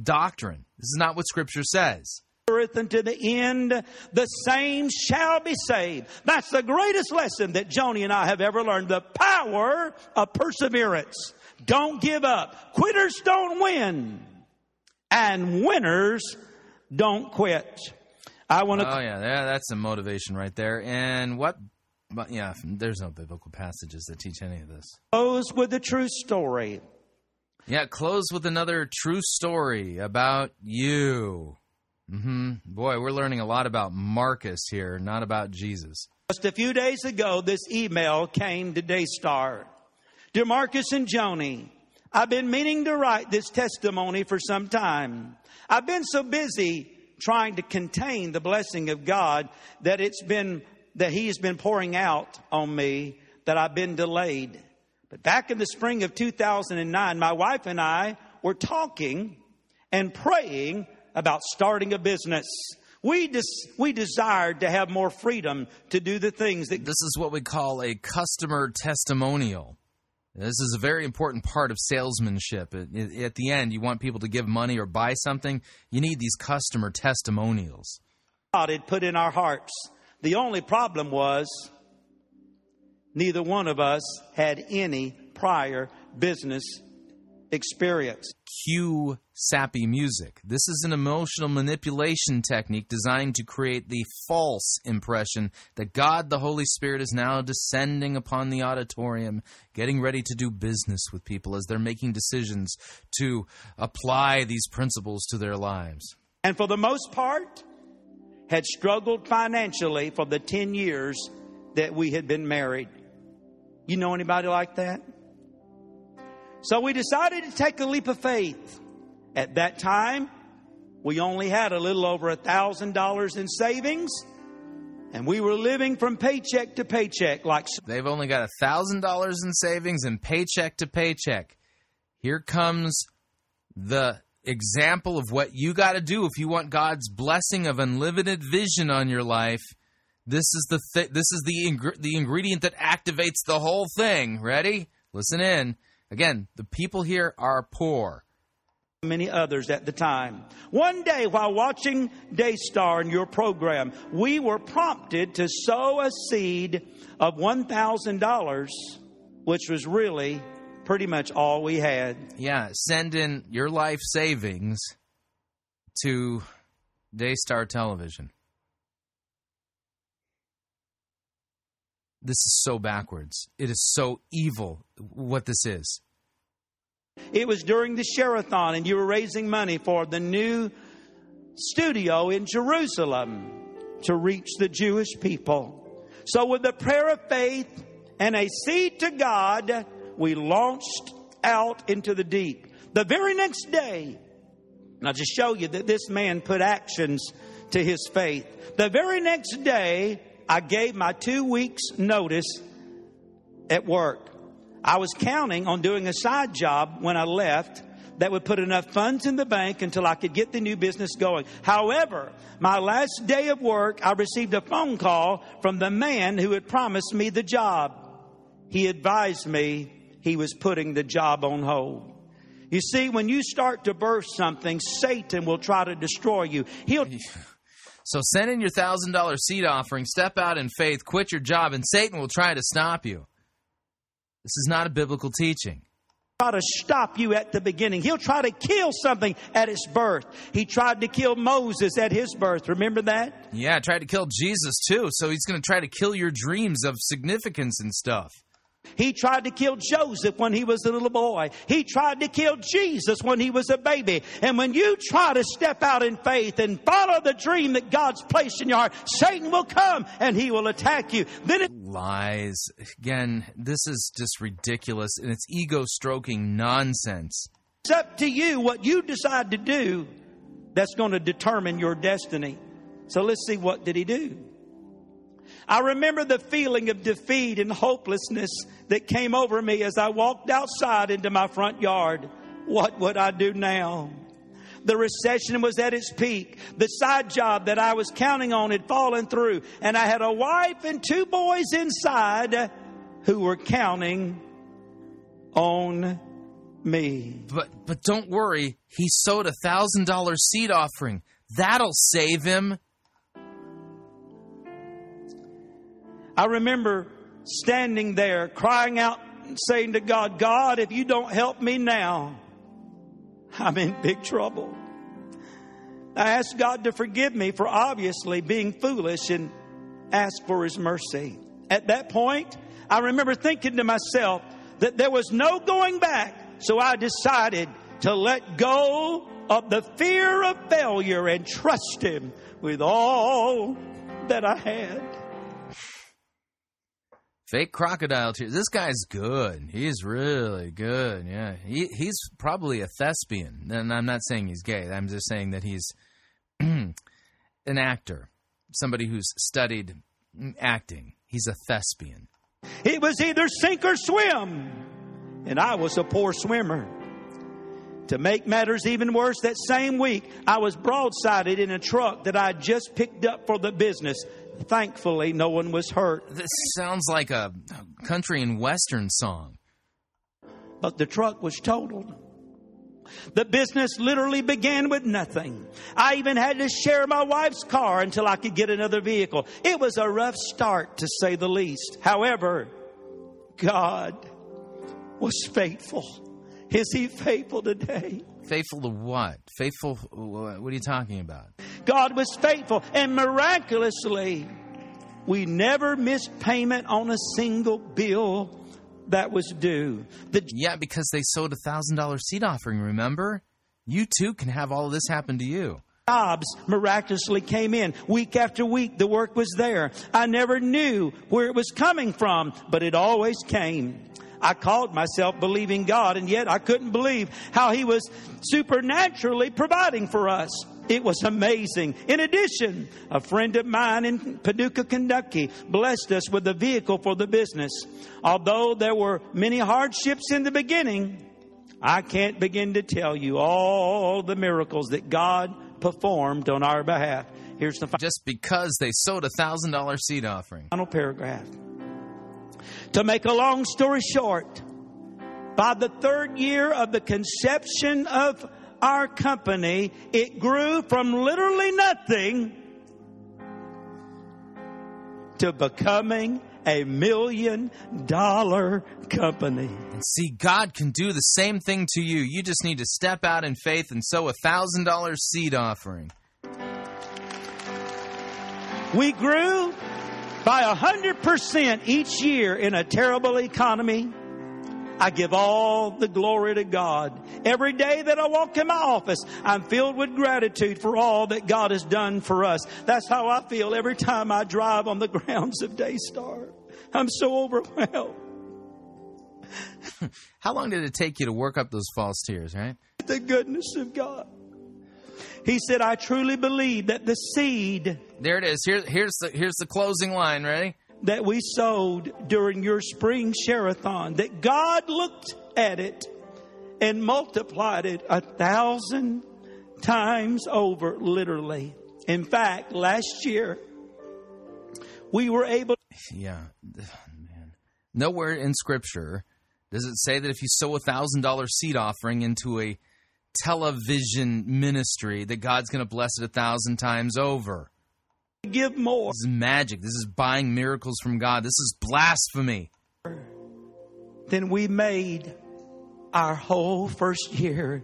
doctrine. This is not what scripture says. unto the end, the same shall be saved. That's the greatest lesson that Joni and I have ever learned. The power of perseverance. Don't give up. Quitters don't win. And winners don't quit. I want to Oh yeah, yeah, that's some motivation right there. And what? But yeah, there's no biblical passages that teach any of this. close with a true story. Yeah, close with another true story about you. hmm Boy, we're learning a lot about Marcus here, not about Jesus. Just a few days ago, this email came to Daystar. Dear Marcus and Joni, I've been meaning to write this testimony for some time. I've been so busy trying to contain the blessing of God that it's been, that He has been pouring out on me that I've been delayed. But back in the spring of 2009, my wife and I were talking and praying about starting a business. We, des- we desired to have more freedom to do the things that This is what we call a customer testimonial. This is a very important part of salesmanship. At, at the end, you want people to give money or buy something, you need these customer testimonials. God had put in our hearts. The only problem was neither one of us had any prior business experience. cue sappy music. This is an emotional manipulation technique designed to create the false impression that God the Holy Spirit is now descending upon the auditorium, getting ready to do business with people as they're making decisions to apply these principles to their lives. And for the most part, had struggled financially for the 10 years that we had been married. You know anybody like that? So we decided to take a leap of faith. At that time, we only had a little over a thousand dollars in savings, and we were living from paycheck to paycheck like They've only got a thousand dollars in savings and paycheck to paycheck. Here comes the example of what you got to do if you want God's blessing of unlimited vision on your life. This is the th- this is the ing- the ingredient that activates the whole thing. Ready? Listen in. Again, the people here are poor. many others at the time. One day, while watching Daystar and your program, we were prompted to sow a seed of $1,000, which was really pretty much all we had. Yeah, send in your life savings to Daystar Television. This is so backwards. It is so evil what this is. It was during the Share-a-thon, and you were raising money for the new studio in Jerusalem to reach the Jewish people. So, with the prayer of faith and a seed to God, we launched out into the deep. The very next day, I'll just show you that this man put actions to his faith. The very next day, I gave my two weeks' notice at work. I was counting on doing a side job when I left that would put enough funds in the bank until I could get the new business going. However, my last day of work, I received a phone call from the man who had promised me the job. He advised me he was putting the job on hold. You see, when you start to birth something, Satan will try to destroy you. He'll So send in your thousand dollar seed offering, step out in faith, quit your job, and Satan will try to stop you. This is not a biblical teaching. try to stop you at the beginning. He'll try to kill something at its birth. He tried to kill Moses at his birth. Remember that? Yeah, tried to kill Jesus too, so he's going to try to kill your dreams of significance and stuff. He tried to kill Joseph when he was a little boy. He tried to kill Jesus when he was a baby. And when you try to step out in faith and follow the dream that God's placed in your heart, Satan will come and he will attack you. Then it Lies. Again, this is just ridiculous and it's ego stroking nonsense. It's up to you what you decide to do that's going to determine your destiny. So let's see what did he do? I remember the feeling of defeat and hopelessness that came over me as I walked outside into my front yard. What would I do now? The recession was at its peak. The side job that I was counting on had fallen through, and I had a wife and two boys inside who were counting on me. But but don't worry, he sowed a thousand dollar seed offering. That'll save him. I remember standing there crying out and saying to God, God, if you don't help me now, I'm in big trouble. I asked God to forgive me for obviously being foolish and asked for His mercy. At that point, I remember thinking to myself that there was no going back, so I decided to let go of the fear of failure and trust Him with all that I had. Fake crocodile tears. This guy's good. He's really good. Yeah, he he's probably a thespian. And I'm not saying he's gay. I'm just saying that he's an actor, somebody who's studied acting. He's a thespian. It was either sink or swim, and I was a poor swimmer. To make matters even worse, that same week I was broadsided in a truck that I just picked up for the business. Thankfully, no one was hurt. This sounds like a country and western song. But the truck was totaled. The business literally began with nothing. I even had to share my wife's car until I could get another vehicle. It was a rough start, to say the least. However, God was faithful. Is he faithful today? Faithful to what? Faithful. What are you talking about? God was faithful, and miraculously, we never missed payment on a single bill that was due. The Yeah, because they sold a thousand dollar seed offering. Remember, you too can have all of this happen to you. jobs miraculously came in week after week. The work was there. I never knew where it was coming from, but it always came. I called myself believing God, and yet I couldn't believe how He was supernaturally providing for us. It was amazing. In addition, a friend of mine in Paducah, Kentucky blessed us with a vehicle for the business. Although there were many hardships in the beginning, I can't begin to tell you all the miracles that God performed on our behalf. Here's the final. Just because they sowed a thousand dollar seed offering. final paragraph. To make a long story short, by the third year of the conception of our company, it grew from literally nothing to becoming a million dollar company. And see, God can do the same thing to you. You just need to step out in faith and sow a thousand dollar seed offering. We grew by a hundred percent each year in a terrible economy. I give all the glory to God. Every day that I walk in my office, I'm filled with gratitude for all that God has done for us. That's how I feel every time I drive on the grounds of Daystar. I'm so overwhelmed. How long did it take you to work up those false tears, right? The goodness of God. He said, I truly believe that the seed There it is. Here, here's the here's the closing line. Ready? that we sowed during your spring share-a-thon, that God looked at it and multiplied it a thousand times over, literally. In fact, last year, we were able Yeah, man. Nowhere in Scripture does it say that if you sow a thousand dollar seed offering into a television ministry, that God's going to bless it a thousand times over. give more. This is magic. This is buying miracles from God. This is blasphemy. than we made our whole first year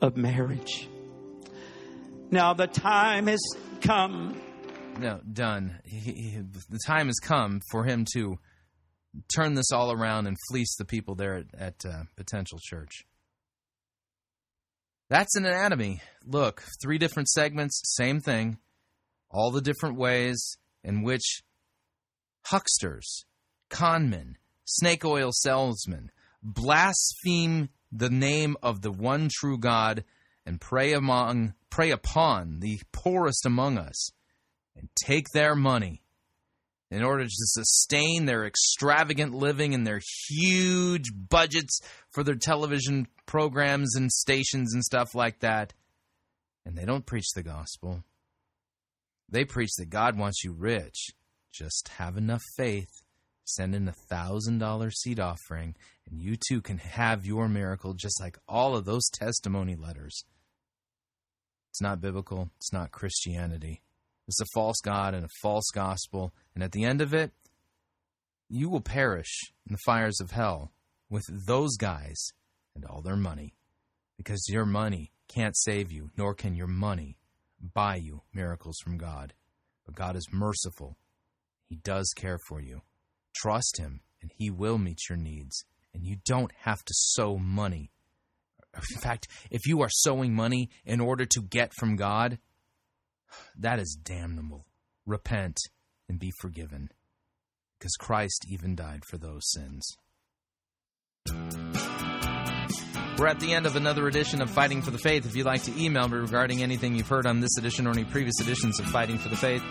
of marriage. Now the time has come. No, done. He, he, the time has come for him to turn this all around and fleece the people there at, at uh, Potential Church. That's an anatomy. Look, three different segments, same thing. All the different ways in which hucksters, conmen, snake oil salesmen blaspheme the name of the one true God and prey among prey upon the poorest among us and take their money in order to sustain their extravagant living and their huge budgets for their television programs and stations and stuff like that. And they don't preach the gospel. They preach that God wants you rich. Just have enough faith, send in a thousand dollar seed offering, and you too can have your miracle just like all of those testimony letters. It's not biblical, it's not Christianity. It's a false God and a false gospel, and at the end of it, you will perish in the fires of hell with those guys and all their money. Because your money can't save you, nor can your money buy you miracles from God. But God is merciful. He does care for you. Trust Him, and He will meet your needs. And you don't have to sow money. In fact, if you are sowing money in order to get from God, that is damnable. Repent and be forgiven, because Christ even died for those sins. We're at the end of another edition of Fighting for the Faith. If you'd like to email me regarding anything you've heard on this edition or any previous editions of Fighting for the Faith,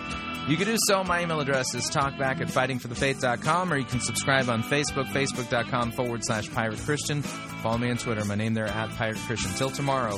you can do so. My email address is talkback at fightingforthefaith.com, or you can subscribe on Facebook, facebook.com forward slash pirate Christian. Follow me on Twitter. My name there at pirate Christian. Till tomorrow,